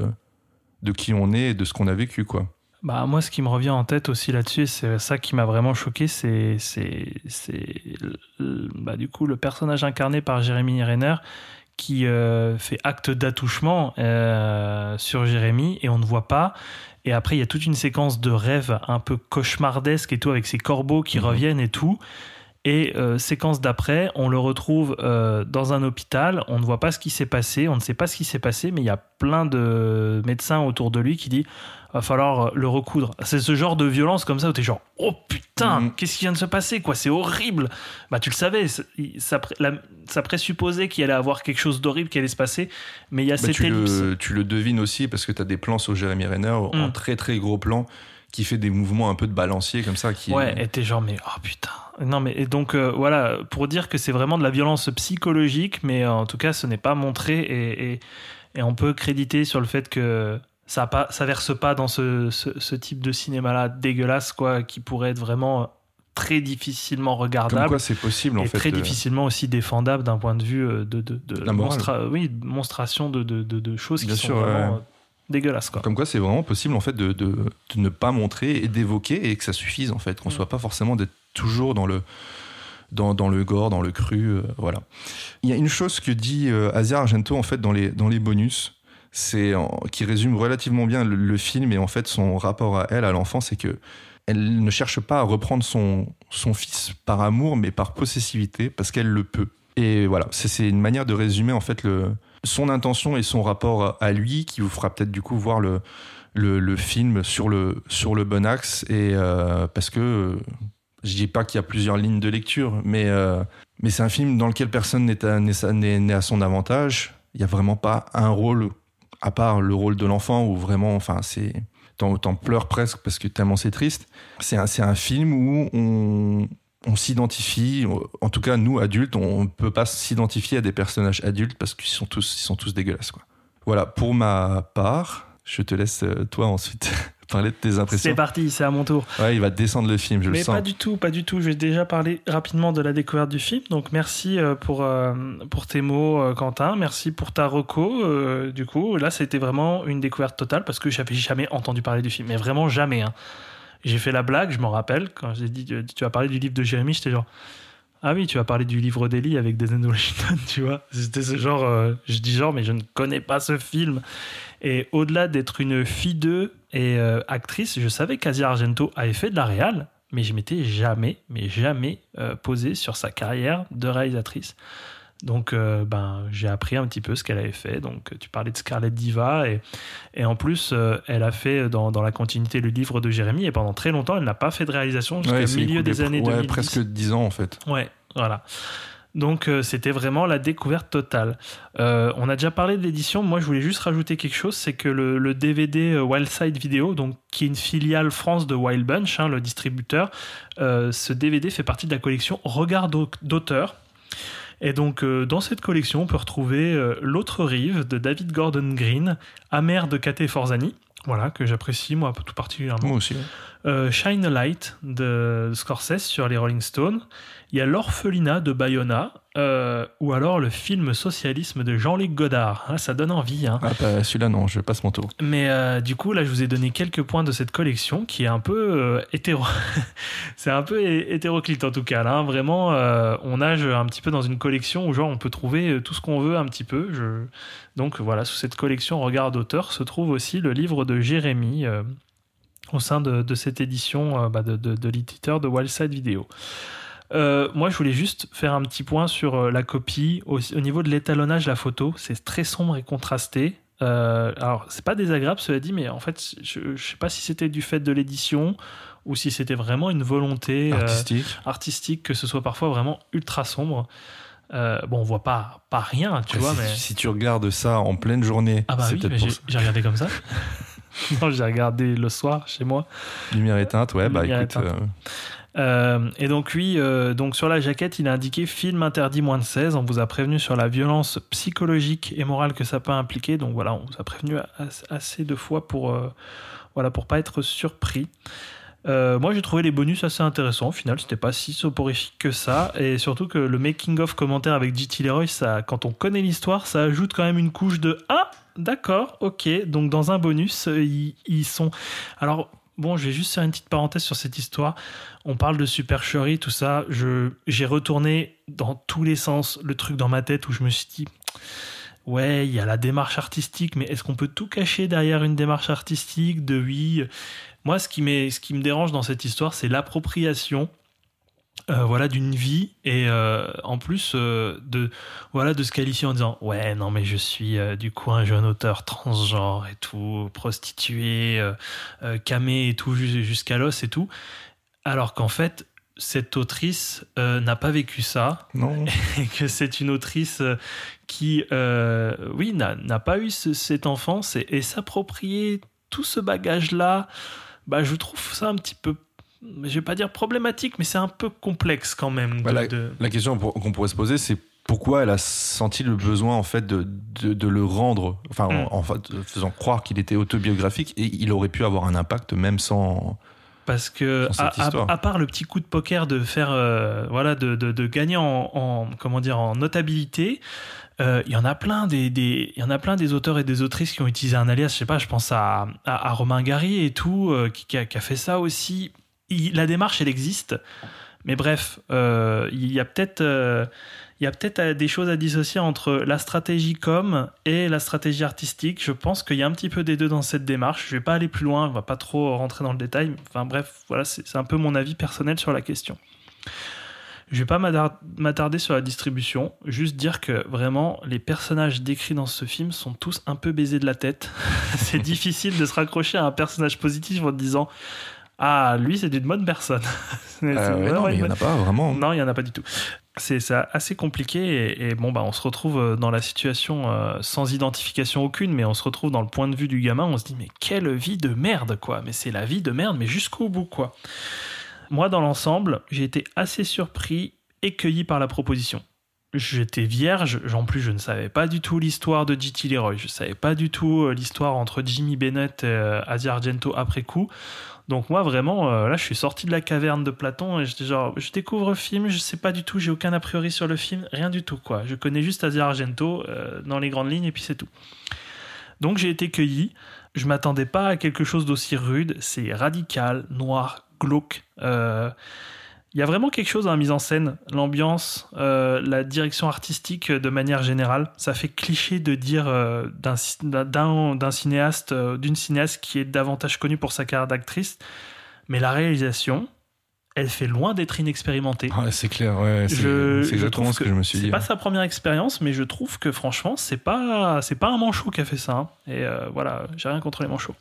de qui on est et de ce qu'on a vécu, quoi. Bah, moi, ce qui me revient en tête aussi là-dessus, c'est ça qui m'a vraiment choqué, c'est, c'est, bah, du coup le personnage incarné par Jérémy Renner qui euh, fait acte d'attouchement euh, sur Jérémy et on ne voit pas. Et après, il y a toute une séquence de rêves un peu cauchemardesque et tout, avec ces corbeaux qui Mhm. reviennent et tout. Et euh, séquence d'après, on le retrouve euh, dans un hôpital. On ne voit pas ce qui s'est passé, on ne sait pas ce qui s'est passé, mais il y a plein de médecins autour de lui qui disent va falloir le recoudre. C'est ce genre de violence comme ça où t'es genre oh putain, Mhm. qu'est-ce qui vient de se passer quoi? C'est horrible. Bah tu le savais, ça, pré- la- ça présupposait qu'il allait avoir quelque chose d'horrible qui allait se passer, mais il y a Bah, cette tu, ellipse. le, tu le devines aussi parce que tu as des plans sur Jérémy Renner en Mm. très très gros plans qui fait des mouvements un peu de balancier comme ça. Qui Ouais, et t'es genre, mais oh putain. Non, mais et donc, euh, voilà, pour dire que c'est vraiment de la violence psychologique, mais euh, en tout cas, ce n'est pas montré et, et, et on peut créditer sur le fait que ça, pas, ça verse pas dans ce, ce, ce type de cinéma-là dégueulasse, quoi, qui pourrait être vraiment très difficilement Comme regardable quoi c'est possible en et fait. très euh, difficilement aussi défendable d'un point de vue euh, de, de, de La morale. oui, de monstration de, de, de, de choses Bien qui sûr, sont vraiment ouais. dégueulasses, quoi. Comme quoi c'est vraiment possible en fait de, de, de ne pas montrer et d'évoquer et que ça suffise en fait, qu'on Mm. soit pas forcément d'être toujours dans le dans, dans le gore, dans le cru, euh, voilà. Il y a une chose que dit euh, Asia Argento en fait dans les dans les bonus, c'est qui résume relativement bien le, le film et en fait son rapport à elle, à l'enfant, c'est que elle ne cherche pas à reprendre son son fils par amour, mais par possessivité parce qu'elle le peut. Et voilà, c'est c'est une manière de résumer en fait le son intention et son rapport à lui qui vous fera peut-être du coup voir le le, film sur le sur le bon axe et euh, parce que je dis pas qu'il y a plusieurs lignes de lecture mais euh, mais c'est un film dans lequel personne n'est à, n'est à- son avantage il y a vraiment pas un rôle à part le rôle de l'enfant où vraiment, enfin, c'est t'en pleures presque parce que tellement c'est triste. C'est un, c'est un film où on, on s'identifie, en tout cas nous adultes, on ne peut pas s'identifier à des personnages adultes parce qu'ils sont tous, ils sont tous dégueulasses quoi. Voilà, pour ma part, je te laisse euh, toi ensuite parler de tes impressions. C'est parti, c'est à mon tour. Ouais, il va descendre le film, je Mais le sens. pas du tout, pas du tout. Je vais déjà parler rapidement de la découverte du film. Donc merci euh, pour, euh, pour tes mots, euh, Quentin. Merci pour ta reco. euh, du coup, là, c'était vraiment une découverte totale parce que j'avais jamais entendu parler du film. Mais vraiment jamais. hein. J'ai fait la blague, je m'en rappelle, quand j'ai dit tu vas parler du livre de Jérémy, j'étais genre. Ah oui, tu vas parler du livre d'Eli avec Denzel Washington, tu vois. C'était ce genre, euh, je dis genre, mais je ne connais pas ce film. Et au-delà d'être une fille d'eux et euh, actrice, je savais qu'Asia Argento avait fait de la réal, mais je m'étais jamais, mais jamais euh, posé sur sa carrière de réalisatrice. Donc, euh, ben, j'ai appris un petit peu ce qu'elle avait fait. Donc, tu parlais de Scarlett Diva et, et en plus, euh, elle a fait dans, dans la continuité le livre de Jérémy et pendant très longtemps, elle n'a pas fait de réalisation jusqu'au Ouais, milieu des années ouais, 2010. presque 10 ans en fait. Ouais, voilà. Donc euh, c'était vraiment la découverte totale. Euh, on a déjà parlé de l'édition. Moi, je voulais juste rajouter quelque chose, c'est que le, le DVD euh, Wildside Video, donc qui est une filiale France de Wild Bunch, hein, le distributeur, euh, ce DVD fait partie de la collection Regard d'au- d'auteur. Et donc euh, dans cette collection, on peut retrouver euh, L'autre rive de David Gordon Green, Amer de Kate Forzani. Voilà, que j'apprécie moi tout particulièrement. Moi aussi. Euh, Shine a Light de Scorsese sur les Rolling Stones. Il y a L'orphelinat de Bayona, euh, ou alors le film Socialisme de Jean-Luc Godard. Ah, ça donne envie. Hein. Ah, bah, celui-là, non, je passe mon tour. Mais euh, du coup, là, je vous ai donné quelques points de cette collection qui est un peu euh, hétéro. C'est un peu hé- hétéroclite en tout cas. Là, hein. Vraiment, on nage un petit peu dans une collection où genre on peut trouver tout ce qu'on veut un petit peu. Je... Donc voilà, sous cette collection Regard d'auteur se trouve aussi le livre de Jérémy. au sein de, de cette édition bah, de, de, de l'éditeur de Wildside Video. Euh, moi, je voulais juste faire un petit point sur euh, la copie. Au, au niveau de l'étalonnage, la photo, c'est très sombre et contrasté. Euh, alors, c'est pas désagréable, cela dit, mais en fait, je, je sais pas si c'était du fait de l'édition ou si c'était vraiment une volonté euh, Artistique. que ce soit parfois vraiment ultra sombre. Euh, bon, on voit pas, pas rien, tu Après, vois, si, mais. si tu regardes ça en pleine journée, Ah bah oui, j'ai regardé comme ça. non, j'ai regardé le soir chez moi. Lumière éteinte, ouais, bah écoute. Euh, et donc oui, euh, donc sur la jaquette, il a indiqué film interdit moins de 16. On vous a prévenu sur la violence psychologique et morale que ça peut impliquer. Donc voilà, on vous a prévenu as- assez de fois pour euh, voilà pas être surpris. Euh, moi j'ai trouvé les bonus assez intéressants. Au final, c'était pas si soporifique que ça. Et surtout que le making of commentaire avec J.T. Leroy, ça, quand on connaît l'histoire, ça ajoute quand même une couche de ah d'accord, ok. Donc dans un bonus, ils sont alors bon, je vais juste faire une petite parenthèse sur cette histoire. On parle de supercherie, tout ça. J'ai retourné dans tous les sens le truc dans ma tête où je me suis dit, ouais, il y a la démarche artistique, mais est-ce qu'on peut tout cacher derrière une démarche artistique? De oui. Moi, ce qui me dérange dans cette histoire, c'est l'appropriation. Euh, voilà d'une vie et euh, en plus euh, de voilà de se qualifier en disant ouais non mais je suis du coup un jeune auteur transgenre et tout prostitué camé et tout jus- jusqu'à l'os et tout alors qu'en fait cette autrice n'a pas vécu ça Non. et que c'est une autrice qui, oui, n'a pas eu ce- cette enfance et, et s'approprier tout ce bagage-là, bah, je trouve ça un petit peu, je vais pas dire problématique, mais c'est un peu complexe quand même. de- Voilà. de- La question qu'on pourrait se poser, c'est pourquoi elle a senti le besoin en fait de, de, de le rendre, enfin Mm. en, en fait, faisant croire qu'il était autobiographique et il aurait pu avoir un impact même sans. Parce que cette à, à- histoire. à part le petit coup de poker de faire, euh, voilà, de, gagner en, en- comment dire, en notabilité, euh, il y en a plein des, des, y en a plein des auteurs et des autrices qui ont utilisé un alias. Je sais pas, je pense à, à, à Romain Gary et tout, euh, qui, qui a, qui a fait ça aussi. La démarche, elle existe. Mais bref, euh, il y a peut-être, euh, peut-être euh, des choses à dissocier entre la stratégie com et la stratégie artistique. Je pense qu'il y a un petit peu des deux dans cette démarche. Je vais pas aller plus loin, on va pas trop rentrer dans le détail. Enfin bref, voilà, c'est un peu mon avis personnel sur la question. Je vais pas m'attard- m'attarder sur la distribution, juste dire que vraiment les personnages décrits dans ce film sont tous un peu baisés de la tête. c'est difficile de se raccrocher à un personnage positif en te disant ah lui c'est une bonne personne. Euh, ouais, non, mais il n'y en a pas vraiment. non, il n'y en a pas du tout. c'est assez compliqué et, et bon bah on se retrouve euh, dans la situation euh, sans identification aucune mais on se retrouve dans le point de vue du gamin on se dit mais quelle vie de merde quoi mais c'est la vie de merde mais jusqu'au bout quoi moi dans l'ensemble j'ai été assez surpris et cueilli par la proposition j'étais vierge en plus je ne savais pas du tout l'histoire de G.T. Leroy je savais pas du tout l'histoire entre Jimmy Bennett et Asia Argento après coup donc moi vraiment, euh, là je suis sorti de la caverne de Platon et j'étais genre, je découvre le film, je sais pas du tout, j'ai aucun a priori sur le film, rien du tout quoi. Je connais juste Asia Argento euh, dans les grandes lignes et puis c'est tout. Donc j'ai été cueilli. Je m'attendais pas à quelque chose d'aussi rude. C'est radical, noir, glauque. Euh, il y a vraiment quelque chose dans la mise en scène, l'ambiance, euh, la direction artistique euh, de manière générale. Ça fait cliché de dire euh, d'un cinéaste, euh, d'une cinéaste qui est davantage connue pour sa carrière d'actrice, mais la réalisation, elle fait loin d'être inexpérimentée. C'est clair, ouais, c'est c'est exactement ce que, je me suis C'est dit. pas sa première expérience, mais je trouve que franchement, c'est pas c'est pas un manchot qui a fait ça. hein. Et voilà, j'ai rien contre les manchots.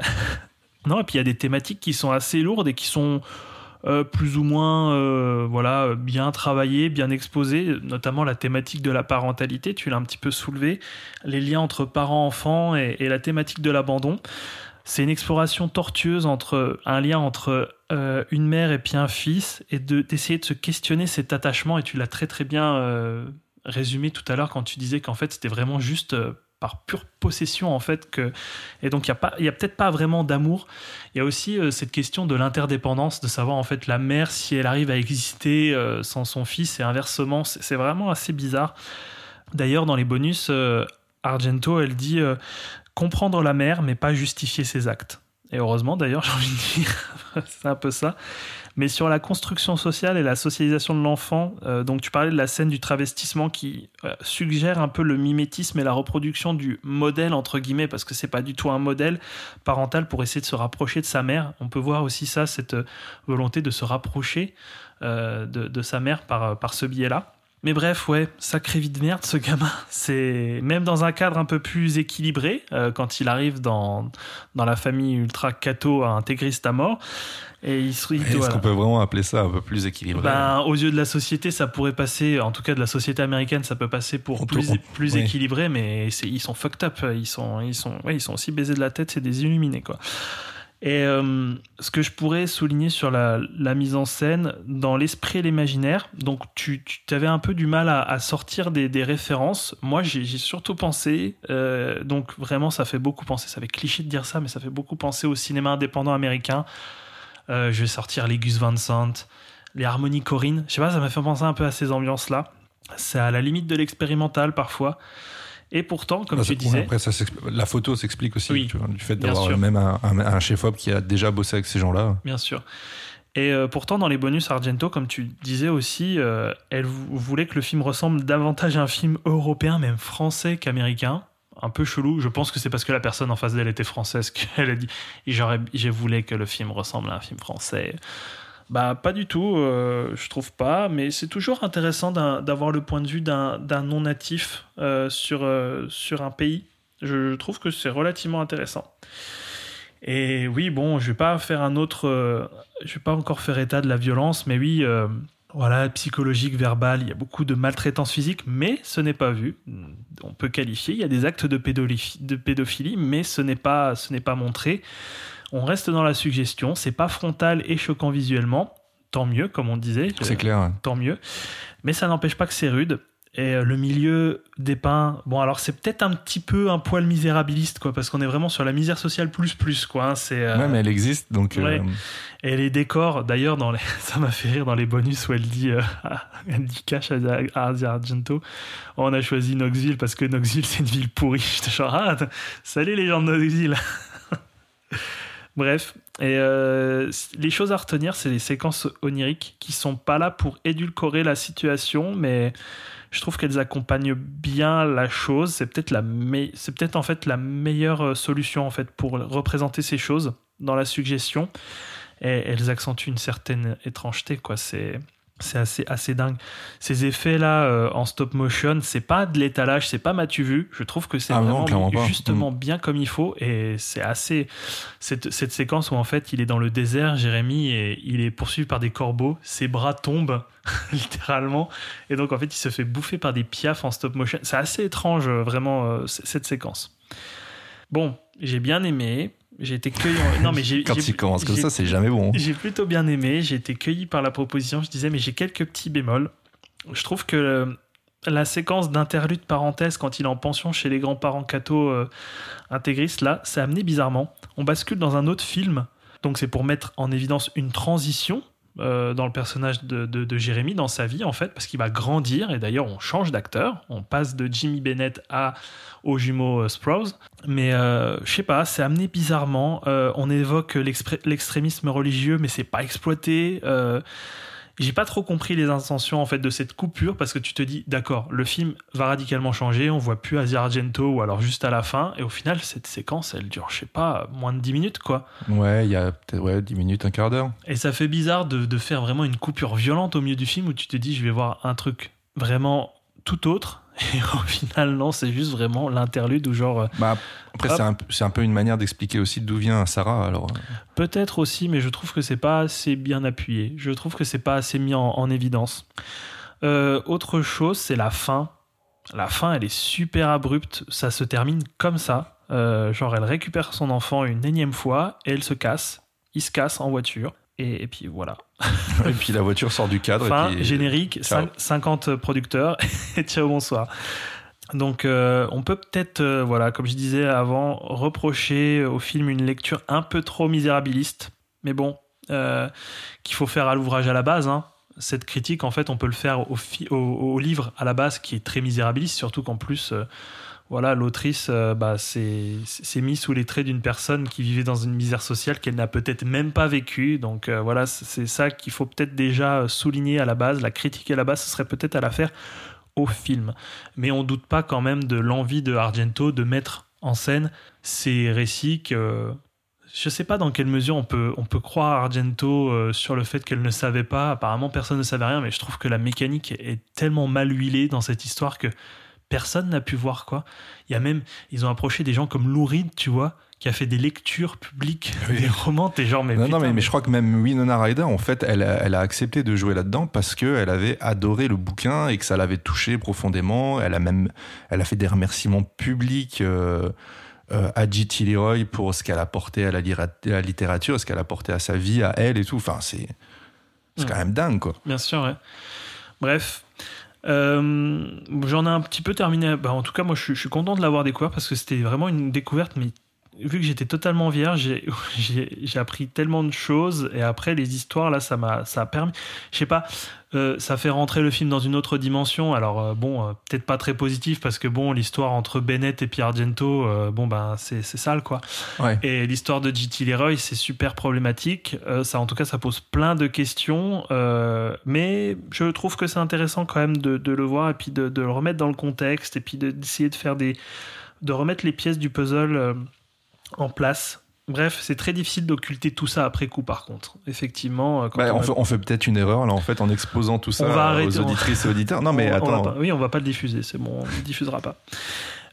non, et puis il y a des thématiques qui sont assez lourdes et qui sont euh, plus ou moins euh, voilà bien travaillées, bien exposées, notamment la thématique de la parentalité. Tu l'as un petit peu soulevé, les liens entre parents-enfants et, la thématique de l'abandon. C'est une exploration tortueuse entre un lien entre euh, une mère et puis un fils et de d'essayer de se questionner cet attachement et tu l'as très très bien résumé tout à l'heure quand tu disais qu'en fait c'était vraiment juste par pure possession en fait que et donc il y a pas il y a peut-être pas vraiment d'amour. Il y a aussi euh, cette question de l'interdépendance de savoir en fait la mère si elle arrive à exister euh, sans son fils et inversement c'est vraiment assez bizarre. D'ailleurs dans les bonus euh, Argento elle dit comprendre la mère mais pas justifier ses actes. Et heureusement d'ailleurs j'ai envie de dire c'est un peu ça mais sur la construction sociale et la socialisation de l'enfant, euh, donc tu parlais de la scène du travestissement qui euh, suggère un peu le mimétisme et la reproduction du modèle entre guillemets parce que c'est pas du tout un modèle parental pour essayer de se rapprocher de sa mère. On peut voir aussi ça, cette euh, volonté de se rapprocher de, sa mère par, par ce biais-là. Mais bref, ouais, sacré vie de merde ce gamin. C'est même dans un cadre un peu plus équilibré, quand il arrive dans, dans la famille ultra catho intégriste à mort, et il se il Est-ce qu'on peut vraiment appeler ça un peu plus équilibré ben, aux yeux de la société, ça pourrait passer, en tout cas de la société américaine, ça peut passer pour On plus, on- plus oui. équilibré, mais ils sont fucked up, ils sont, ils sont, ouais, ils sont aussi baisés de la tête, c'est des illuminés, quoi. Et euh, ce que je pourrais souligner sur la, la mise en scène, dans l'esprit et l'imaginaire, donc tu, tu avais un peu du mal à, à sortir des, des références. Moi, j'ai j'ai surtout pensé, euh, donc vraiment, ça fait beaucoup penser, ça fait cliché de dire ça, mais ça fait beaucoup penser au cinéma indépendant américain. Euh, je vais sortir les Gus Van Sant, les harmonies Corinne. Je sais pas, ça m'a fait penser un peu à ces ambiances-là. C'est à la limite de l'expérimental parfois. Et pourtant, comme Ah, tu disais, après, ça la photo s'explique aussi, Oui, tu vois, du fait d'avoir même un, un- un chef-op qui a déjà bossé avec ces gens-là. bien sûr. Et euh, pourtant, dans les bonus Argento, comme tu disais aussi, euh, elle vou- voulait que le film ressemble davantage à un film européen, même français qu'américain. Un peu chelou. Je pense que c'est parce que la personne en face d'elle était française qu'elle a dit j'aurais, j'ai voulu que le film ressemble à un film français. Bah, pas du tout, euh, je trouve pas, mais c'est toujours intéressant d'avoir le point de vue d'un non-natif euh, sur, euh, sur un pays. Je trouve que c'est relativement intéressant. Et oui, bon, je vais pas faire un autre. je vais pas encore faire état de la violence, mais oui, voilà, psychologique, verbal, il y a beaucoup de maltraitance physique, mais ce n'est pas vu. On peut qualifier. Il y a des actes de pédophilie, de pédophilie mais ce n'est pas, ce n'est pas montré. On reste dans la suggestion. C'est pas frontal et choquant visuellement. Tant mieux, comme on disait. C'est clair. tant mieux. Mais ça n'empêche pas que c'est rude. Et euh, le milieu dépeint, bon alors c'est peut-être un petit peu un poil misérabiliste quoi, parce qu'on est vraiment sur la misère sociale plus plus quoi. hein, c'est euh, Ouais, mais elle existe, donc. euh, ouais. et les décors, d'ailleurs dans les, ça m'a fait rire dans les bonus où elle dit, euh, elle dit cash à, Argento, on a choisi Knoxville parce que Knoxville c'est une ville pourrie. J'étais genre ah, salut les gens de Knoxville. Bref, et euh, les choses à retenir, c'est les séquences oniriques qui sont pas là pour édulcorer la situation, mais je trouve qu'elles accompagnent bien la chose. C'est peut-être la en fait la meilleure euh, solution en fait pour représenter ces choses dans la suggestion. Elles accentuent une certaine étrangeté, quoi. C'est C'est assez, assez dingue. Ces effets-là euh, en stop motion, c'est pas de l'étalage, c'est pas m'as-tu vu? Je trouve que c'est Ah vraiment justement bien comme il faut. Et c'est assez. Cette, cette séquence où en fait il est dans le désert, Jérémy, et il est poursuivi par des corbeaux. Ses bras tombent, littéralement. Et donc en fait il se fait bouffer par des piafs en stop motion. C'est assez étrange, euh, vraiment, euh, cette séquence. Bon, j'ai bien aimé. J'ai été cueilli. en- Non, mais j'ai. Quand j'ai- il commence comme ça, c'est jamais bon. j'ai plutôt bien aimé, j'ai été cueilli par la proposition, je disais mais j'ai quelques petits bémols. Je trouve que euh, la séquence d'interlude parenthèse quand il est en pension chez les grands-parents cathos euh, intégristes, là, c'est amené bizarrement. On bascule dans un autre film, donc c'est pour mettre en évidence une transition euh, dans le personnage de, Jérémy, dans sa vie en fait, parce qu'il va grandir, et d'ailleurs on change d'acteur, on passe de Jimmy Bennett à aux jumeaux euh, Sprouse. Mais euh, je sais pas, c'est amené bizarrement. On évoque l'extrémisme religieux, mais c'est pas exploité. J'ai pas trop compris les intentions en fait de cette coupure parce que tu te dis d'accord le film va radicalement changer on voit plus Asia Argento ou alors juste à la fin et au final cette séquence elle dure je sais pas moins de 10 minutes quoi Ouais, il y a peut-être ouais, 10 minutes, un quart d'heure. et ça fait bizarre de, de faire vraiment une coupure violente au milieu du film où tu te dis je vais voir un truc vraiment tout autre et au final non c'est juste vraiment l'interlude où genre euh, Bah, après, c'est un, peu une manière d'expliquer aussi d'où vient Sarah. Alors, euh, Peut-être aussi, mais je trouve que c'est pas assez bien appuyé. Je trouve que c'est pas assez mis en, en évidence. Euh, autre chose, c'est la fin. La fin, elle est super abrupte. Ça se termine comme ça. Euh, genre, elle récupère son enfant une énième fois et elle se casse. Il se casse en voiture. Et, et puis voilà. et puis la voiture sort du cadre. Fin, et puis, générique, ciao. cin- 50 producteurs et ciao, bonsoir. Donc, euh, on peut peut-être, euh, voilà, comme je disais avant, reprocher au film une lecture un peu trop misérabiliste. Mais bon, euh, qu'il faut faire à l'ouvrage à la base. hein. Cette critique, en fait, on peut le faire au, au, au livre à la base qui est très misérabiliste, surtout qu'en plus, euh, voilà, l'autrice euh, bah, s'est mise sous les traits d'une personne qui vivait dans une misère sociale qu'elle n'a peut-être même pas vécue. Donc euh, voilà, c'est ça qu'il faut peut-être déjà euh, souligner à la base. La critique à la base, ce serait peut-être à la faire au film. Mais on doute pas quand même de l'envie de Argento de mettre en scène ces récits que je sais pas dans quelle mesure on peut, on peut croire Argento euh, sur le fait qu'elle ne savait pas. Apparemment, personne ne savait rien, mais je trouve que la mécanique est tellement mal huilée dans cette histoire que personne n'a pu voir quoi. Il y a même, ils ont approché des gens comme Lou Reed, tu vois, qui a fait des lectures publiques Oui. des romans. T'es genre, mais non, putain, non, mais, mais je crois que même Winona Ryder, en fait, elle a, elle a accepté de jouer là-dedans parce qu'elle avait adoré le bouquin et que ça l'avait touché profondément. Elle a même elle a fait des remerciements publics euh, euh, à J.T. Leroy pour ce qu'elle a apporté à la, littérature, ce qu'elle a apporté à sa vie, à elle et tout. Enfin, c'est c'est Mm. quand même dingue, quoi. Bien sûr, ouais. Bref. Euh, J'en ai un petit peu terminé. Bah, en tout cas, moi, je suis, content de l'avoir découvert parce que c'était vraiment une découverte. Mais vu que j'étais totalement vierge, j'ai- appris tellement de choses. Et après, les histoires, là, ça m'a permis. Je sais pas, euh, ça fait rentrer le film dans une autre dimension. Alors, euh, bon, euh, peut-être pas très positif parce que, bon, l'histoire entre Bennett et Pierre Argento, bon, ben, c'est sale, quoi. Ouais. Et l'histoire de J.T. Leroy, c'est super problématique. Ça, en tout cas, ça pose plein de questions. mais je trouve que c'est intéressant quand même de, de le voir et puis de, de le remettre dans le contexte et puis de- d'essayer de faire des. de remettre les pièces du puzzle en place. Bref, c'est très difficile d'occulter tout ça après coup, par contre. Effectivement. euh, quand Bah, on fait, peut-être une erreur là en fait en exposant tout ça On va aux auditrices et auditeurs. Non mais on- attends, pas- oui, on va pas le diffuser, c'est bon, on ne le diffusera pas.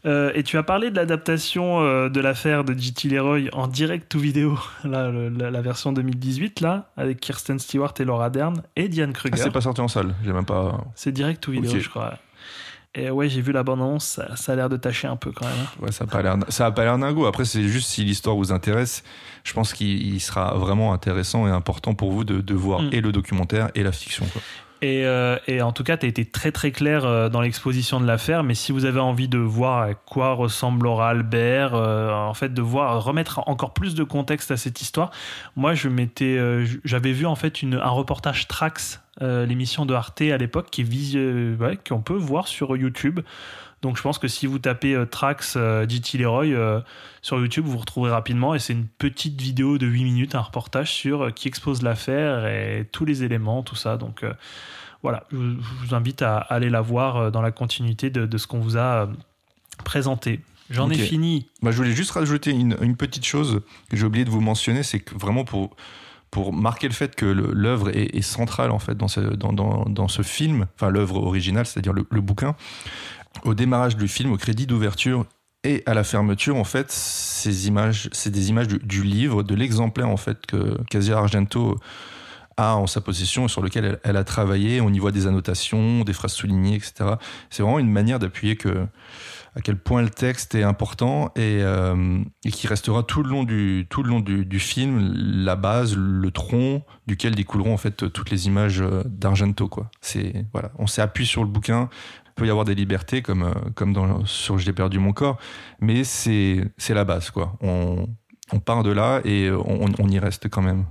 Euh, et tu as parlé de l'adaptation euh, de l'affaire de J.T. Leroy en direct to vidéo, là, le- la, la version 2018, là, avec Kirsten Stewart et Laura Dern et Diane Ah, Kruger. c'est pas sorti en salle. J'ai même pas. c'est direct to vidéo, je crois. Et ouais, j'ai vu l'abondance, ça, ça a l'air de tâcher un peu quand même. hein. Ouais, ça a pas l'air. Ça a pas l'air. Après, c'est juste si l'histoire vous intéresse. Je pense qu'il il sera vraiment intéressant et important pour vous de, de voir Mm. et le documentaire et la fiction. Quoi. Et, euh, et en tout cas, tu as été très très clair euh, dans l'exposition de l'affaire, mais si vous avez envie de voir à quoi ressemble Laura Albert, euh, en fait, de voir, remettre encore plus de contexte à cette histoire, moi je m'étais, euh, j'avais vu en fait une, un reportage Trax, euh, l'émission de Arte à l'époque, qui est euh, ouais, qu'on peut voir sur YouTube. Donc je pense que si vous tapez euh, Trax euh, J.T. Leroy sur YouTube, vous retrouverez rapidement. Et c'est une petite vidéo de 8 minutes, un reportage sur qui expose l'affaire et tous les éléments, tout ça. Donc voilà, je, vous- je vous invite à aller la voir dans la continuité de, de ce qu'on vous a présenté. J'en ai fini. Bah, je voulais juste rajouter une, une petite chose que j'ai oublié de vous mentionner, c'est que vraiment pour pour marquer le fait que l'œuvre est, centrale en fait dans ce, film, enfin l'œuvre originale, c'est-à-dire le, bouquin. Au démarrage du film, au crédit d'ouverture et à la fermeture, en fait, ces images, c'est des images du, livre, de l'exemplaire en fait que Casia Argento a en sa possession et sur lequel elle a travaillé. On y voit des annotations, des phrases soulignées, etc. C'est vraiment une manière d'appuyer que à quel point le texte est important et, euh, et qui restera tout le long du tout le long du, film la base, le tronc duquel découleront en fait toutes les images euh, d'Argento quoi. C'est voilà, on s'appuie sur le bouquin. Il peut y avoir des libertés comme euh, comme dans sur J'ai perdu mon corps, mais c'est c'est la base quoi. On on part de là et on, on y reste quand même.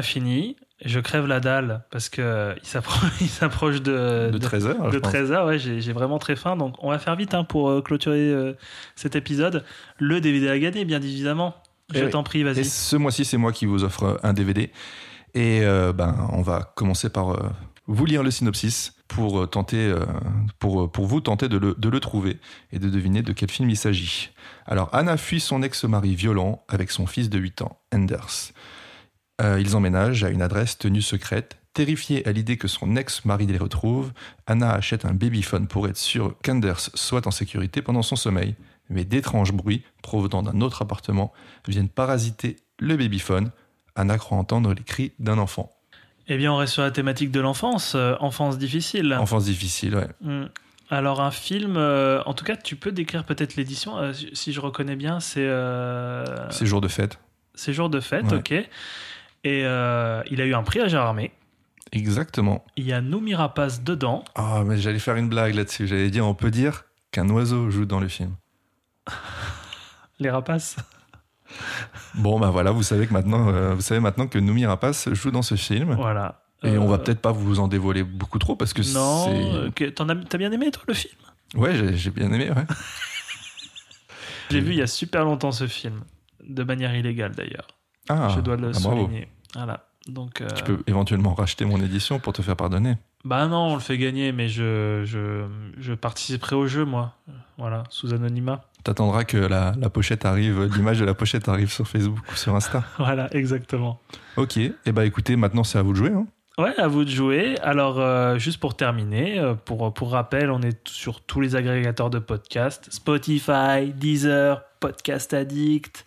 Alors, on en a fini. Je crève la dalle parce que il s'appro- il s'approche de, De 13 heures, De je pense. 13 heures, ouais, j'ai vraiment très faim. Donc, on va faire vite hein, pour euh, clôturer euh, cet épisode. Le DVD à gagner, bien évidemment. Je Eh oui. t'en prie, Et vas-y. ce mois-ci, c'est moi qui vous offre un DVD. Et euh, ben, on va commencer par euh, vous lire le synopsis pour euh, tenter, euh, pour, euh, pour vous tenter de le, de le trouver et de deviner de quel film il s'agit. Alors, Anna fuit son ex-mari violent avec son fils de 8 ans, Anders. Euh, ils emménagent à une adresse tenue secrète. Terrifiée à l'idée que son ex-mari les retrouve, Anna achète un babyphone pour être sûre qu'Anders soit en sécurité pendant son sommeil. Mais d'étranges bruits, provenant d'un autre appartement, viennent parasiter le babyphone. Anna croit entendre les cris d'un enfant. Eh bien, on reste sur la thématique de l'enfance. euh, enfance difficile. Enfance difficile, ouais. Hmm. Alors, un film, euh, en tout cas, tu peux décrire peut-être l'édition. euh, si je reconnais bien, c'est. euh, C'est jour de fête. C'est jour de fête, Ouais. ok. Et euh, il a eu un prix à Gérardmer. Exactement. Il y a Noumi Rapace dedans. Ah, mais j'allais faire une blague là-dessus. J'allais dire, on peut dire qu'un oiseau joue dans le film. Les rapaces. Bon, bah voilà, vous savez que maintenant, euh, vous savez maintenant que Noumi Rapace joue dans ce film. Voilà. Et on va Euh, peut-être pas vous en dévoiler beaucoup trop parce que Non, c'est. euh, as, t'as bien aimé toi le film? Ouais, j'ai j'ai bien aimé, ouais. J'ai vu il y a super longtemps ce film, de manière illégale d'ailleurs. Ah, Je dois le ah, souligner. Voilà. Donc, euh, Tu peux éventuellement racheter mon édition pour te faire pardonner. bah non, on le fait gagner, mais je, je, je participerai au jeu moi. Voilà, sous anonymat. T'attendras que la, la pochette arrive, l'image de la pochette arrive sur Facebook ou sur Insta. Voilà, exactement. Ok, et bah écoutez, maintenant c'est à vous de jouer. Hein. Ouais, à vous de jouer. Alors, euh, juste pour terminer, euh, pour, pour rappel, on est sur tous les agrégateurs de podcasts Spotify, Deezer, Podcast Addict,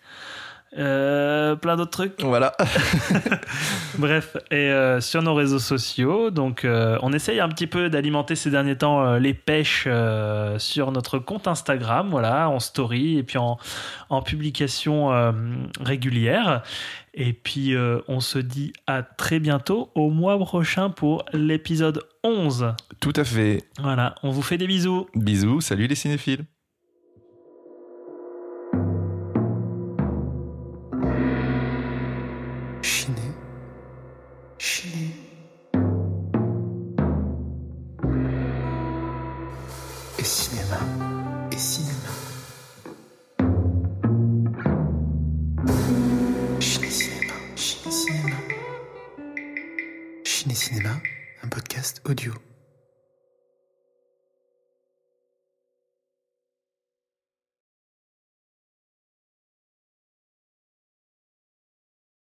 euh, plein d'autres trucs. Voilà. Bref, et euh, sur nos réseaux sociaux, donc euh, on essaye un petit peu d'alimenter ces derniers temps les pêches sur notre compte Instagram, voilà, en story et puis en, en publication régulière. Et puis on se dit à très bientôt au mois prochain pour l'épisode 11. Tout à fait. Voilà, on vous fait des bisous. Bisous, salut les cinéphiles. Chiné. Et cinéma. Et cinéma. Chiné Cinéma. Chiné Cinéma. Chiné Cinéma, un podcast audio.